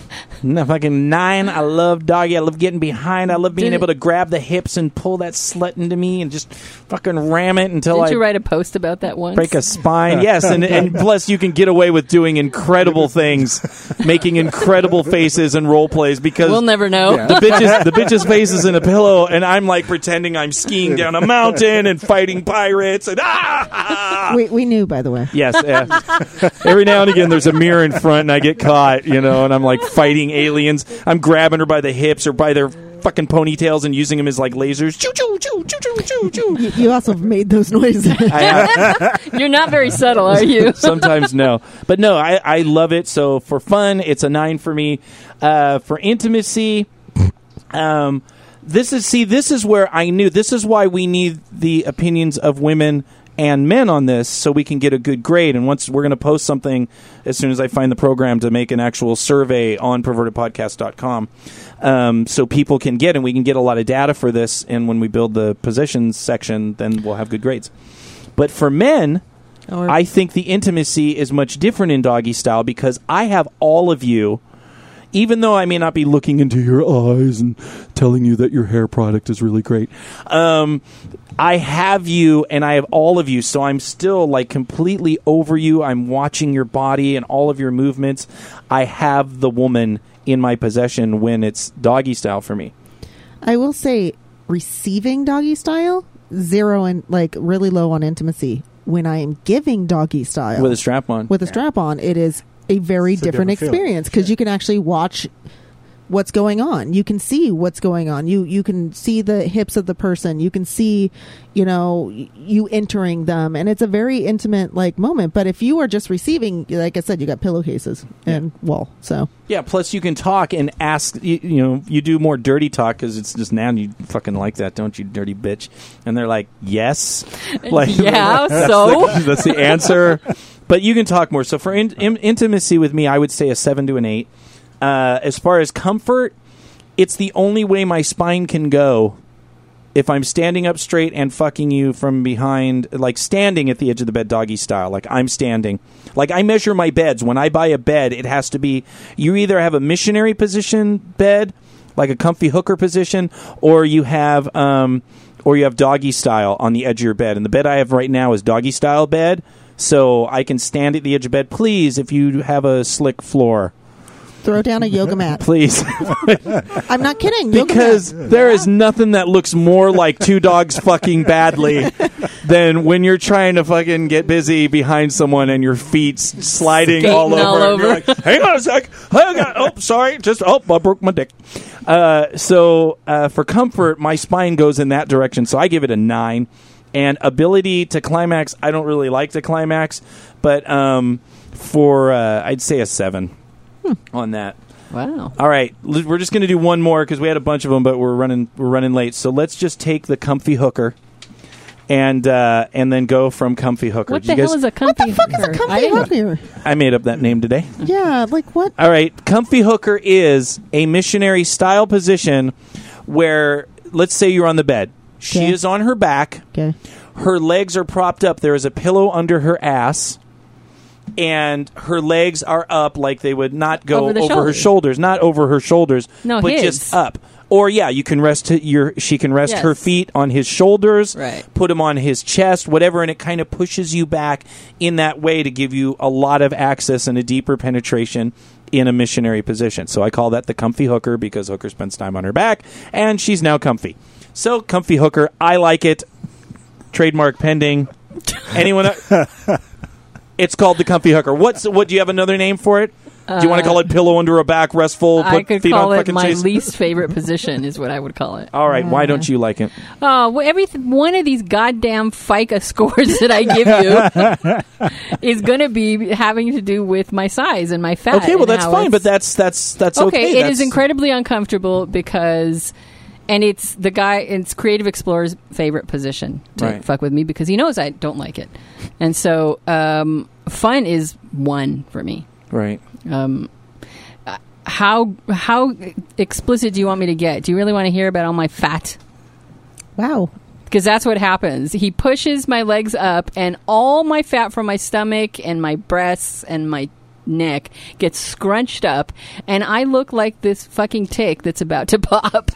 [SPEAKER 1] No, fucking nine. I love doggy. I love getting behind. I love being
[SPEAKER 3] Did
[SPEAKER 1] able to grab the hips and pull that slut into me and just fucking ram it until
[SPEAKER 3] didn't
[SPEAKER 1] I
[SPEAKER 3] you write a post about that once
[SPEAKER 1] break a spine. yes, and, and plus you can get away with doing incredible things, making incredible faces and role plays because
[SPEAKER 3] we'll never know
[SPEAKER 1] the bitch's the bitch's face is in a pillow, and I'm like pretending I'm skiing down a mountain and fighting pirates and ah.
[SPEAKER 2] We, we knew, by the way.
[SPEAKER 1] Yes, yeah. every now and again there's a mirror in front, and I get caught, you know, and I'm like fighting aliens. I'm grabbing her by the hips or by their fucking ponytails and using them as like lasers. Choo choo choo choo choo choo choo.
[SPEAKER 2] You, you also made those noises.
[SPEAKER 3] You're not very subtle are you
[SPEAKER 1] Sometimes no, but no, I, I love it. So for fun, it's a nine for me. Uh, for intimacy, um, this is see, this is where I knew. This is why we need the opinions of women and men on this, so we can get a good grade. And once we're going to post something as soon as I find the program to make an actual survey on pervertedpodcast.com, um, so people can get and we can get a lot of data for this. And when we build the positions section, then we'll have good grades. But for men, I think the intimacy is much different in doggy style because I have all of you, even though I may not be looking into your eyes and telling you that your hair product is really great. Um, I have you and I have all of you, so I'm still like completely over you. I'm watching your body and all of your movements. I have the woman in my possession when it's doggy style for me.
[SPEAKER 2] I will say, receiving doggy style, zero and like really low on intimacy. When I am giving doggy style
[SPEAKER 1] With a strap on.
[SPEAKER 2] with a strap on, it is a very
[SPEAKER 4] It's a
[SPEAKER 2] different,
[SPEAKER 4] different
[SPEAKER 2] experience because you can actually watch what's going on. You can see what's going on. You you can see the hips of the person. You can see, you know, you entering them, and it's a very intimate like moment. But if you are just receiving, like I said, you got pillowcases and wall. So
[SPEAKER 1] Yeah, plus you can talk and ask. You, you know, you do more dirty talk because it's just now you fucking like that, don't you, dirty bitch? And they're like, yes, like
[SPEAKER 3] yeah
[SPEAKER 1] that's
[SPEAKER 3] so
[SPEAKER 1] the, that's the answer. But you can talk more. So for in, in, intimacy with me, I would say a seven to an eight. Uh, as far as comfort, it's the only way my spine can go. If I'm standing up straight and fucking you from behind, like standing at the edge of the bed, doggy style, like I'm standing, like I measure my beds. When I buy a bed, it has to be you either have a missionary position bed, like a comfy hooker position, or you have um, or you have doggy style on the edge of your bed. And the bed I have right now is doggy style bed, so I can stand at the edge of bed. Please, if you have a slick floor,
[SPEAKER 2] throw down a yoga mat.
[SPEAKER 1] please.
[SPEAKER 2] I'm not kidding. Yoga
[SPEAKER 1] because there is nothing that looks more like two dogs fucking badly than when you're trying to fucking get busy behind someone and your feet s- sliding
[SPEAKER 3] Skating
[SPEAKER 1] all over.
[SPEAKER 3] all
[SPEAKER 1] and you're
[SPEAKER 3] over.
[SPEAKER 1] like, Hang on a sec. Hang on. Oh, sorry. Just oh, I broke my dick. Uh, so uh, for comfort, my spine goes in that direction. So I give it a nine. And ability to climax, I don't really like to climax, but um, for uh, I'd say a seven on that.
[SPEAKER 3] wow
[SPEAKER 1] All right, we're just going to do one more because we had a bunch of them, but we're running we're running late. So let's just take the comfy hooker, and uh, and then go from comfy hooker.
[SPEAKER 3] what
[SPEAKER 1] Did
[SPEAKER 3] the
[SPEAKER 1] you
[SPEAKER 3] hell is a comfy
[SPEAKER 2] What the fuck is a
[SPEAKER 3] hooker? I
[SPEAKER 2] comfy hooker?
[SPEAKER 1] I made up that name today.
[SPEAKER 2] Yeah, like what?
[SPEAKER 1] All right, comfy hooker is a missionary style position where let's say you're on the bed. She
[SPEAKER 2] Okay.
[SPEAKER 1] is on her back.
[SPEAKER 2] Okay.
[SPEAKER 1] Her legs are propped up. There is a pillow under her ass. And her legs are up like they would not go
[SPEAKER 3] Over the
[SPEAKER 1] over her
[SPEAKER 3] shoulders.
[SPEAKER 1] shoulders, not over her shoulders,
[SPEAKER 3] No,
[SPEAKER 1] but
[SPEAKER 3] his.
[SPEAKER 1] just up. Or yeah, you can rest your she can rest
[SPEAKER 3] Yes.
[SPEAKER 1] her feet on his shoulders,
[SPEAKER 3] Right.
[SPEAKER 1] put them on his chest, whatever, and it kind of pushes you back in that way to give you a lot of access and a deeper penetration in a missionary position. So I call that the comfy hooker because hooker spends time on her back and she's now comfy. So comfy hooker, I like it. Trademark pending. Anyone? it's called the comfy hooker. What's what? Do you have another name for it? Do you want to call it uh, pillow under a back, restful, put
[SPEAKER 3] I could
[SPEAKER 1] feet
[SPEAKER 3] call
[SPEAKER 1] on
[SPEAKER 3] it
[SPEAKER 1] fucking
[SPEAKER 3] my
[SPEAKER 1] chase?
[SPEAKER 3] least favorite position, is what I would call it.
[SPEAKER 1] All right, why don't you like it?
[SPEAKER 3] Oh, well, every one of these goddamn FICA scores that I give you is going to be having to do with my size and my fat.
[SPEAKER 1] Okay, well
[SPEAKER 3] and
[SPEAKER 1] that's
[SPEAKER 3] how
[SPEAKER 1] fine,
[SPEAKER 3] it's-
[SPEAKER 1] but that's that's that's okay.
[SPEAKER 3] okay. It
[SPEAKER 1] That's-
[SPEAKER 3] is incredibly uncomfortable because, and it's the guy. It's Creative Explorer's favorite position to
[SPEAKER 1] Right.
[SPEAKER 3] fuck with me because he knows I don't like it, and so um, fun is one for me.
[SPEAKER 1] right.
[SPEAKER 3] Um, how how explicit do you want me to get? Do you really want to hear about all my fat?
[SPEAKER 2] Wow.
[SPEAKER 3] because that's what happens. He pushes my legs up, and all my fat from my stomach and my breasts and my neck gets scrunched up, and I look like this fucking tick that's about to pop.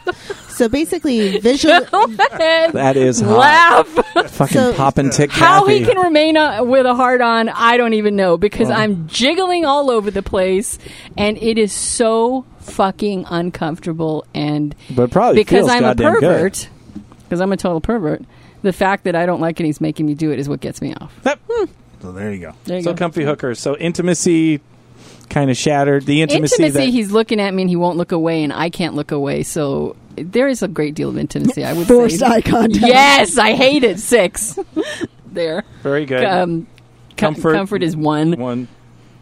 [SPEAKER 2] So basically, visual.
[SPEAKER 3] that
[SPEAKER 1] is hot.
[SPEAKER 3] laugh.
[SPEAKER 1] Fucking
[SPEAKER 2] So-
[SPEAKER 1] pop and tick.
[SPEAKER 3] How he can remain uh, with a heart on, I don't even know because
[SPEAKER 1] Well.
[SPEAKER 3] I'm jiggling all over the place, and it is so fucking uncomfortable and
[SPEAKER 1] But probably
[SPEAKER 3] because I'm a pervert, because I'm a total pervert. The fact that I don't like it, he's making me do it, is what gets me off.
[SPEAKER 4] So there you go.
[SPEAKER 3] There you
[SPEAKER 1] So
[SPEAKER 3] go.
[SPEAKER 1] comfy hooker. So intimacy kind of shattered. The intimacy,
[SPEAKER 3] Intimacy,
[SPEAKER 1] that
[SPEAKER 3] he's looking at me and he won't look away, and I can't look away. So there is a great deal of intimacy. I would
[SPEAKER 2] Forced
[SPEAKER 3] say.
[SPEAKER 2] eye contact.
[SPEAKER 3] Yes, I hate it. Six. there.
[SPEAKER 1] very good.
[SPEAKER 3] Um,
[SPEAKER 1] Comfort.
[SPEAKER 3] comfort is one.
[SPEAKER 1] One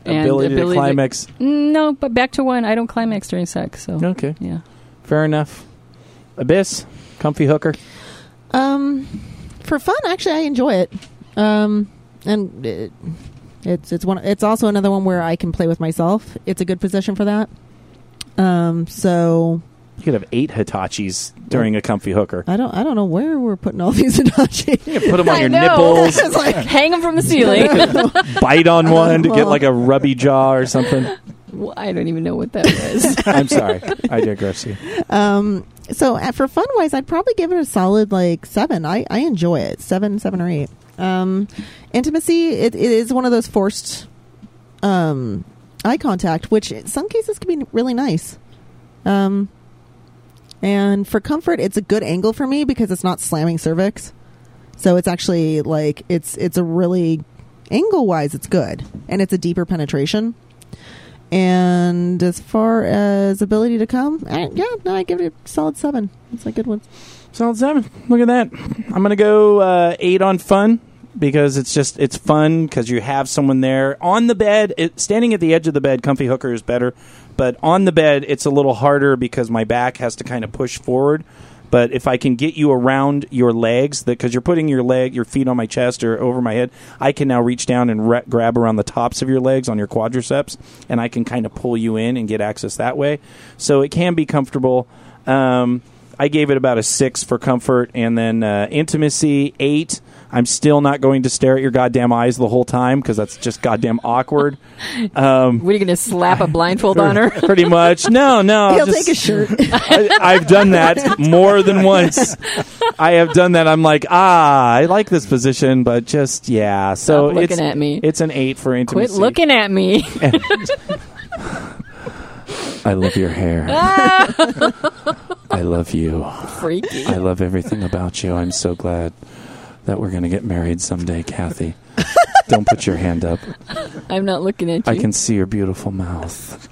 [SPEAKER 3] And
[SPEAKER 1] ability,
[SPEAKER 3] ability
[SPEAKER 1] to
[SPEAKER 3] to-
[SPEAKER 1] climax.
[SPEAKER 3] No, but back to one. I don't climax during sex. So
[SPEAKER 1] Okay,
[SPEAKER 3] yeah.
[SPEAKER 1] fair enough. Abyss, comfy hooker.
[SPEAKER 2] Um, for fun, actually, I enjoy it. Um, and it, it's it's one. It's also another one where I can play with myself. It's a good position for that. Um, so
[SPEAKER 1] You could have eight Hitachis during a comfy hooker.
[SPEAKER 2] I don't I don't know where we're putting all these Hitachi.
[SPEAKER 1] You can put them on
[SPEAKER 3] I
[SPEAKER 1] your
[SPEAKER 3] know.
[SPEAKER 1] nipples,
[SPEAKER 2] It's like
[SPEAKER 3] Hang them from the ceiling.
[SPEAKER 1] bite on one to get like a rubby jaw or something.
[SPEAKER 3] Well, I don't even know what that was.
[SPEAKER 1] I'm sorry, I digress. Here.
[SPEAKER 2] um. So uh, for fun wise, I'd probably give it a solid like seven. I I enjoy it. Seven, seven or eight. Um, intimacy. It, it is one of those forced um eye contact, which in some cases can be really nice. Um, and for comfort, it's a good angle for me because it's not slamming cervix. So it's actually like it's it's a really angle wise, it's good, and it's a deeper penetration. And as far as ability to come, I, yeah, no, I give it a solid seven. It's a good one.
[SPEAKER 1] Solid seven. Look at that. I'm gonna go uh, eight on fun because it's just it's fun because you have someone there on the bed. It, standing at the edge of the bed, comfy hooker is better, but on the bed it's a little harder because my back has to kind of push forward. But if I can get you around your legs, because you're putting your leg, your feet on my chest or over my head, I can now reach down and re- grab around the tops of your legs on your quadriceps, and I can kind of pull you in and get access that way. So it can be comfortable. Um, I gave it about a six for comfort, and then uh, intimacy eight. I'm still not going to stare at your goddamn eyes the whole time because that's just goddamn awkward. Um,
[SPEAKER 3] what are you going to slap a blindfold on her?
[SPEAKER 1] pretty much. No, no. I'll
[SPEAKER 2] He'll
[SPEAKER 1] just-
[SPEAKER 2] take a shirt.
[SPEAKER 1] I, I've done that more than once. I have done that. I'm like, ah, I like this position, but just yeah. So
[SPEAKER 3] Stop looking
[SPEAKER 1] it's
[SPEAKER 3] at me.
[SPEAKER 1] it's an eight for intimacy.
[SPEAKER 3] Quit looking at me.
[SPEAKER 1] I love your hair. I love you.
[SPEAKER 3] Freaky.
[SPEAKER 1] I love everything about you. I'm so glad that we're going to get married someday, Kathy. Don't put your hand up.
[SPEAKER 3] I'm not looking at you.
[SPEAKER 1] I can see your beautiful mouth.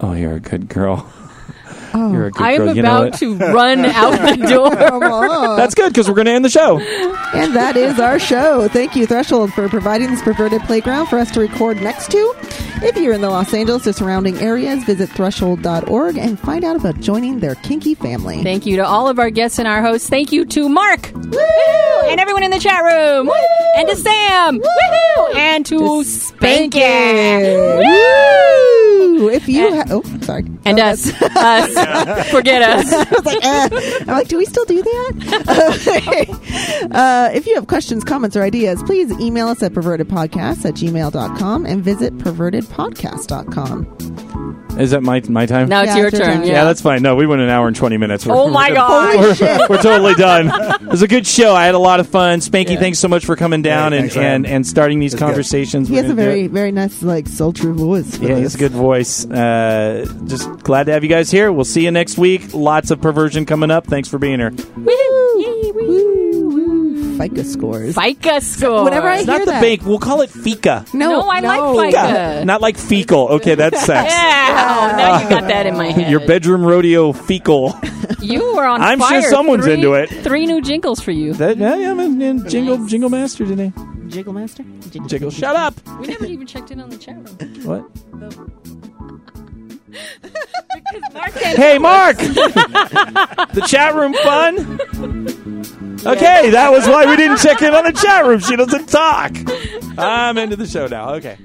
[SPEAKER 1] Oh, you're a good girl. Oh. You're a good girl.
[SPEAKER 3] I am
[SPEAKER 1] girl. You know
[SPEAKER 3] about to run out the door.
[SPEAKER 1] That's good because we're going to end the show.
[SPEAKER 2] And that is our show. Thank you, Threshold, for providing this perverted playground for us to record next to. If you're in the Los Angeles or surrounding areas, visit threshold.org and find out about joining their kinky family.
[SPEAKER 3] Thank you to all of our guests and our hosts. Thank you to Mark Woo! and everyone in the chat room, Woo! and to Sam, Woo! and to, Spanky,
[SPEAKER 2] Woo! If you ha- oh, sorry,
[SPEAKER 3] and
[SPEAKER 2] Oh,
[SPEAKER 3] us, us, forget us.
[SPEAKER 2] I was like, eh. I'm like, do we still do that? uh, if you have questions, comments, or ideas, please email us at pervertedpodcast at gmail.com and visit pervertedpodcast.com.
[SPEAKER 1] Is that my my time?
[SPEAKER 3] Now it's
[SPEAKER 2] Yeah,
[SPEAKER 3] your
[SPEAKER 2] it's your
[SPEAKER 3] turn.
[SPEAKER 2] time.
[SPEAKER 3] Yeah.
[SPEAKER 1] Yeah, that's fine. No, we went an hour and 20 minutes. We're-
[SPEAKER 3] Oh my
[SPEAKER 1] we're-
[SPEAKER 3] god.
[SPEAKER 2] Holy shit.
[SPEAKER 1] We're totally done. It was a good show. I had a lot of fun. Spanky, thanks so much for coming down
[SPEAKER 4] Yeah,
[SPEAKER 1] and,
[SPEAKER 4] thanks for
[SPEAKER 1] and,
[SPEAKER 4] me.
[SPEAKER 1] and starting these
[SPEAKER 4] It's good.
[SPEAKER 1] conversations.
[SPEAKER 2] He
[SPEAKER 1] We're
[SPEAKER 2] has a
[SPEAKER 1] gonna do
[SPEAKER 2] very
[SPEAKER 1] it.
[SPEAKER 2] very nice like sultry voice. for
[SPEAKER 1] Yeah, he has a good voice. Uh, just glad to have you guys here. We'll see you next week. Lots of perversion coming up. Thanks for being here.
[SPEAKER 3] Yay, woo.
[SPEAKER 2] FICA scores.
[SPEAKER 3] FICA score.
[SPEAKER 2] Whenever I
[SPEAKER 1] It's not
[SPEAKER 2] hear
[SPEAKER 1] the
[SPEAKER 2] that.
[SPEAKER 1] bank. We'll call it FICA.
[SPEAKER 2] No,
[SPEAKER 3] No, I like FICA.
[SPEAKER 1] Not like fecal. Okay, that's sex.
[SPEAKER 3] Yeah. Oh, now you got that in my head.
[SPEAKER 1] Your bedroom rodeo fecal.
[SPEAKER 3] You were on
[SPEAKER 1] I'm
[SPEAKER 3] fire.
[SPEAKER 1] sure someone's
[SPEAKER 3] Three-
[SPEAKER 1] into it.
[SPEAKER 3] Three new jingles for you.
[SPEAKER 1] That, yeah, yeah, man, man, jingle, jingle master today.
[SPEAKER 2] Jiggle master. Jiggle.
[SPEAKER 1] Jiggle. Shut up.
[SPEAKER 3] We never even checked in on the chat room.
[SPEAKER 1] What?
[SPEAKER 3] Mark
[SPEAKER 1] Hey, Mark. the chat room fun. Okay, that was why we didn't check in on the chat room. She doesn't talk. I'm into the show now. Okay.